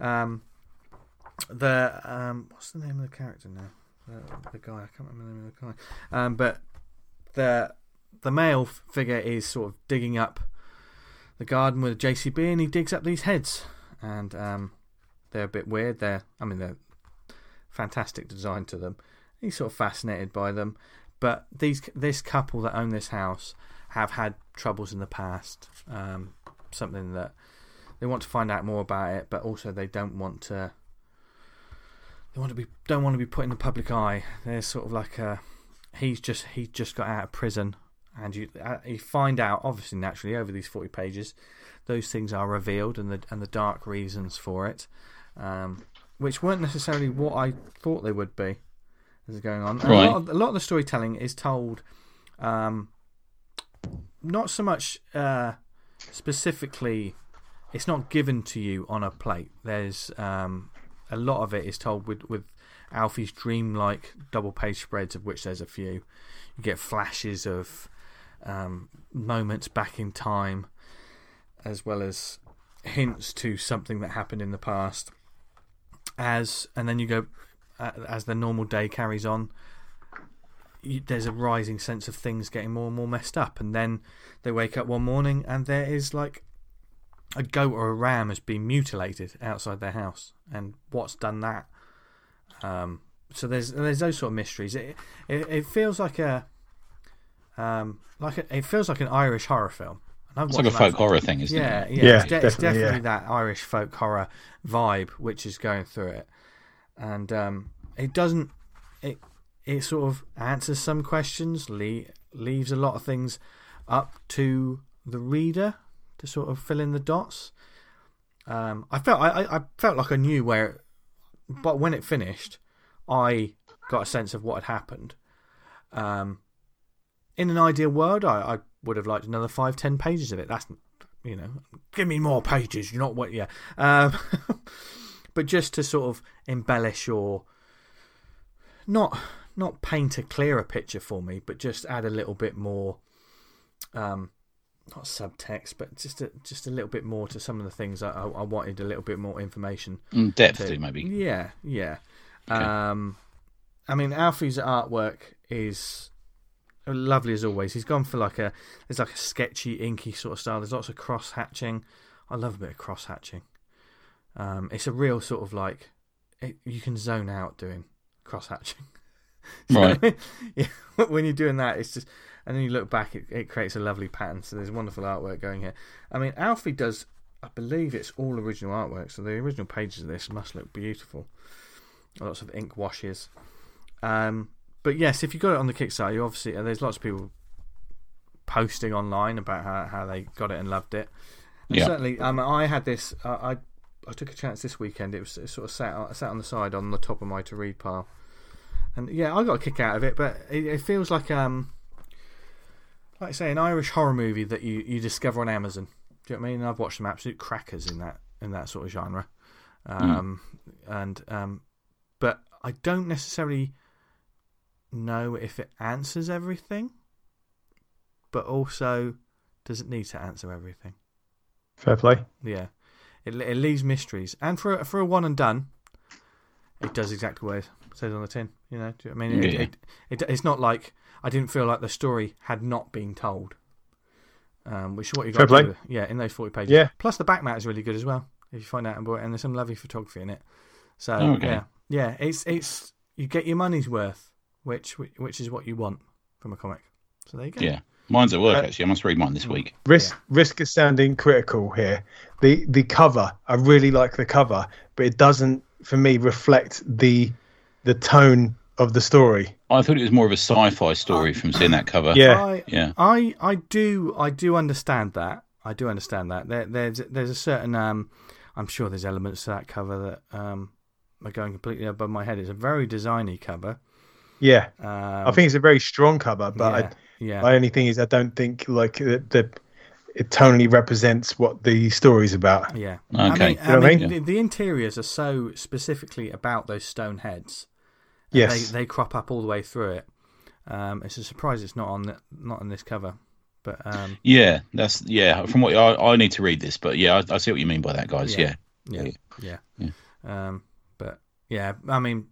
um, the um, what's the name of the character now? The, the, guy I can't remember the name of the guy. Um, but the the male figure is sort of digging up the garden with a JCB, and he digs up these heads, and um, they're a bit weird. They're, I mean, they're fantastic design to them. He's sort of fascinated by them, but these this couple that own this house have had troubles in the past. Um, something that they want to find out more about it, but also they don't want to. They want to be don't want to be put in the public eye. They're sort of like a, he's just he's just got out of prison and you uh, you find out obviously naturally over these forty pages, those things are revealed and the and the dark reasons for it, um, which weren't necessarily what I thought they would be. As going on, right. a, lot of, a lot of the storytelling is told, um, not so much uh, specifically. It's not given to you on a plate. There's um, a lot of it is told with with Alfie's dreamlike double page spreads, of which there's a few. You get flashes of um, moments back in time, as well as hints to something that happened in the past. As and then you go uh, as the normal day carries on. You, there's a rising sense of things getting more and more messed up, and then they wake up one morning and there is like a goat or a ram has been mutilated outside their house, and what's done that? Um, so there's there's those sort of mysteries. It it, it feels like a um, like a, it feels like an Irish horror film. It's like a folk horror thing, isn't yeah, it? Yeah, yeah, it's, de- definitely, it's definitely yeah. that Irish folk horror vibe which is going through it, and um, it doesn't. It it sort of answers some questions, le- leaves a lot of things up to the reader to sort of fill in the dots. Um, I felt I, I felt like I knew where, but when it finished, I got a sense of what had happened. Um, in an ideal world, I, I would have liked another five, ten pages of it. That's you know, give me more pages. You're not what, yeah. Um, but just to sort of embellish or not not paint a clearer picture for me, but just add a little bit more, um, not subtext, but just a, just a little bit more to some of the things I, I wanted a little bit more information. Mm, depth to maybe. Yeah, yeah. Okay. Um, I mean, Alfie's artwork is lovely as always. He's gone for like a there's like a sketchy, inky sort of style. There's lots of cross hatching. I love a bit of cross hatching. Um, it's a real sort of like it, you can zone out doing cross hatching. Right. yeah. When you're doing that, it's just and then you look back, it, it creates a lovely pattern. So there's wonderful artwork going here. I mean, Alfie does. I believe it's all original artwork, so the original pages of this must look beautiful. Lots of ink washes. Um, but yes, if you got it on the Kickstarter, you obviously uh, there's lots of people posting online about how, how they got it and loved it. And Yeah. Certainly, um, I had this. Uh, I I took a chance this weekend. It was it sort of sat on- sat on the side on the top of my to read pile, and yeah, I got a kick out of it. But it, it feels like um, like I say, an Irish horror movie that you, you discover on Amazon. Do you know what I mean? And I've watched some absolute crackers in that in that sort of genre, um, and um, but I don't necessarily know if it answers everything, but also does it need to answer everything? Fair play. Yeah, it it leaves mysteries, and for a- for a one and done, it does exactly what it says on the tin. You know, Do you- I mean, it, Yeah. it, it, it's not like I didn't feel like the story had not been told. Um, which is what you got to play. do. Yeah, in those forty pages. Yeah. Plus the back mat is really good as well. If you find out about it, and there's some lovely photography in it. So okay. yeah, yeah, it's it's you get your money's worth, which which is what you want from a comic. So there you go. Yeah, mine's at work Uh, actually. I must read mine this week. Risk risk of sounding critical here. The the cover, I really like the cover, but it doesn't for me reflect the the tone of the story. I thought it was more of a sci-fi story from seeing that cover. Yeah. I, Yeah. I I do I do understand that. I do understand that. There, there's there's a certain um, I'm sure there's elements to that cover that um are going completely above my head. It's a very designy cover. Yeah. Um, I think it's a very strong cover, but yeah, I, yeah, my only thing is I don't think like the, the it tonally represents what the story's about. yeah. Okay. I mean, You know I mean, mean? the, the interiors are so specifically about those stone heads. Yes. they they crop up all the way through it. Um, it's a surprise it's not on the, not on this cover, but um, Yeah, that's yeah. From what I, I need to read this, but yeah, I, I see what you mean by that, guys. Yeah. Yeah, yeah, yeah, Yeah. Um, but yeah, I mean,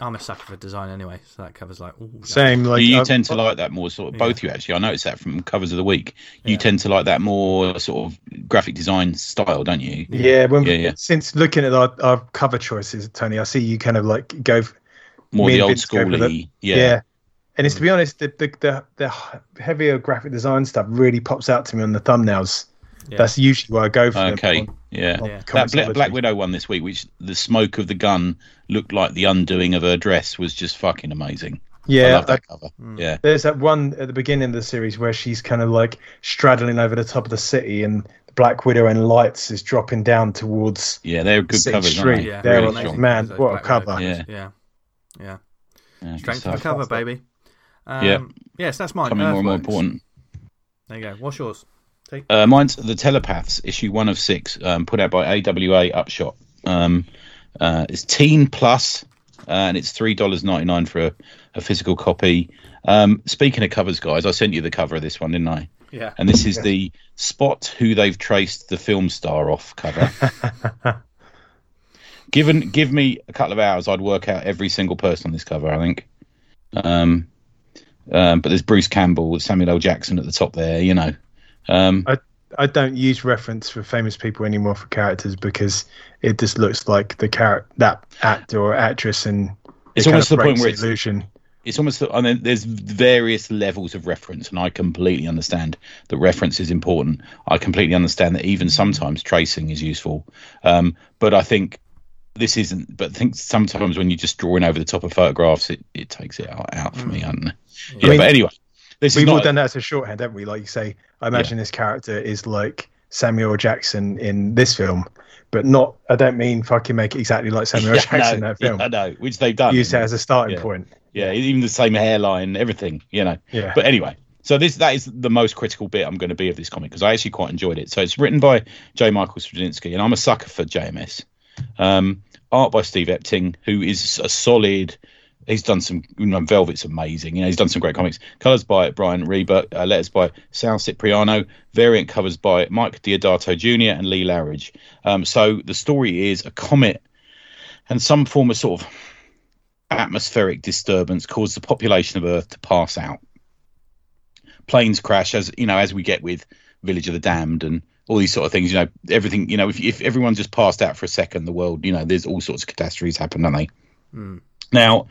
I'm a sucker for design anyway, so that covers like ooh, Same like you I- tend to like that more sort of Yeah. both you actually. I noticed that from covers of the week. You Yeah. tend to like that more sort of graphic design style, don't you? Yeah, when Yeah, yeah. since looking at our, our cover choices, Tony, I see you kind of like go More Me the and old Vince go schooly. yeah. Yeah. And it's to be mm. honest, the, the the the heavier graphic design stuff really pops out to me on the thumbnails. Yeah. That's usually where I go for Okay. on- Yeah. Yeah. That Comixology. Black, Black Widow one this week, which the smoke of the gun looked like the undoing of her dress, was just fucking amazing. I Yeah, love that like, cover. Mm. Yeah. there's that one at the beginning of the series where she's kind of like straddling over the top of the city, and Black Widow and lights is dropping down towards. Yeah, they're good City covers, Street. aren't they? yeah, They're really amazing. Man, Those what a Black cover. Widow Yeah. yeah, yeah. Yeah, Strength of the cover, baby. Um, Yeah. Yes, that's mine. Becoming more and more important. There you go. What's yours? Uh, mine's The Telepaths, issue one of six, um, put out by AWA Upshot. Um, uh, it's teen plus, uh, and it's three dollars ninety nine for a, a physical copy. Um, speaking of covers, guys, I sent you the cover of this one, didn't I? Yeah. And this is the spot who they've traced the film star off cover. Given, give me a couple of hours, I'd work out every single person on this cover. I think. Um, um, but there's Bruce Campbell, Samuel L. Jackson at the top there. You know. Um, I don't use reference for famous people anymore for characters because it just looks like the character that actor or actress and It's it almost the point where the it's- illusion. it's almost I mean there's various levels of reference and I completely understand that reference is important. I completely understand that even sometimes tracing is useful. Um, but I think this isn't but I think sometimes when you're just drawing over the top of photographs it, it takes it out, out for me, I don't know. Yeah, mean, but anyway. This We've all not done that as a shorthand, haven't we? Like you say, I imagine this character is like Samuel Jackson in this film, but not. I don't mean fucking make it exactly like Samuel Yeah, Jackson in that film. yeah, I know, which they've done. Use it as a starting Yeah. point. yeah, even the same hairline, everything, you know. Yeah. But anyway, so this that is the most critical bit I'm going to be of this comic because I actually quite enjoyed it. So it's written by J. Michael Straczynski, and I'm a sucker for JMS. Um, art by Steve Epting, who is a solid. He's done some. You know, Velvet's amazing. You know, he's done some great comics. Colors by Brian Reber, uh, letters by Sal Cipriano, variant covers by Mike Deodato Jr. and Lee Larridge. Um, so the story is a comet and some form of sort of atmospheric disturbance caused the population of Earth to pass out. Planes crash, as you know, as we get with Village of the Damned and all these sort of things. You know, everything. You know, if if everyone just passed out for a second, the world. You know, there's all sorts of catastrophes happen, don't they? Mm. Now,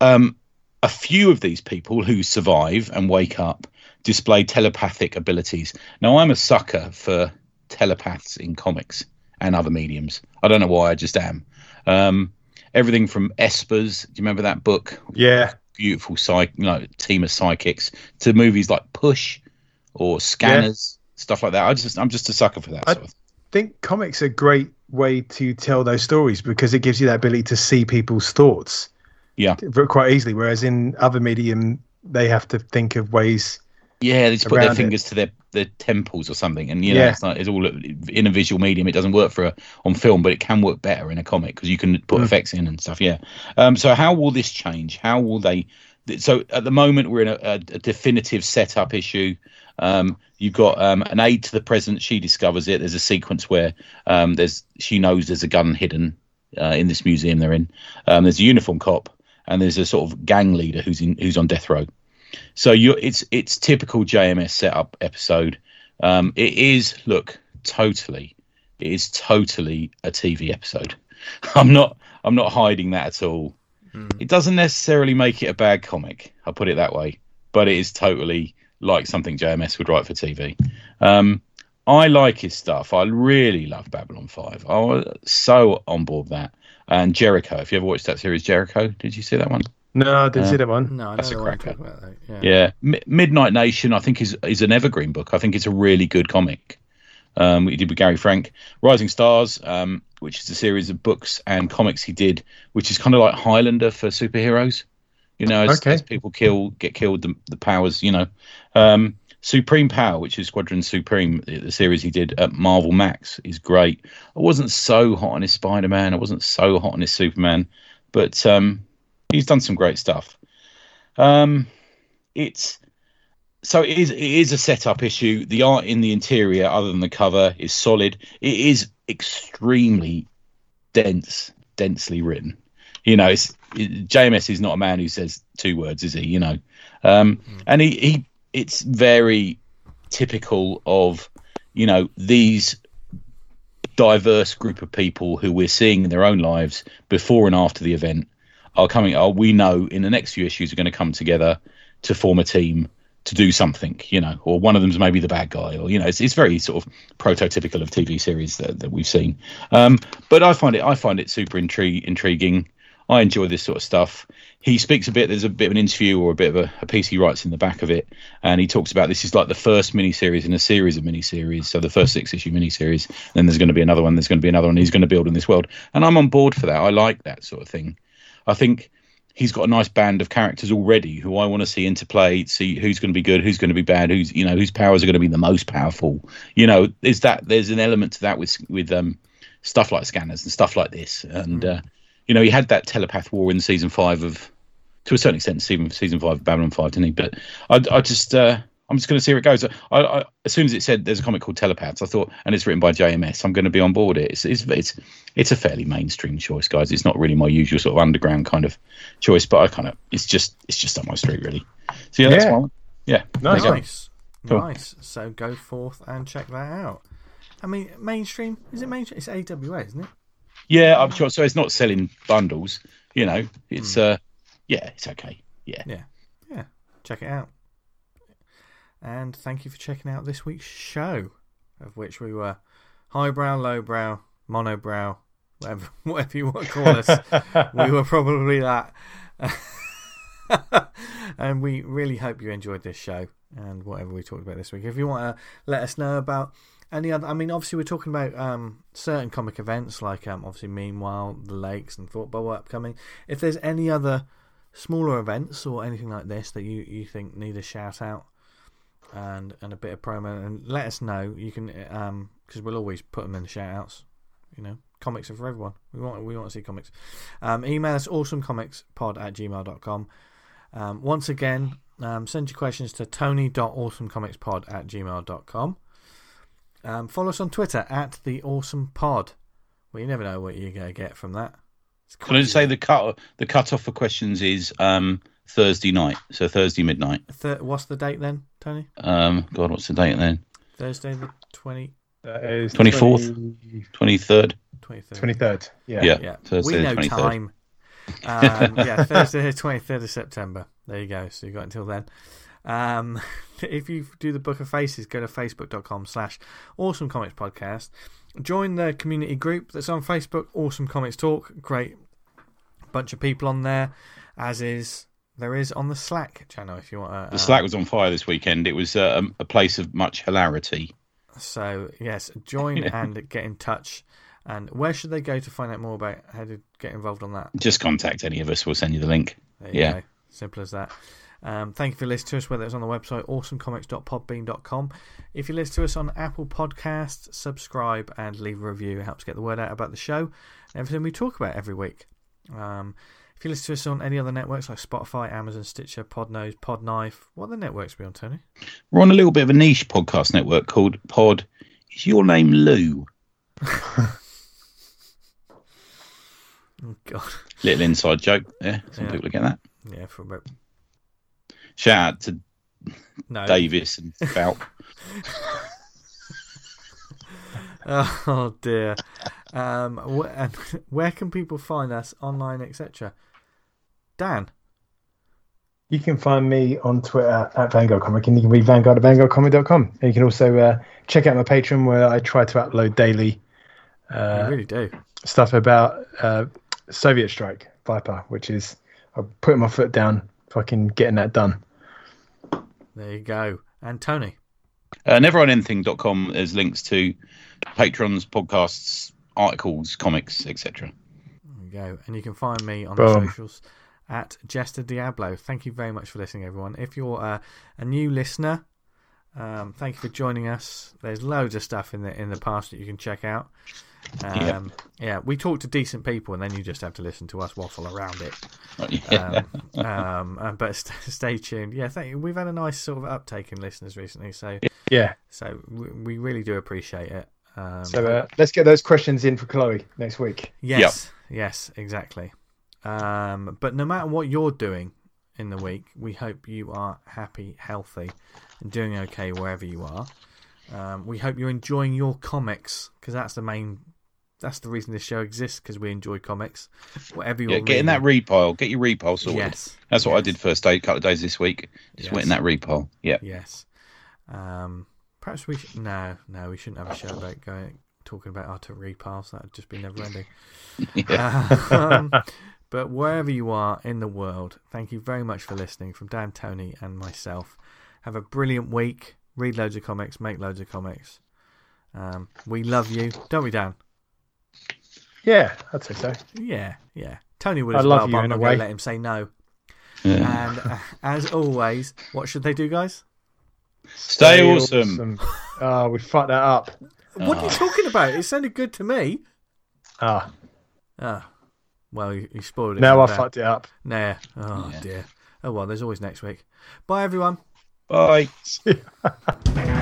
um, a few of these people who survive and wake up display telepathic abilities. Now, I'm a sucker for telepaths in comics and other mediums. I don't know why, I just am. Um, everything from Espers, do you remember that book? Yeah, Beautiful psych, you know, team of psychics, to movies like Push or Scanners, stuff like that. I just, I'm just a sucker for that I- sort of. I think comics are a great way to tell those stories because it gives you that ability to see people's thoughts. Yeah. quite easily. Whereas in other medium, they have to think of ways. Yeah, they just put their around it. fingers to their, their temples or something, and you know, Yeah. it's like it's all in a visual medium. It doesn't work for a, on film, but it can work better in a comic because you can put Mm. effects in and stuff. Yeah. Um. So how will this change? How will they? So at the moment we're in a, a, a definitive setup issue. Um, you've got um, an aide to the president. She discovers it. There's a sequence where um, there's she knows there's a gun hidden uh, in this museum they're in. Um, there's a uniform cop and there's a sort of gang leader who's in who's on death row. So you it's it's typical JMS setup episode. Um, it is look totally, it is totally a TV episode. I'm not I'm not hiding that at all. It doesn't necessarily make it a bad comic. I'll put it that way, but it is totally like something JMS would write for TV. Um, I like his stuff. I really love Babylon Five. I was so on board with that. And Jericho. If you ever watched that series, Jericho, did you see that one? No, I didn't see that one. No, I That's a the cracker. talking about, though. Yeah. Yeah, Mi Midnight Nation. I think is is an evergreen book. I think it's a really good comic. Um, what he did with Gary Frank, Rising Stars, um, which is a series of books and comics he did, which is kind of like Highlander for superheroes. You know, as, Okay. as people kill, get killed, the, the powers. You know, um, Supreme Power, which is Squadron Supreme, the, series he did at Marvel Max, is great. I wasn't so hot on his Spider Man. I wasn't so hot on his Superman, but um, he's done some great stuff. Um, it's so it is it is a setup issue. The art in the interior, other than the cover, is solid. It is extremely dense, densely written. You know, it's it, JMS is not a man who says two words, is he? You know, um, and he, he it's very typical of you know these diverse group of people who we're seeing in their own lives before and after the event are coming are we know in the next few issues are going to come together to form a team to do something you know or one of them's maybe the bad guy or you know it's, it's very sort of prototypical of tv series that, that we've seen. Um, but i find it i find it super intri- intriguing i enjoy this sort of stuff. He speaks a bit there's a bit of an interview or a bit of a, a piece he writes in the back of it and he talks about this is like the first miniseries in a series of miniseries so the first six issue miniseries then there's going to be another one there's going to be another one he's going to build in this world. And i'm on board for that i like that sort of thing. I think he's got a nice band of characters already who I want to see interplay, see who's going to be good, who's going to be bad, who's you know whose powers are going to be the most powerful. You know, is that there's an element to that with with um, stuff like scanners and stuff like this, and uh, you know he had that telepath war in season five of to a certain extent season season five of Babylon Five, didn't he? But I, I just uh, I'm just going to see where it goes. I, I, as soon as it said there's a comic called Telepaths, I thought, and it's written by JMS, I'm going to be on board it. It's, it's it's it's a fairly mainstream choice, guys. It's not really my usual sort of underground kind of choice, but I kind of it's just it's just up my street really. So yeah, that's Yeah. one. Yeah, Nice. there you go. Nice. Cool. Nice. So go forth and check that out. I mean, mainstream. Is it mainstream? It's AWA, isn't it? Yeah, I'm sure. So it's not selling bundles. You know, it's uh, yeah, it's okay. Yeah, Yeah. Yeah. Check it out. And thank you for checking out this week's show, of which we were highbrow, lowbrow, monobrow, whatever, whatever you want to call us. we were probably that. and we really hope you enjoyed this show and whatever we talked about this week. If you want to let us know about any other, I mean, obviously we're talking about um, certain comic events like um, obviously Meanwhile, the Lakes, and Thought Bubble upcoming. If there's any other smaller events or anything like this that you, you think need a shout out and and a bit of promo, and let us know. You can um because we'll always put them in the shout outs. You know, comics are for everyone. We want we want to see comics. Um, email us awesomecomicspod at gmail.com. Um, once again, um, send your questions to tony.awesomecomicspod at gmail.com. Um, follow us on Twitter at the awesome pod. Well, you never know what you're going to get from that. It's Can I just say the cut the cut off for questions is um Thursday night, so Thursday midnight. Thir- what's the date then, Tony? Um, God, what's the date then? Thursday the 20, That is twenty fourth. Twenty third. Twenty third. Twenty third. Yeah. Yeah, Yeah, Thursday we know 23rd. time. Um, yeah, Thursday, the twenty third of September. There you go. So you got until then. Um, if you do the Book of Faces, go to facebook.com slash Awesome Comics Podcast. Join the community group that's on Facebook, Awesome Comics Talk. Great bunch of people on there, as is there is on the Slack channel. If you want, to, The Slack was on fire this weekend. It was uh, a place of much hilarity. So yes, join and get in touch. And where should they go to find out more about how to get involved on that? Just contact any of us. We'll send you the link. There you Yeah. go. Simple as that. Um, thank you for listening to us, whether it's on the website awesomecomics.podbean.com. If you listen to us on Apple Podcasts, subscribe and leave a review. It helps get the word out about the show and everything we talk about every week. Um, if you listen to us on any other networks like Spotify, Amazon, Stitcher, Podnose, Podknife, what are the networks we on, Tony? We're on a little bit of a niche podcast network called Pod. Is your name Lou? Oh, God. Little inside joke. Yeah, some Yeah. people get that. Yeah, for about Shout out to no. Davis and Falp. Oh dear. Um, wh- and where can people find us online, etc.? Dan. You can find me on Twitter at Vanguard Comic, and you can read Vanguard at VanguardComic.com. And you can also uh, check out my Patreon, where I try to upload daily you uh, really do. stuff about uh, Soviet Strike Viper, which is I'm putting my foot down, fucking getting that done. There you go. And Tony. Uh, neveronanything.com is links to patrons, podcasts, articles, comics, etc. There you go. And you can find me on Boom. the socials at Jester Diablo. Thank you very much for listening, everyone. If you're uh, a new listener, um, thank you for joining us. There's loads of stuff in the in the past that you can check out. Um, Yeah, we talk to decent people, and then you just have to listen to us waffle around it. Yeah. um, um, uh, but st- stay tuned. Yeah, thank you. We've had a nice sort of uptake in listeners recently, so Yeah. so we, we really do appreciate it. Um, So uh, let's get those questions in for Chloe next week. yes, yes, exactly. Um, but no matter what you're doing in the week, we hope you are happy, healthy, and doing okay wherever you are. Um, we hope you're enjoying your comics because that's the main. That's the reason this show exists because we enjoy comics. Whatever you're Yeah, get in that repile. Get your repile sorted. Yes, That's what I did first day, couple of days this week. Just went in that repile. Yeah. Yes. Um, perhaps we should. No, no, we shouldn't have a show about going talking about how to repass. That would just be never ending. um, but wherever you are in the world, thank you very much for listening. From Dan, Tony, and myself. Have a brilliant week. Read loads of comics. Make loads of comics. Um, we love you, don't we, Dan? Yeah, I'd say so. Yeah, yeah. Tony would I as love well, you but I'm not going way. to let him say no. Yeah. And uh, as always, what should they do, guys? Stay awesome. Oh, we fucked that up. What are you talking about? It sounded good to me. Ah, Ah, well, you, you spoiled it. now I Dan. fucked it up. Nah. Oh Yeah. dear. Oh well, there's always next week. Bye everyone. Bye. See ya.